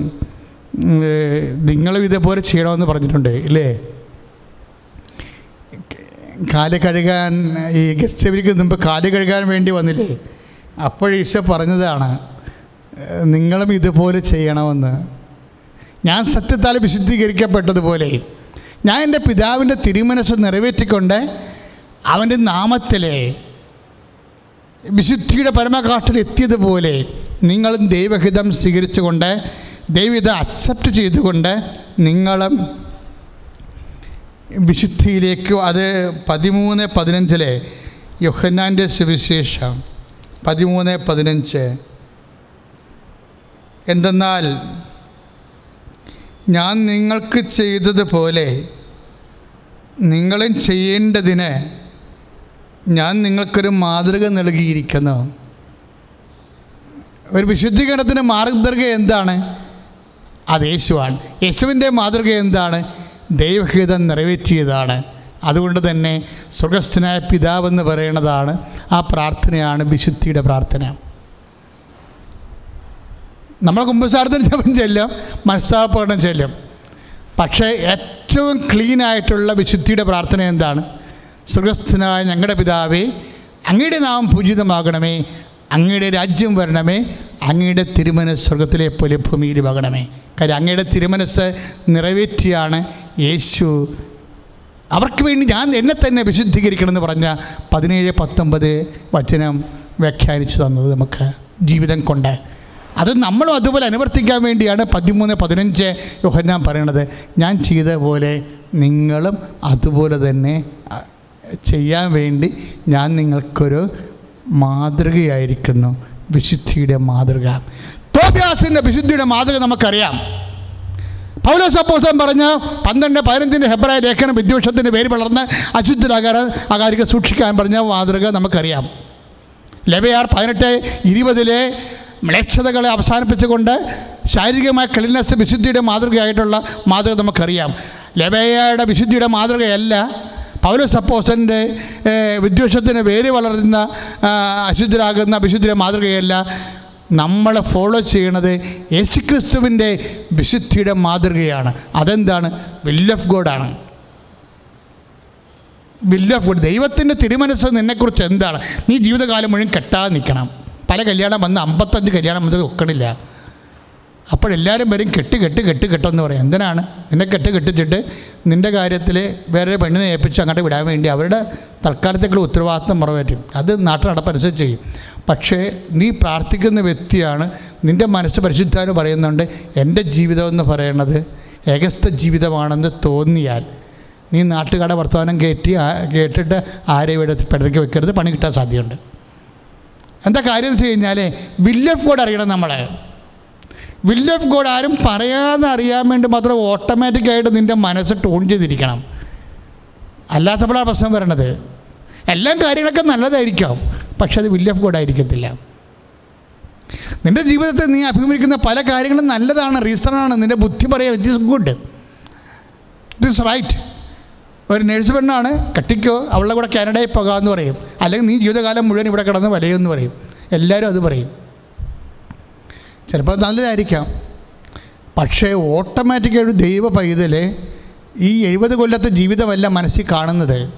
B: നിങ്ങളും ഇതേപോലെ ചെയ്യണമെന്ന് പറഞ്ഞിട്ടുണ്ട് ഇല്ലേ? കാൽ കഴുകാൻ ഈ ഗസ്റ്റവരിക്ക് മുമ്പ് കാൽ കഴുകാൻ വേണ്ടി വന്നില്ലേ? അപ്പോൾ പറഞ്ഞതാണ് "ഏഹ്, നിങ്ങളും ഇതുപോലെ ചെയ്യണമെന്ന്. ഞാൻ സത്യത്താൽ വിശുദ്ധീകരിക്കപ്പെട്ടതുപോലെ ഞാൻ എന്റെ പിതാവിന്റെ തിരുമനസ് നിറവേറ്റിക്കൊണ്ട് അവന്റെ നാമത്തിലെ വിശുദ്ധിയുടെ പരമകാഷ്ഠയിൽ എത്തിയതുപോലെ നിങ്ങളും ദൈവഹിതം സ്വീകരിച്ചുകൊണ്ട് ദൈവഹിതം അക്സെപ്റ്റ് ചെയ്തുകൊണ്ട് നിങ്ങളും വിശുദ്ധിയിലേക്ക് അത് പതിമൂന്ന് പതിനഞ്ചിലെ യൊഹന്നാന്റെ സുവിശേഷം. പതിമൂന്ന് പതിനഞ്ച്. എന്തെന്നാൽ ഞാൻ നിങ്ങൾക്ക് ചെയ്തതുപോലെ നിങ്ങളും ചെയ്യേണ്ടതിന് ഞാൻ നിങ്ങൾക്കൊരു മാതൃക നൽകിയിരിക്കുന്നു. ഒരു വിശുദ്ധീകരണത്തിന് മാർഗദർഗ എന്താണ്? അത് യേശുവാണ്. യേശുവിന്റെ മാതൃക എന്താണ്? ദൈവഹിതം നിറവേറ്റിയതാണ്. അതുകൊണ്ട് തന്നെ സ്വർഗസ്ഥനായ പിതാവെന്ന് പറയുന്നതാണ് ആ പ്രാർത്ഥനയാണ് വിശുദ്ധിയുടെ പ്രാർത്ഥന. നമ്മൾ കുമ്പസാരത്തിന് ജപം ചെല്ലും മനസ്താപകരണം ചെല്ലും. പക്ഷേ ഏറ്റവും ക്ലീനായിട്ടുള്ള വിശുദ്ധിയുടെ പ്രാർത്ഥന എന്താണ്? സുഖസ്ഥനായ ഞങ്ങളുടെ പിതാവേ അങ്ങയുടെ നാം പൂജിതമാകണമേ അങ്ങയുടെ രാജ്യം വരണമേ അങ്ങയുടെ തിരുമനസ് സ്വർഗത്തിലെ പോലെ ഭൂമിയിലുമാകണമേ കാര്യം അങ്ങയുടെ തിരുമനസ് നിറവേറ്റിയാണ് യേശു. അവർക്ക് വേണ്ടി ഞാൻ എന്നെ തന്നെ വിശുദ്ധീകരിക്കണമെന്ന് പറഞ്ഞ പതിനേഴ് പത്തൊമ്പത് വചനം വ്യാഖ്യാനിച്ചു തന്നത് നമുക്ക് ജീവിതം കൊണ്ട്. അത് നമ്മളും അതുപോലെ അനുവർത്തിക്കാൻ വേണ്ടിയാണ് പതിമൂന്ന് പതിനഞ്ച് യോഹന്നാൻ പറയണത്. ഞാൻ ചെയ്ത പോലെ നിങ്ങളും അതുപോലെ തന്നെ ചെയ്യാൻ വേണ്ടി ഞാൻ നിങ്ങൾക്കൊരു മാതൃകയായിരിക്കുന്നു. വിശുദ്ധിയുടെ മാതൃക. തോബ്യാസിന്റെ വിശുദ്ധിയുടെ മാതൃക നമുക്കറിയാം. പൗലോസ് അപ്പോസ്തലൻ പറഞ്ഞ പന്ത്രണ്ട് പതിനഞ്ചിന്റെ ഹെബ്രായ ലേഖനം വിദ്വേഷത്തിന്റെ പേര് വളർന്ന് അശുദ്ധരാകാര ആകാരിക സൂക്ഷിക്കാൻ പറഞ്ഞ മാതൃക നമുക്കറിയാം. ലബയാർ പതിനെട്ട് ഇരുപതിലെ മ്ലേച്ഛതകളെ അവസാനിപ്പിച്ചുകൊണ്ട് ശാരീരികമായ ക്ലീനസ് വിശുദ്ധിയുടെ മാതൃകയായിട്ടുള്ള മാതൃക നമുക്കറിയാം. ലബയയുടെ വിശുദ്ധിയുടെ മാതൃകയല്ല. പൗലോസ് അപ്പോസന്റെ വിദ്വേഷത്തിന് വേര് വളർന്ന അശുദ്ധരാകുന്ന വിശുദ്ധിയുടെ മാതൃകയല്ല. നമ്മൾ ഫോളോ ചെയ്യണത് യേശുക്രിസ്തുവിന്റെ വിശുദ്ധിയുടെ മാതൃകയാണ്. അതെന്താണ്? വില്ല് ഓഫ് ഗോഡാണ് വില്ല് ഓഫ് ഗോഡ് ദൈവത്തിന്റെ തിരുമനസ് നിന്നെക്കുറിച്ച് എന്താണ്? നീ ജീവിതകാലം മുഴുവൻ കെട്ടാതെ നിൽക്കണം. പല കല്യാണം വന്ന് അമ്പത്തഞ്ച് കല്യാണം വന്നത് ഒക്കണില്ല. അപ്പോഴെല്ലാവരും വരും കെട്ട് കെട്ട് കെട്ട് കെട്ടെന്ന് പറയും. എന്തിനാണ്? നിന്നെ കെട്ട് കെട്ടിച്ചിട്ട് നിന്റെ കാര്യത്തിൽ വേറെ പെണ്ണിനെ ഏൽപ്പിച്ച് അങ്ങോട്ട് വിടാൻ വേണ്ടി അവരുടെ തൽക്കാലത്തേക്കുള്ള ഉത്തരവാദിത്വം നിറവേറ്റും അത് നാട്ടിലടപ്പനുസരിച്ച് ചെയ്യും. പക്ഷേ നീ പ്രാർത്ഥിക്കുന്ന വ്യക്തിയാണ് നിന്റെ മനസ്സ് പരിശുദ്ധാനും പറയുന്നുണ്ട് എന്റെ ജീവിതം എന്ന് പറയുന്നത് ഏകസ്ഥ ജീവിതമാണെന്ന് തോന്നിയാൽ നീ നാട്ടുകാരുടെ വർത്തമാനം കയറ്റി കേട്ടിട്ട് ആരെയും ഇവിടെ പിടർക്ക് വെക്കരുത്. പണി കിട്ടാൻ സാധ്യതയുണ്ട്. എന്താ കാര്യം എന്ന് വെച്ച് കഴിഞ്ഞാൽ വില്ല് ഓഫ് ഗോഡ് അറിയണം നമ്മളെ. വില്ല് ഓഫ് ഗോഡ് ആരും പറയാതെ അറിയാൻ വേണ്ടി മാത്രം ഓട്ടോമാറ്റിക്കായിട്ട് നിന്റെ മനസ്സ് ടോൺ ചെയ്തിരിക്കണം. അല്ലാത്തപ്പോഴാണ് പ്രശ്നം വരണത്. എല്ലാ കാര്യങ്ങളൊക്കെ നല്ലതായിരിക്കാം പക്ഷെ അത് വില്ല് ഓഫ് ഗോഡ് ആയിരിക്കത്തില്ല. നിന്റെ ജീവിതത്തിൽ നീ അഭിമുഖിക്കുന്ന പല കാര്യങ്ങളും നല്ലതാണ് റീസണാണ് നിന്റെ ബുദ്ധി പറയാം it is good it is right ഒരു നേഴ്സ് പെണ്ണാണ് കട്ടിക്കോ അവളുടെ കൂടെ കാനഡയിൽ പോകാമെന്ന് പറയും. അല്ലെങ്കിൽ നീ ജീവിതകാലം മുഴുവൻ ഇവിടെ കിടന്ന് വലയെന്ന് പറയും. എല്ലാവരും അത് പറയും. ചിലപ്പോൾ നല്ലതായിരിക്കാം. പക്ഷേ ഓട്ടോമാറ്റിക്കായിട്ട് ദൈവ പൈതൽ ഈ എഴുപത് കൊല്ലത്തെ ജീവിതമല്ല മനസ്സിൽ കാണുന്നത്.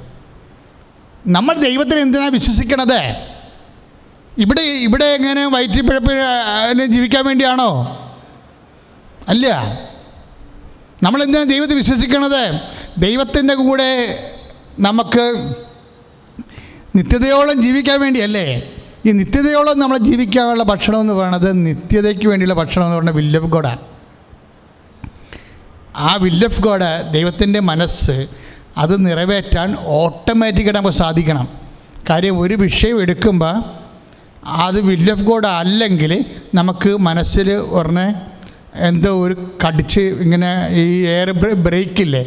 B: നമ്മൾ ദൈവത്തിന് എന്തിനാണ് വിശ്വസിക്കണത്? ഇവിടെ ഇവിടെ എങ്ങനെ വയറ്റിപ്പിഴപ്പിന് ജീവിക്കാൻ വേണ്ടിയാണോ? അല്ല. നമ്മൾ എന്തിനാണ് ദൈവത്തെ വിശ്വസിക്കണത്? ദൈവത്തിന്റെ കൂടെ നമുക്ക് നിത്യതയോളം ജീവിക്കാൻ വേണ്ടിയല്ലേ? ഈ നിത്യതയോളം നമ്മൾ ജീവിക്കാനുള്ള ഭക്ഷണം എന്ന് പറയുന്നത് നിത്യതയ്ക്ക് വേണ്ടിയുള്ള ഭക്ഷണം എന്ന് പറയുന്നത് വില്ല് ഓഫ് ഗോഡാണ് ആ വില്ല് ഓഫ് ഗോഡ് ദൈവത്തിന്റെ മനസ്സ് അത് നിറവേറ്റാൻ ഓട്ടോമാറ്റിക്കായിട്ട് നമുക്ക് സാധിക്കണം. കാര്യം ഒരു വിഷയം എടുക്കുമ്പോൾ അത് വില്ല് ഓഫ് ഗോഡ് അല്ലെങ്കിൽ നമുക്ക് മനസ്സിൽ ഉടനെ എന്തോ ഒരു കടിച്ച് ഇങ്ങനെ ഈ എയർ ബ്രേക്കില്ലേ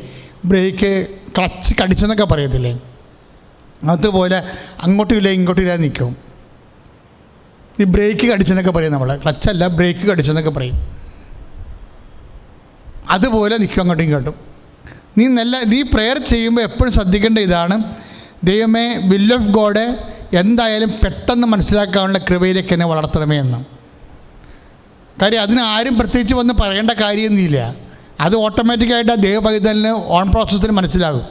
B: ബ്രേക്ക് ക്ലച്ച് കടിച്ചെന്നൊക്കെ പറയത്തില്ലേ? അതുപോലെ അങ്ങോട്ടും ഇല്ല ഇങ്ങോട്ടും ഇല്ല നിൽക്കും. ഈ ബ്രേക്ക് കടിച്ചെന്നൊക്കെ പറയും നമ്മൾ ക്ലച്ചല്ല ബ്രേക്ക് കടിച്ചെന്നൊക്കെ പറയും. അതുപോലെ നിൽക്കും അങ്ങോട്ടും ഇങ്ങോട്ടും. നീ നല്ല നീ പ്രെയർ ചെയ്യുമ്പോൾ എപ്പോഴും ശ്രദ്ധിക്കേണ്ട ഇതാണ്. ദൈവമേ വിൽ ഓഫ് ഗോഡ് എന്തായാലും പെട്ടെന്ന് മനസ്സിലാക്കാനുള്ള കൃപയിലേക്ക് എന്നെ വളർത്തണമേ എന്ന്. കാര്യം അതിന് ആരും പ്രത്യേകിച്ച് വന്ന് പറയേണ്ട കാര്യമൊന്നുമില്ല. അത് ഓട്ടോമാറ്റിക്കായിട്ട് ആ ദേവപൈതലിന് ഓൺ പ്രോസസ്സിന് മനസ്സിലാകും.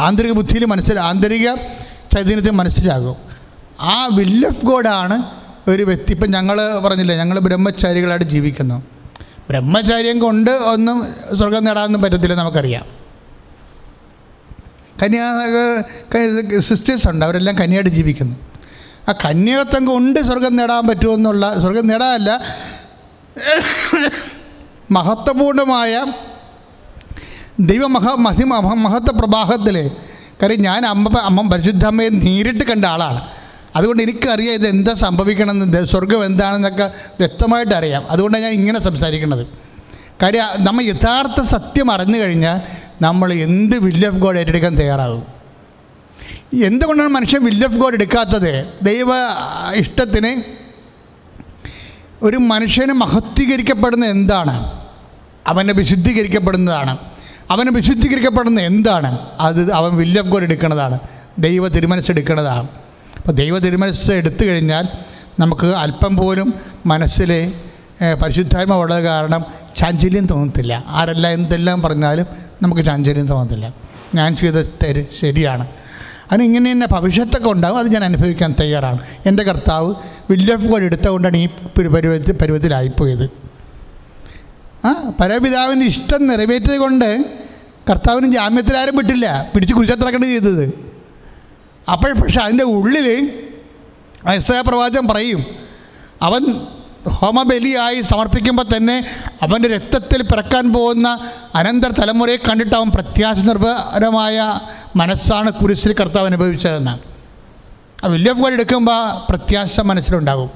B: ആന്തരിക ബുദ്ധിയിൽ മനസ്സിലാകും ആന്തരിക ചൈതന്യത്തിൽ മനസ്സിലാകും. ആ വില്ല് ഓഫ് ഗോഡാണ് ഒരു വ്യക്തി ഇപ്പം ഞങ്ങൾ പറഞ്ഞില്ല ഞങ്ങൾ ബ്രഹ്മചാരികളായിട്ട് ജീവിക്കുന്നു. ബ്രഹ്മചാര്യം കൊണ്ട് ഒന്നും സ്വർഗം നേടാനൊന്നും പറ്റത്തില്ല നമുക്കറിയാം. കന്യാ സിസ്റ്റേഴ്സ് ഉണ്ട് അവരെല്ലാം കന്യയായിട്ട് ജീവിക്കുന്നു. ആ കന്യകത്വം കൊണ്ട് സ്വർഗം നേടാൻ പറ്റുമെന്നുള്ള സ്വർഗം നേടാനല്ല മഹത്വപൂർണമായ ദൈവമഹ മഹിമ മഹത്വ പ്രവാഹത്തിൽ കാര്യം ഞാൻ അമ്മ അമ്മ പരിശുദ്ധമ്മയെ നേരിട്ട് കണ്ട ആളാണ്. അതുകൊണ്ട് എനിക്കറിയാം ഇത് എന്താ സംഭവിക്കണമെന്ന് ദ- സ്വർഗം എന്താണെന്നൊക്കെ വ്യക്തമായിട്ട് അറിയാം. അതുകൊണ്ടാണ് ഞാൻ ഇങ്ങനെ സംസാരിക്കുന്നത്. കാര്യം നമ്മൾ യഥാർത്ഥ സത്യം അറിഞ്ഞു കഴിഞ്ഞാൽ നമ്മൾ എന്ത് വില്ല് ഓഫ് ഗോഡ് ഏറ്റെടുക്കാൻ തയ്യാറാകും. എന്തുകൊണ്ടാണ് മനുഷ്യൻ വില്ല് ഓഫ് ഗോഡ് എടുക്കാത്തത്? ദൈവ ഇഷ്ടത്തിന് ഒരു മനുഷ്യന് മഹത്വീകരിക്കപ്പെടുന്ന എന്താണ്? അവനെ വിശുദ്ധീകരിക്കപ്പെടുന്നതാണ്. അവന് വിശുദ്ധീകരിക്കപ്പെടുന്ന എന്താണ്? അത് അവൻ ഓഫ് എടുക്കുന്നതാണ്. ദൈവ തിരുമനസ് എടുക്കുന്നതാണ്. അപ്പോൾ ദൈവ തിരുമനസ് എടുത്തു കഴിഞ്ഞാൽ നമുക്ക് അല്പം പോലും മനസ്സിലെ ഏഹ്, പരിശുദ്ധായ്മ ഉള്ളത് കാരണം ചാഞ്ചല്യം തോന്നത്തില്ല. ആരെല്ലാം എന്തെല്ലാം പറഞ്ഞാലും നമുക്ക് ചാഞ്ചല്യം തോന്നത്തില്ല. ഞാൻ ചെയ്ത ശരിയാണ്. അതിന് ഇങ്ങനെ തന്നെ ഭവിഷ്യത്തൊക്കെ ഉണ്ടാകും. അത് ഞാൻ അനുഭവിക്കാൻ തയ്യാറാണ്. എന്റെ കർത്താവ് വില്ല് ഓഫ് ഗോഡ് എടുത്തുകൊണ്ടാണ് ഈ പരു- പരുവത്തിൽ പരുവത്തിലായിപ്പോയത് ആ പരപിതാവിന്റെ ഇഷ്ടം നിറവേറ്റത് കൊണ്ട് കർത്താവിന് ജാമ്യത്തിലാരും വിട്ടില്ല. പിടിച്ച് കുരിശത്തിറക്കേണ്ടി ചെയ്തത്. അപ്പോൾ പക്ഷെ അതിന്റെ ഉള്ളിൽ ഐസയ പ്രവാചകൻ പറയും അവൻ ഹോമബലിയായി സമർപ്പിക്കുമ്പോൾ തന്നെ അവന്റെ രക്തത്തിൽ പിറക്കാൻ പോകുന്ന അനന്തര തലമുറയെ കണ്ടിട്ട് അവൻ പ്രത്യാശ നിർഭരമായ മനസ്സാണ് കുരിശിൽ കർത്താവ് അനുഭവിച്ചതെന്ന്. ആ ഗോഡ് എടുക്കുമ്പോൾ പ്രത്യാശ മനസ്സിലുണ്ടാകും.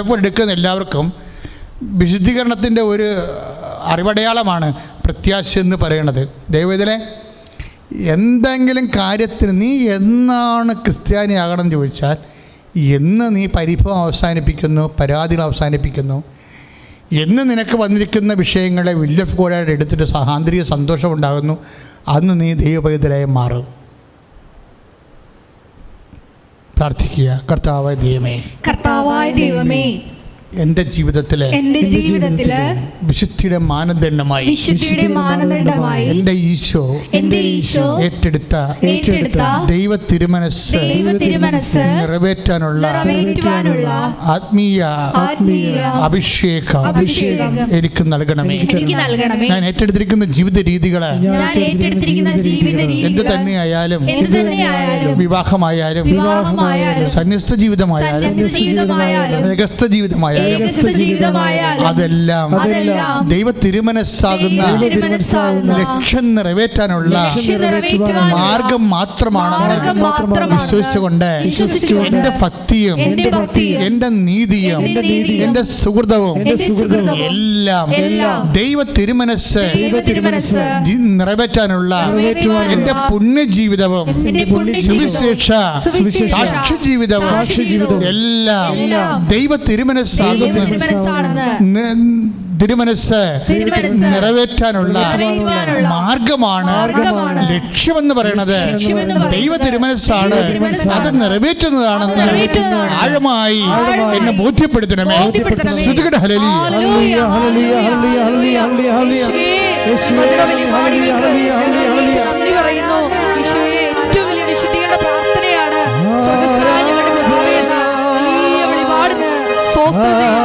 B: ഗോഡ് എടുക്കുന്ന എല്ലാവർക്കും വിശുദ്ധീകരണത്തിന്റെ ഒരു അറിവടയാളമാണ് പ്രത്യാശ എന്ന് പറയുന്നത് ദൈവത്തിലെ എന്തെങ്കിലും കാര്യത്തിന് നീ എന്നാണ് ക്രിസ്ത്യാനിയാകണം എന്ന് ചോദിച്ചാൽ എന്ന് നീ പരിഭവം അവസാനിപ്പിക്കുന്നു പരാതികൾ അവസാനിപ്പിക്കുന്നു. എന്ന് നിനക്ക് വന്നിരിക്കുന്ന വിഷയങ്ങളെ വില്ലഫ് ഗോഡായിട്ട് എടുത്തിട്ട് സഹാന്തരിക സന്തോഷമുണ്ടാകുന്നു. അന്ന് നീ ദൈവപൈതലായി മാറും. പ്രാർത്ഥിക്കുക. കർത്താവായ ദൈവമേ.
A: കർത്താവായ ദൈവമേ
B: എന്റെ ജീവിതത്തിലെ
A: എന്റെ ജീവിതത്തിൽ
B: വിശുദ്ധിയുടെ മാനദണ്ഡമായി
A: വിശുദ്ധിയുടെ മാനദണ്ഡമായി
B: എന്റെ ഈശോ
A: എന്റെ ഈശോ
B: ഏറ്റെടുത്ത
A: ഏറ്റെടുത്ത
B: ദൈവ തിരുമനസ്
A: ദൈവ തിരുമനസ്
B: നിറവേറ്റാനുള്ള
A: നിറവേറ്റുവാനുള്ള
B: ആത്മീയ
A: ആത്മീയ
B: അഭിഷേകം
A: അഭിഷേകം
B: എനിക്ക് നൽകണമേ.
A: എനിക്ക് നൽകണമേ.
B: ഞാൻ ഏറ്റെടുത്തിരിക്കുന്ന ജീവിത രീതികളെ
A: ഞാൻ ഏറ്റെടുത്തിരിക്കുന്ന ജീവിത
B: എന്ത് തന്നെയായാലും
A: എന്ത് തന്നെയായാലും
B: വിവാഹമായാലും
A: വിവാഹമായാലും
B: സന്യസ്ത ജീവിതമായാലും
A: സന്യസ്ത ജീവിതമായാലും
B: രഹസ്യ ജീവിതമായാലും അതെല്ലാം. ദൈവ തിരുമനസ്സാകുന്ന ലക്ഷ്യം നിറവേറ്റാനുള്ള മാർഗം
A: മാത്രമാണ്
B: വിശ്വസിച്ചുകൊണ്ട് എന്റെ ഭക്തിയും
A: എന്റെ
B: നീതിയും
A: എന്റെ
B: സുഹൃതവും എല്ലാം ദൈവ തിരുമനസ് നിറവേറ്റാനുള്ള എന്റെ പുണ്യജീവിതവും സുവിശേഷ സാക്ഷി ജീവിതവും എല്ലാം ദൈവ തിരുമനസ്
A: തിരുമനസ്
B: നിറവേറ്റാനുള്ള മാർഗമാണ് ലക്ഷ്യമെന്ന് പറയുന്നത് ദൈവ തിരുമനസ്സാണ്. അത് നിറവേറ്റുന്നതാണെന്ന് ആഴമായി എന്നെ ബോധ്യപ്പെടുത്തണമേ. ശ്രുതികട ഹലലി
A: പറയുന്നു.
B: Lord.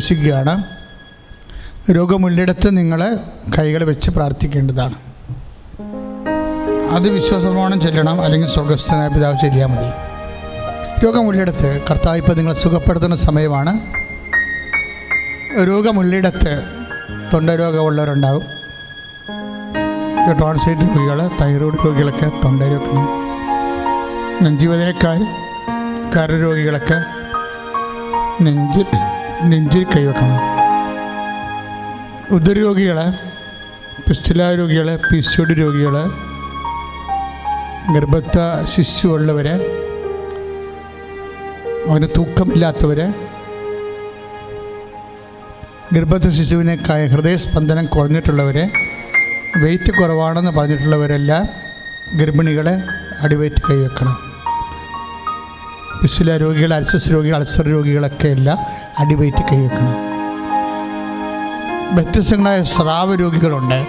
B: പ്രവേശിക്കുകയാണ് രോഗമുള്ളിടത്ത് നിങ്ങൾ കൈകൾ വെച്ച് പ്രാർത്ഥിക്കേണ്ടതാണ്. അത് വിശ്വാസപ്രമാണം ചെല്ലണം അല്ലെങ്കിൽ സ്വർഗസ്ഥനായ പിതാവ് ചെല്ലിയാൽ മതി. രോഗമുള്ളിടത്ത് കർത്താവ് ഇപ്പോൾ നിങ്ങളെ സുഖപ്പെടുത്തുന്ന സമയമാണ്. രോഗമുള്ളിടത്ത് തൊണ്ടരോഗമുള്ളവരുണ്ടാവും ടോൺസൈറ്റ് രോഗികൾ തൈറോയ്ഡ് രോഗികളൊക്കെ തൊണ്ടരോഗം നെഞ്ചുവേദനക്കാർ കരരോഗികളൊക്കെ നെഞ്ചിൽ നെഞ്ചിൽ കൈവെക്കണം. ഉദരോഗികളെ പിസ്തുല രോഗികളെ പി സി രോഗികൾ ഗർഭസ്ഥ ശിശുവുള്ളവർ അവന് തൂക്കമില്ലാത്തവർ ഗർഭസ്ഥ ശിശുവിനെ ഹൃദയസ്പന്ദനം കുറഞ്ഞിട്ടുള്ളവർ വെയിറ്റ് കുറവാണെന്ന് പറഞ്ഞിട്ടുള്ളവരെല്ലാം ഗർഭിണികളെ അടിവയറ്റ് കൈവെക്കണം. പിസ്തുല രോഗികൾ അൽസസ് രോഗികൾ അൾസർ രോഗികളൊക്കെ എല്ലാം അടിവയറ്റ് കൈവെക്കണം വ്യത്യസ്തങ്ങളായ സ്രാവ രോഗികളുണ്ട്.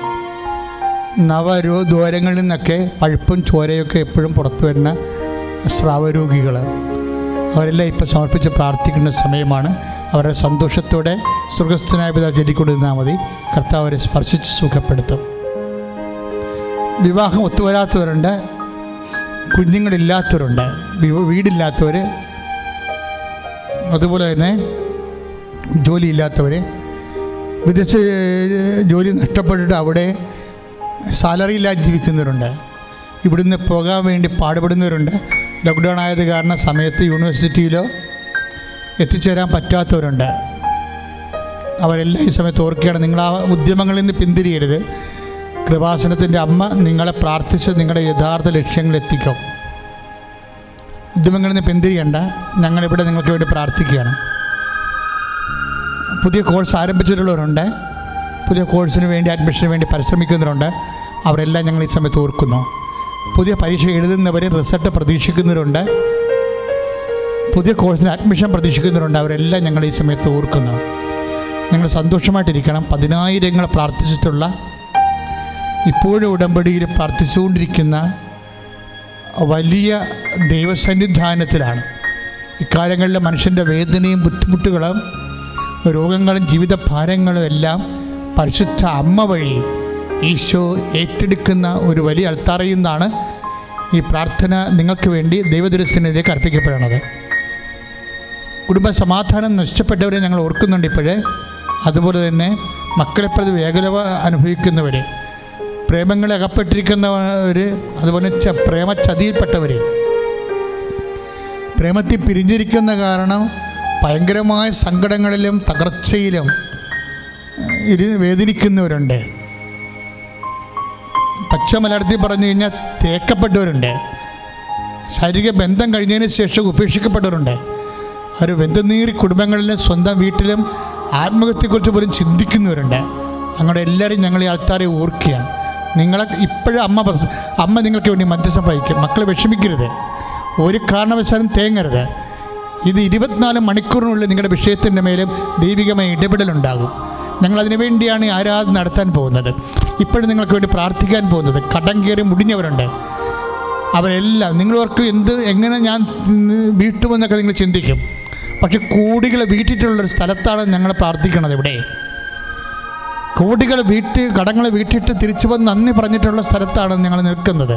B: നവരോ ദ്വാരങ്ങളിൽ നിന്നൊക്കെ പഴുപ്പും ചോരയൊക്കെ എപ്പോഴും പുറത്തു വരുന്ന സ്രാവ രോഗികൾ അവരെല്ലാം ഇപ്പം സമർപ്പിച്ച് പ്രാർത്ഥിക്കുന്ന സമയമാണ്. അവരുടെ സന്തോഷത്തോടെ സുഖസ്ഥനായ പിതാവ് ചൊല്ലിക്കൊണ്ടിരുന്നാൽ മതി. കർത്താവ് അവരെ സ്പർശിച്ച് സുഖപ്പെടുത്തും. വിവാഹം ഒത്തുവരാത്തവരുണ്ട്. കുഞ്ഞുങ്ങളില്ലാത്തവരുണ്ട്. വീടില്ലാത്തവർ അതുപോലെ തന്നെ ജോലിയില്ലാത്തവർ വിദേശ ജോലി നഷ്ടപ്പെട്ടിട്ട് അവിടെ സാലറി ഇല്ലാതെ ജീവിക്കുന്നവരുണ്ട്. ഇവിടുന്ന് പോകാൻ വേണ്ടി പാടുപെടുന്നവരുണ്ട്. ലോക്ക്ഡൗൺ ആയത് കാരണം സമയത്ത് യൂണിവേഴ്സിറ്റിയിലോ എത്തിച്ചേരാൻ പറ്റാത്തവരുണ്ട്. അവരെല്ലാം ഈ സമയത്ത് ഓർക്കുകയാണ് നിങ്ങൾ ആ ഉദ്യമങ്ങളിൽ നിന്ന് പിന്തിരിയരുത്. കൃപാസനത്തിന്റെ അമ്മ നിങ്ങളെ പ്രാർത്ഥിച്ച് നിങ്ങളുടെ യഥാർത്ഥ ലക്ഷ്യങ്ങളിലെത്തിക്കും ഉദ്യമങ്ങളിൽ നിന്ന് പിന്തിരിയണ്ട. ഞങ്ങളിവിടെ നിങ്ങൾക്ക് വേണ്ടി പ്രാർത്ഥിക്കുകയാണ്. പുതിയ കോഴ്സ് ആരംഭിച്ചിട്ടുള്ളവരുണ്ട്. പുതിയ കോഴ്സിന് വേണ്ടി അഡ്മിഷന് വേണ്ടി പരിശ്രമിക്കുന്നവരുണ്ട്. അവരെല്ലാം ഞങ്ങൾ ഈ സമയത്ത് ഓർക്കുന്നു. പുതിയ പരീക്ഷ എഴുതുന്നവർ റിസൾട്ട് പ്രതീക്ഷിക്കുന്നവരുണ്ട്. പുതിയ കോഴ്സിന് അഡ്മിഷൻ പ്രതീക്ഷിക്കുന്നവരുണ്ട്. അവരെല്ലാം ഞങ്ങൾ ഈ സമയത്ത് ഓർക്കുന്നു. നിങ്ങൾ സന്തോഷമായിട്ടിരിക്കണം. പതിനായിരങ്ങൾ പ്രാർത്ഥിച്ചിട്ടുള്ള ഇപ്പോഴും ഉടമ്പടിയിൽ പ്രാർത്ഥിച്ചുകൊണ്ടിരിക്കുന്ന വലിയ ദൈവസന്നിധാനത്തിലാണ്. ഇക്കാലങ്ങളിലെ മനുഷ്യന്റെ വേദനയും ബുദ്ധിമുട്ടുകളും രോഗങ്ങളും ജീവിത ഭാരങ്ങളും എല്ലാം പരിശുദ്ധ അമ്മ വഴി ഈശോ ഏറ്റെടുക്കുന്ന ഒരു വലിയ അൾത്താറയിൽ ഈ പ്രാർത്ഥന നിങ്ങൾക്ക് വേണ്ടി ദൈവദുരസ്ഥനിലേക്ക് അർപ്പിക്കപ്പെടുന്നത് കുടുംബ സമാധാനം നഷ്ടപ്പെട്ടവരെ ഞങ്ങൾ ഓർക്കുന്നുണ്ട് ഇപ്പോഴേ. അതുപോലെ തന്നെ മക്കളെ പ്രതി വേഗലവ അനുഭവിക്കുന്നവർ പ്രേമങ്ങളെ അകപ്പെട്ടിരിക്കുന്നവർ അതുപോലെ ച പ്രേമ ചതിയിൽപ്പെട്ടവർ പ്രേമത്തിൽ പിരിഞ്ഞിരിക്കുന്ന കാരണം ഭയങ്കരമായ സങ്കടങ്ങളിലും തകർച്ചയിലും ഇരു വേദനിക്കുന്നവരുണ്ട്. പച്ച മലയാളത്തിൽ പറഞ്ഞു കഴിഞ്ഞാൽ തേക്കപ്പെട്ടവരുണ്ട്. ശാരീരിക ബന്ധം കഴിഞ്ഞതിന് ശേഷം ഉപേക്ഷിക്കപ്പെട്ടവരുണ്ട്. അവർ ബന്ധുനീറി കുടുംബങ്ങളിലും സ്വന്തം വീട്ടിലും ആത്മഹത്യയെക്കുറിച്ച് പോലും ചിന്തിക്കുന്നവരുണ്ട്. അങ്ങോട്ട് എല്ലാവരും ഞങ്ങൾ ഈ ആൾക്കാരെ ഓർക്കുകയാണ്. നിങ്ങളെ ഇപ്പോഴും അമ്മ അമ്മ നിങ്ങൾക്ക് വേണ്ടി മധ്യസ്ഥം വഹിക്കും. മക്കളെ വിഷമിക്കരുത്. ഒരു കാരണവശാലും തേങ്ങരുത്. ഇത് ഇരുപത്തിനാല് മണിക്കൂറിനുള്ളിൽ നിങ്ങളുടെ വിഷയത്തിന്റെ മേലും ദൈവികമായ ഇടപെടലുണ്ടാകും. ഞങ്ങൾ അതിനു വേണ്ടിയാണ് ആരാധന നടത്താൻ പോകുന്നത്. ഇപ്പോഴും നിങ്ങൾക്ക് വേണ്ടി പ്രാർത്ഥിക്കാൻ പോകുന്നത്. കടം കയറി മുടിഞ്ഞവരുണ്ട്. അവരെല്ലാം നിങ്ങളവർക്ക് എന്ത് എങ്ങനെ ഞാൻ വീട്ടുമെന്നൊക്കെ നിങ്ങൾ ചിന്തിക്കും. പക്ഷെ കോടികൾ വീട്ടിട്ടുള്ളൊരു സ്ഥലത്താണ് ഞങ്ങൾ പ്രാർത്ഥിക്കുന്നത് ഇവിടെ. കോടികൾ വീട്ട് കടങ്ങൾ വീട്ടിട്ട് തിരിച്ചു വന്ന് നന്ദി പറഞ്ഞിട്ടുള്ള സ്ഥലത്താണ് ഞങ്ങൾ നിൽക്കുന്നത്.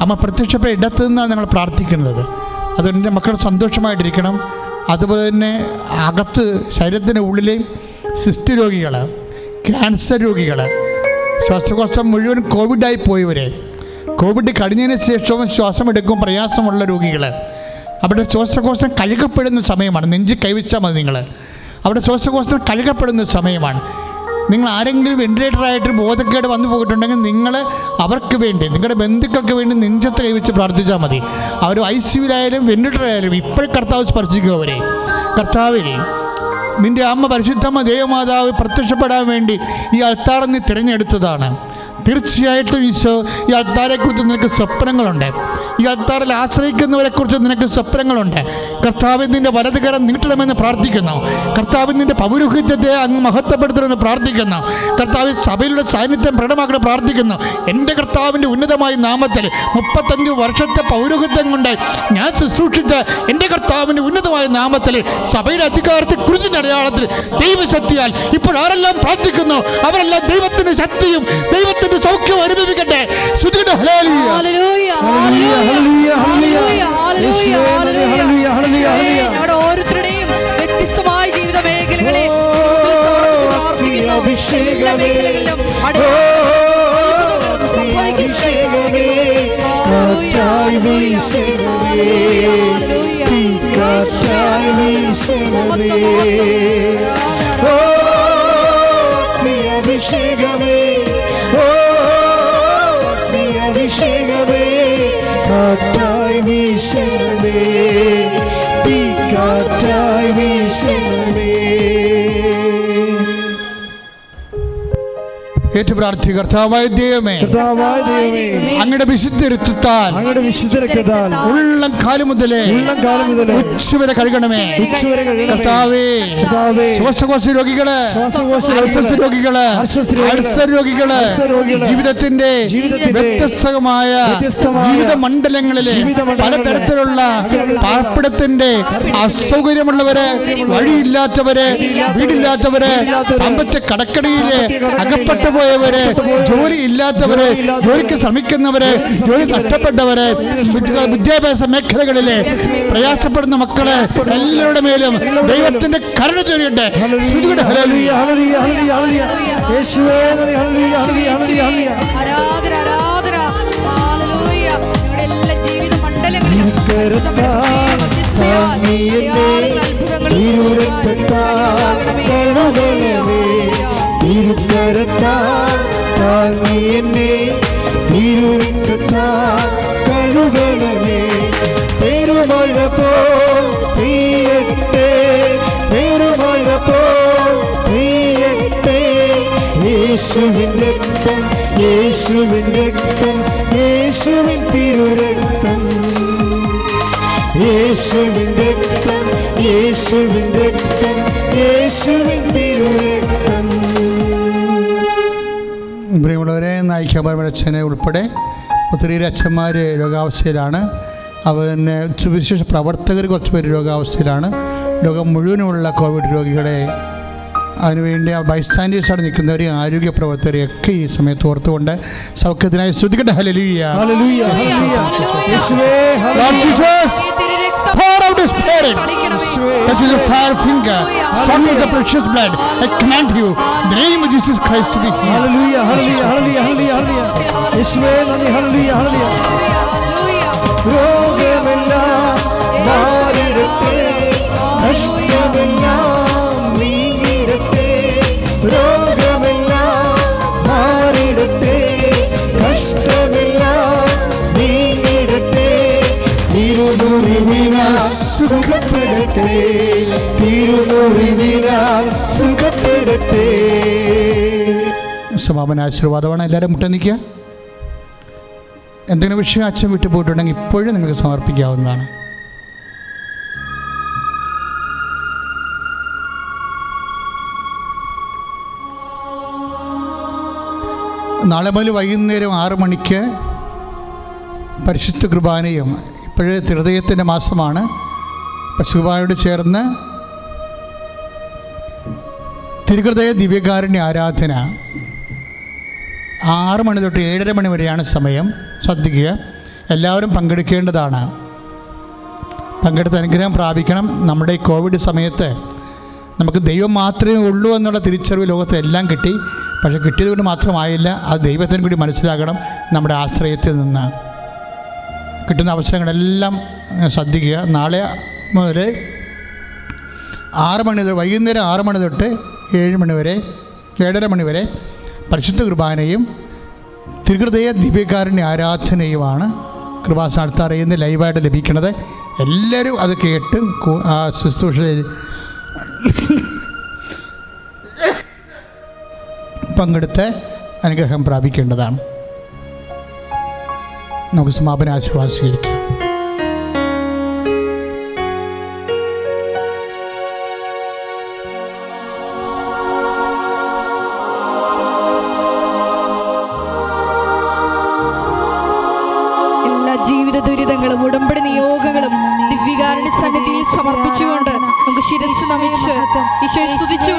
B: അമ്മ പ്രത്യക്ഷപ്പെട്ട ഇടത്തു നിന്നാണ് ഞങ്ങൾ പ്രാർത്ഥിക്കുന്നത്. അതുകൊണ്ട് മക്കൾ സന്തോഷമായിട്ടിരിക്കണം. അതുപോലെ തന്നെ അകത്ത് ശരീരത്തിന്റെ ഉള്ളിലെ സിസ്റ്റ് രോഗികൾ ക്യാൻസർ രോഗികൾ ശ്വാസകോശം മുഴുവൻ കോവിഡായി പോയവർ കോവിഡ് കഴിഞ്ഞതിന് ശേഷവും ശ്വാസം എടുക്കും പ്രയാസമുള്ള രോഗികൾ. അവിടെ ശ്വാസകോശം കഴുകപ്പെടുന്ന സമയമാണ്. നെഞ്ച് കൈവച്ചാൽ മതി നിങ്ങൾ. അവിടെ ശ്വാസകോശം കഴുകപ്പെടുന്ന സമയമാണ്. നിങ്ങൾ ആരെങ്കിലും വെന്റിലേറ്ററായിട്ട് ബോധക്കേട് വന്നു പോയിട്ടുണ്ടെങ്കിൽ നിങ്ങൾ അവർക്ക് വേണ്ടി നിങ്ങളുടെ ബന്ധുക്കൾക്ക് വേണ്ടി നെഞ്ചത്ത് കൈവച്ച് പ്രാർത്ഥിച്ചാൽ മതി. അവർ ഐ സിയുലായാലും വെന്റിലേറ്ററായാലും ഇപ്പോഴും കർത്താവ് സ്പർശിക്കുക അവരെ. കർത്താവേ നിന്റെ അമ്മ പരിശുദ്ധമ്മ ദേവമാതാവ് പ്രത്യക്ഷപ്പെടാൻ വേണ്ടി ഈ അൾത്താർ നീ തിരഞ്ഞെടുത്തതാണ്. തീർച്ചയായിട്ടും ഈശോ ഈ അത്താറെക്കുറിച്ച് നിനക്ക് സ്വപ്നങ്ങളുണ്ട്. ഈ അത്താറിൽ ആശ്രയിക്കുന്നവരെക്കുറിച്ച് നിനക്ക് സ്വപ്നങ്ങളുണ്ട്. കർത്താവ് നിന്റെ വലതുകരം നീട്ടണമെന്ന് പ്രാർത്ഥിക്കുന്നു. കർത്താവ് നിന്റെ പൗരോഹിത്യത്തെ അങ്ങ് മഹത്വപ്പെടുത്തണമെന്ന് പ്രാർത്ഥിക്കുന്നു. കർത്താവ് സഭയിലുള്ള സാന്നിധ്യം പ്രകടമാക്കണം പ്രാർത്ഥിക്കുന്നു. എന്റെ കർത്താവിന്റെ ഉന്നതമായ നാമത്തിൽ മുപ്പത്തഞ്ച് വർഷത്തെ പൗരോഹിത്യം കൊണ്ട് ഞാൻ ശുശ്രൂഷിച്ച് എന്റെ കർത്താവിന്റെ ഉന്നതമായ നാമത്തിൽ സഭയുടെ അധികാരത്തെ കുറിച്ചിന്റെ അടയാളത്തിൽ ദൈവശക്തിയാൽ ഇപ്പോൾ ആരെല്ലാം പ്രാർത്ഥിക്കുന്നു? അവരെല്ലാം ദൈവത്തിന്റെ ശക്തിയും ദൈവത്തിന്റെ സൗഖ്യവും അനുഭവിക്കട്ടെ. ശ്രുതികട്ടെ ഹല്ലേലൂയ
A: ഹല്ലേലൂയ,
C: ഹല്ലേലൂയ, ഹല്ലേലൂയ,
A: അവിടെ ഓരോരുത്തരുടെയും വ്യത്യസ്തമായ ജീവിത
C: മേഖലകളിൽ
A: എല്ലാ മേഖലകളിലും അഭിഷേകമേ. ഓ
C: അഭിഷേകമേ. കാറ്റായി വീശണമേ.
A: ഹല്ലേലൂയ.
B: പ്രാർത്ഥി കർത്താവായ ദൈവമേ.
C: കർത്താവായ ദൈവമേ.
B: അങ്ങയുടെ വിശുദ്ധ രക്തത്താൽ
C: അങ്ങയുടെ വിശുദ്ധ രക്തത്താൽ
B: ഉള്ളം കാലം മുതലേ
C: ഉള്ളം കാലം മുതലേ
B: ഉച്ചവരെ കഴുകണമേ.
C: ഉച്ചവരെ
B: കർത്താവേ
C: കർത്താവേ.
B: ശ്വാസകോശ രോഗികളെ
C: ശ്വാസകോശ
B: രോഗികളെ
C: രോഗികൾ,
B: ജീവിതത്തിന്റെ വ്യത്യസ്തമായ ജീവിത മണ്ഡലങ്ങളിലെ പലതരത്തിലുള്ള പാർപ്പിടത്തിന്റെ അസൗകര്യമുള്ളവരെ വഴിയില്ലാത്തവരെ വീടില്ലാത്തവരെ സാമ്പത്തിക കടക്കടയിലെ അകപ്പെട്ടു പോയവര് ജോലി ഇല്ലാത്തവരെ ജോലിക്ക് ശ്രമിക്കുന്നവര് ജോലി നഷ്ടപ്പെട്ടവരെ വിദ്യ- വിദ്യാഭ്യാസ മേഖലകളിലെ പ്രയാസപ്പെടുന്ന മക്കളെ എല്ലാവരുടെ മേലും ദൈവത്തിന്റെ കരുണ ചൊരിയട്ടെ ശ്രുതികയുടെ ഹല്ലേലൂയ.
C: Hallelujah, hallelujah, hallelujah. യേശുവേ നന്ദി, ഹല്ലേലൂയ, ഹല്ലേലൂയ, ഹല്ലേലൂയ, ഹല്ലേലൂയ.
A: ആരാധന ആരാധന എല്ലാ ജീവിത മണ്ഡലങ്ങളിലും
C: കരത്താൽ திருக்கரத்தால் தாங்கி என்னே திருவித்தத்தால் கழுகணமே பெருமழ போல் தீயட்டே பெருமழ போல் தீயட்டே இயேசுவின் ரத்தம் இயேசுவின் ரத்தம் இயேசுவின் திருரத்தம். இயேசுவின் ரத்தம் இயேசுவின் ரத்தம் இயேசுவின் திருரத்தம்.
B: പ്രിയമുള്ളവരെ നായിക്കമ്മച്ചനെ ഉൾപ്പെടെ ഒത്തിരി അച്ഛന്മാർ രോഗാവസ്ഥയിലാണ്. അവന് സുവിശേഷ പ്രവർത്തകർ കുറച്ച് പേര് രോഗാവസ്ഥയിലാണ്. ലോകം മുഴുവനുമുള്ള കോവിഡ് രോഗികളെ അതിനുവേണ്ടി ആ ബൈസ്റ്റാൻഡേഴ്സാണ് നിൽക്കുന്നവരെയും ആരോഗ്യ പ്രവർത്തകരെയൊക്കെ ഈ സമയത്ത് ഓർത്തുകൊണ്ട് സൗഖ്യത്തിനായി ശ്രദ്ധിക്കട്ടെ ഹലലിയ
C: ഹല്ലേലൂയ ഹല്ലേലൂയ യേശുവേ
B: Lord
C: hallelujah
B: Jesus, pour out His Spirit. This is a fire finger, strong with the precious blood. I command you, in the name of Jesus Christ, to be healed.
C: Hallelujah hallelujah hallelujah hallelujah hallelujah യേശുവേ നന്ദി hallelujah hallelujah രോഗമെല്ലാം മാറിടട്ടെ കഷ്ടമെല്ലാം തിരുമുറിവിനാൽ
B: സമാപന ആശീർവാദമാണ്. എല്ലാവരും മുട്ട നിൽക്കുക എന്തെങ്കിലും വിഷയം അച്ഛൻ വിട്ടു പോയിട്ടുണ്ടെങ്കിൽ ഇപ്പോഴും നിങ്ങൾക്ക് സമർപ്പിക്കാവുന്നതാണ്. നാളെ മുതൽ വൈകുന്നേരം ആറ് മണിക്ക് പരിശുദ്ധ കുർബാനയും ഇപ്പോഴേ ഹൃദയത്തിന്റെ മാസമാണ്. പശുപായോട് ചേർന്ന് തിരുഹൃദയ ദിവ്യകാരുണ്യ ആരാധന. ആറ് മണി തൊട്ട് ഏഴര മണി വരെയാണ് സമയം. ശ്രദ്ധിക്കുക. എല്ലാവരും പങ്കെടുക്കേണ്ടതാണ്. പങ്കെടുത്ത് അനുഗ്രഹം പ്രാപിക്കണം. നമ്മുടെ ഈ കോവിഡ് സമയത്ത് നമുക്ക് ദൈവം മാത്രമേ ഉള്ളൂ എന്നുള്ള തിരിച്ചറിവ് ലോകത്തെ എല്ലാം കിട്ടി. പക്ഷേ കിട്ടിയത് കൊണ്ട് മാത്രമായില്ല. അത് ദൈവത്തിന് കൂടി മനസ്സിലാക്കണം നമ്മുടെ ആശ്രയത്തിൽ നിന്ന്. കിട്ടുന്ന അവസരങ്ങളെല്ലാം ശ്രദ്ധിക്കുക. നാളെ മുതൽ ആറ് മണി വൈകുന്നേരം ആറ് മണി തൊട്ട് ഏഴ് മണി വരെ ഏഴര മണി വരെ പരിശുദ്ധ കുർബാനയും തിരുഹൃദയ ദിവ്യകാരുണ്യ ആരാധനയുമാണ് കൃപാസ്ഥാനത്ത് ഇന്ന് ലൈവായിട്ട് ലഭിക്കുന്നത്. എല്ലാവരും അത് കേട്ട് ശുശ്രൂഷ പങ്കെടുത്ത് അനുഗ്രഹം പ്രാപിക്കേണ്ടതാണ്. നമുക്ക് സമാപന ആശീർവാദം സ്വീകരിക്കാം
A: ജീവിത ദുരിതങ്ങളും നിയോഗങ്ങളും സമർപ്പിച്ചുകൊണ്ട് നമുക്ക് ശിരസ് നമിച്ച് ഈശോയെ സ്തുതിച്ചുകൊണ്ട്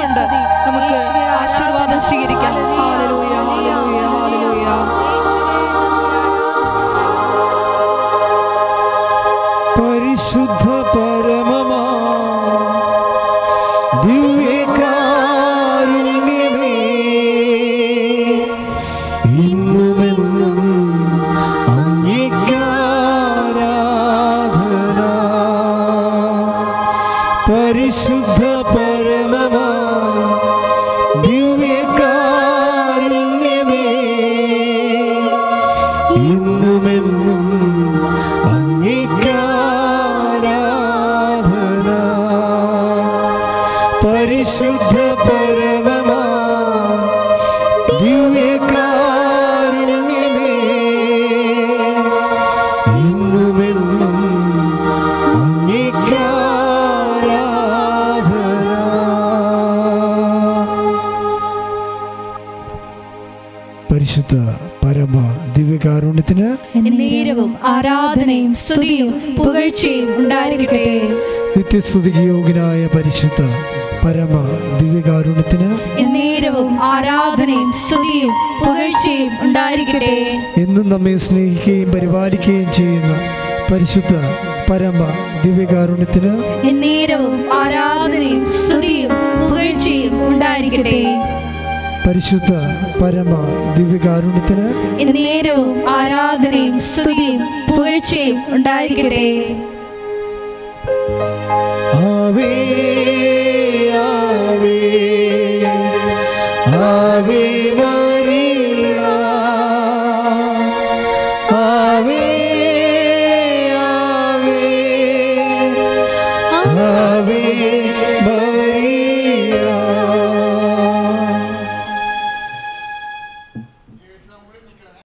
C: നിത്യസ്തുതിക്ക് യോഗ്യനായ പരിശുദ്ധ പരമ ദിവ്യകാരുണ്യത്തിന്
A: എന്നേരവും ആരാധനയും സ്തുതിയും പുകഴ്ചയും ഉണ്ടായിരിക്കട്ടെ.
C: എന്നും നമ്മെ സ്നേഹിക്കുകയും പരിപാലിക്കുകയും ചെയ്യുന്ന പരിശുദ്ധ പരമ ദിവ്യകാരുണ്യത്തിന്
A: എന്നേരവും ആരാധനയും സ്തുതിയും പുകഴ്ചയും ഉണ്ടായിരിക്കട്ടെ.
C: പരിശുദ്ധ പരമ ദിവ്യകാരുണ്യത്തിന്
A: എന്നേരവും ആരാധനയും സ്തുതിയും പുകഴ്ചയും ഉണ്ടായിരിക്കട്ടെ.